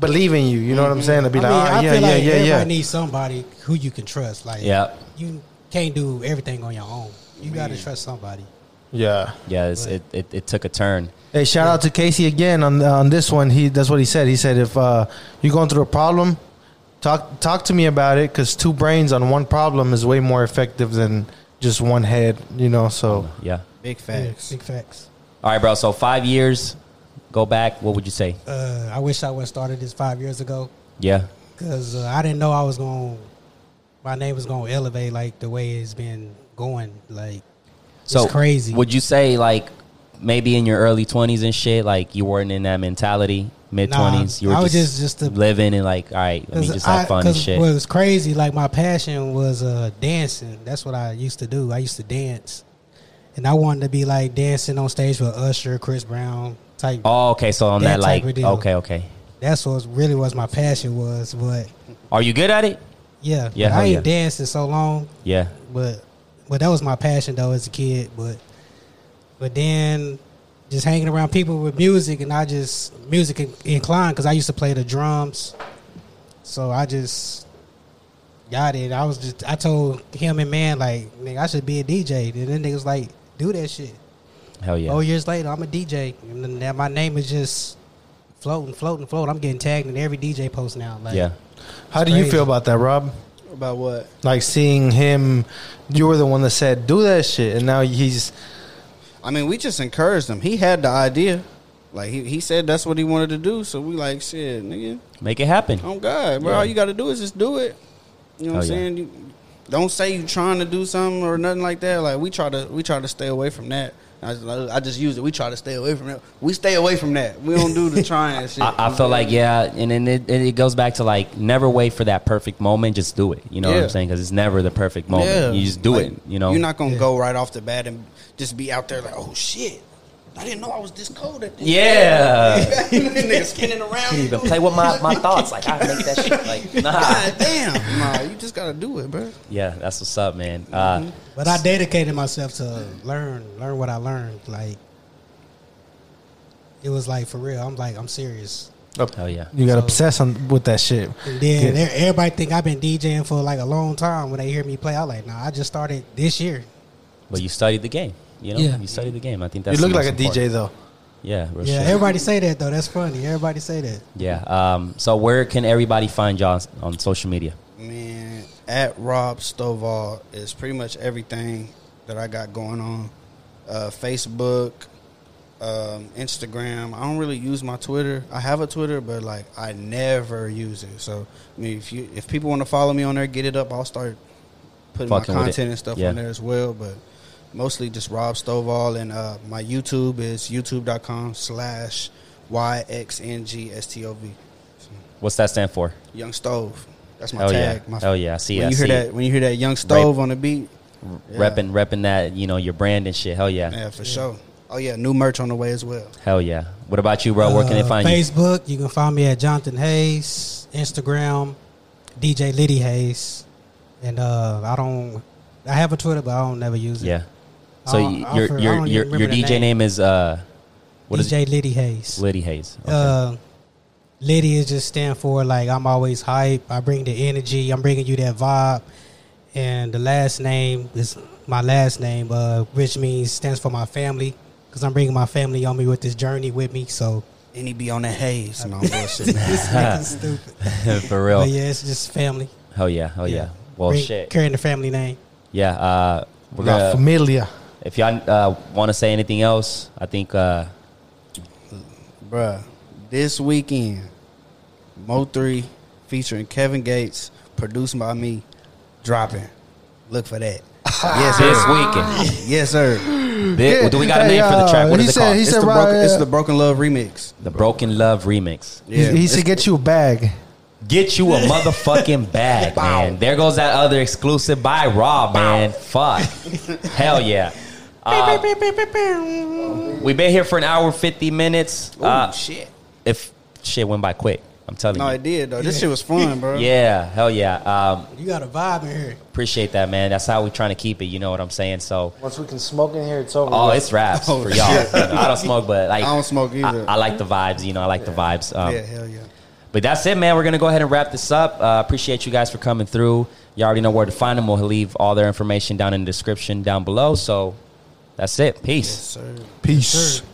believe in you. You know what I'm mm-hmm. saying? To be I mean, like, oh, I yeah, feel yeah, like yeah, everybody yeah. needs somebody who you can trust. Like, Yeah. you can't do everything on your own. You got to trust somebody. yeah. Yeah, it's, it, it, it took a turn. Hey, shout out to Casey again on uh, on this one. He that's what he said. He said if uh, you're going through a problem, talk talk to me about it because two brains on one problem is way more effective than just one head. You know, so Yeah. Big Yeah, facts. big facts. All right, bro. So five years, go back. What would you say? Uh, I wish I would have started this five years ago Yeah. because uh, I didn't know I was going. My name was going to elevate like the way it's been going. Like, So it's crazy. Would you say like maybe in your early twenties and shit, like you weren't in that mentality, mid twenties? Nah, you were I was just, just- living and like, all right, let me just have I- fun and shit. What was crazy, like my passion was uh, dancing. That's what I used to do. I used to dance, and I wanted to be like dancing on stage with Usher, Chris Brown type. oh, okay. So on that, That like, okay, okay. That's what really was my passion was. But Are you good at it? yeah, Yeah, I ain't yeah. dancing so long. Yeah. But but that was my passion though as a kid. But but then just hanging around people with music, and I just music inclined because I used to play the drums. So I just Got it. I was just I told him and man like nigga I should be a DJ. And then niggas like do that shit. Hell yeah. Four years later I'm a DJ. And now my name is just floating, floating, floating. I'm getting tagged in every DJ post now. Like yeah. How do you feel about that, Rob? About what? Like seeing him, you were the one that said do that shit, and now he's I mean, we just encouraged him. He had the idea. Like he, he said that's what he wanted to do. So we like shit, nigga. Make it happen. Oh God, bro! Yeah. All you got to do is just do it. You know what I'm Hell yeah. saying? You, don't say you trying to do something or nothing like that. Like we try to we try to stay away from that. I just, I just use it. We try to stay away from that. We stay away from that. We don't do the trying shit. I, I feel like yeah, and then it, it goes back to like never wait for that perfect moment. Just do it. You know what Yeah. I'm saying? Because it's never the perfect moment. Yeah. You just do Like, it. You know. you're not gonna go right off the bat and just be out there like, oh shit, I didn't know I was this cold at this. Yeah. nigga skinning around. Can't even play with my, my thoughts. Like I make that shit. Like nah. God damn, nah, you just gotta do it, bro. Yeah, that's what's up, man. Uh, But I dedicated myself to learn, learn what I learned. Like it was like for real. I'm like I'm serious. Oh, Hell yeah. you got So- obsessed on with that shit. And then Yeah. everybody think I've been DJing for like a long time. When they hear me play, I'm like, nah, I just started this year. But you studied the game. You know, Yeah. you studied the game. I think that's. You look the like a most DJ though. Yeah, Yeah, shit. everybody say that though. That's funny. Everybody say that. Yeah. Um, so where can everybody find y'all on social media? Man, at Rob Stovall is pretty much everything that I got going on. Uh, Facebook, um, Instagram. I don't really use my Twitter. I have a Twitter, but like I never use it. So I mean, if you if people want to follow me on there, get it up. I'll start putting Fucking my content and stuff Yeah. on there as well. But mostly just Rob Stovall, and uh, my YouTube is youtube.com slash yxngstov. What's that stand for? Young Stove. That's my Hell yeah. tag. My, Hell yeah. See. when I you hear see that, when you hear that Young Stove on the beat, yeah. repping repping that you know your brand and shit. Hell yeah. yeah, for sure. Oh yeah, new merch on the way as well. Hell yeah. What about you, bro? Where can they Uh, find you? Facebook, you can find me at Jonathan Hayes. Instagram, DJ Liddy Hayes. And uh, I don't, I have a Twitter, but I don't never use it. Yeah. So I don't- I your I your your your DJ the name. is uh what is DJ it? Liddy Hayes. Liddy Hayes. Okay. Uh, Liddy is just stand for like I'm always hype. I bring the energy. I'm bringing you that vibe. And the last name is my last name, uh, which means stands for my family, because I'm bringing my family on me with this journey with me. So And he be on that haze. No, I'm this bullshit. nigga's stupid. For real. But yeah, it's just family. Oh yeah. Hell yeah. Well, Bring- shit. Carrying the family name. Yeah. Uh, we're La gonna, Familia. If y'all uh, want to say anything else, I think uh, Bruh, this weekend, Mo3 featuring Kevin Gates, produced by me, dropping. Look for that. yes, this sir. weekend. Yes, sir. Thi- do we got a Hey, name for the uh, track? What he is it said- called? he It's said the, right, broken, it's uh, the Broken Love remix. the Broken Love remix. Yeah. he, he said get you a bag. Get you a motherfucking bag, man. There goes that other exclusive by Rob, man. Fuck. Hell yeah. Uh, we've been here for an hour fifty minutes. Oh, Uh, shit. if shit went by quick, I'm telling No, you. No, it did, though. This shit was fun, bro. Yeah, hell yeah. Um, You got a vibe in here. appreciate that, man. That's how we trying to keep it. You know what I'm saying? So, Once we can smoke in here, it's over. oh, it's raps Oh, for y'all. You know, I don't smoke, but like I don't smoke either. I, I like the vibes. You know, I like the vibes. Um, yeah, hell yeah. But that's it, man. We're gonna go ahead and wrap this up. Uh, appreciate you guys for coming through. You already know where to find them. We'll leave all their information down in the description down below. So that's it. Peace. Yes, sir. Peace. Sure.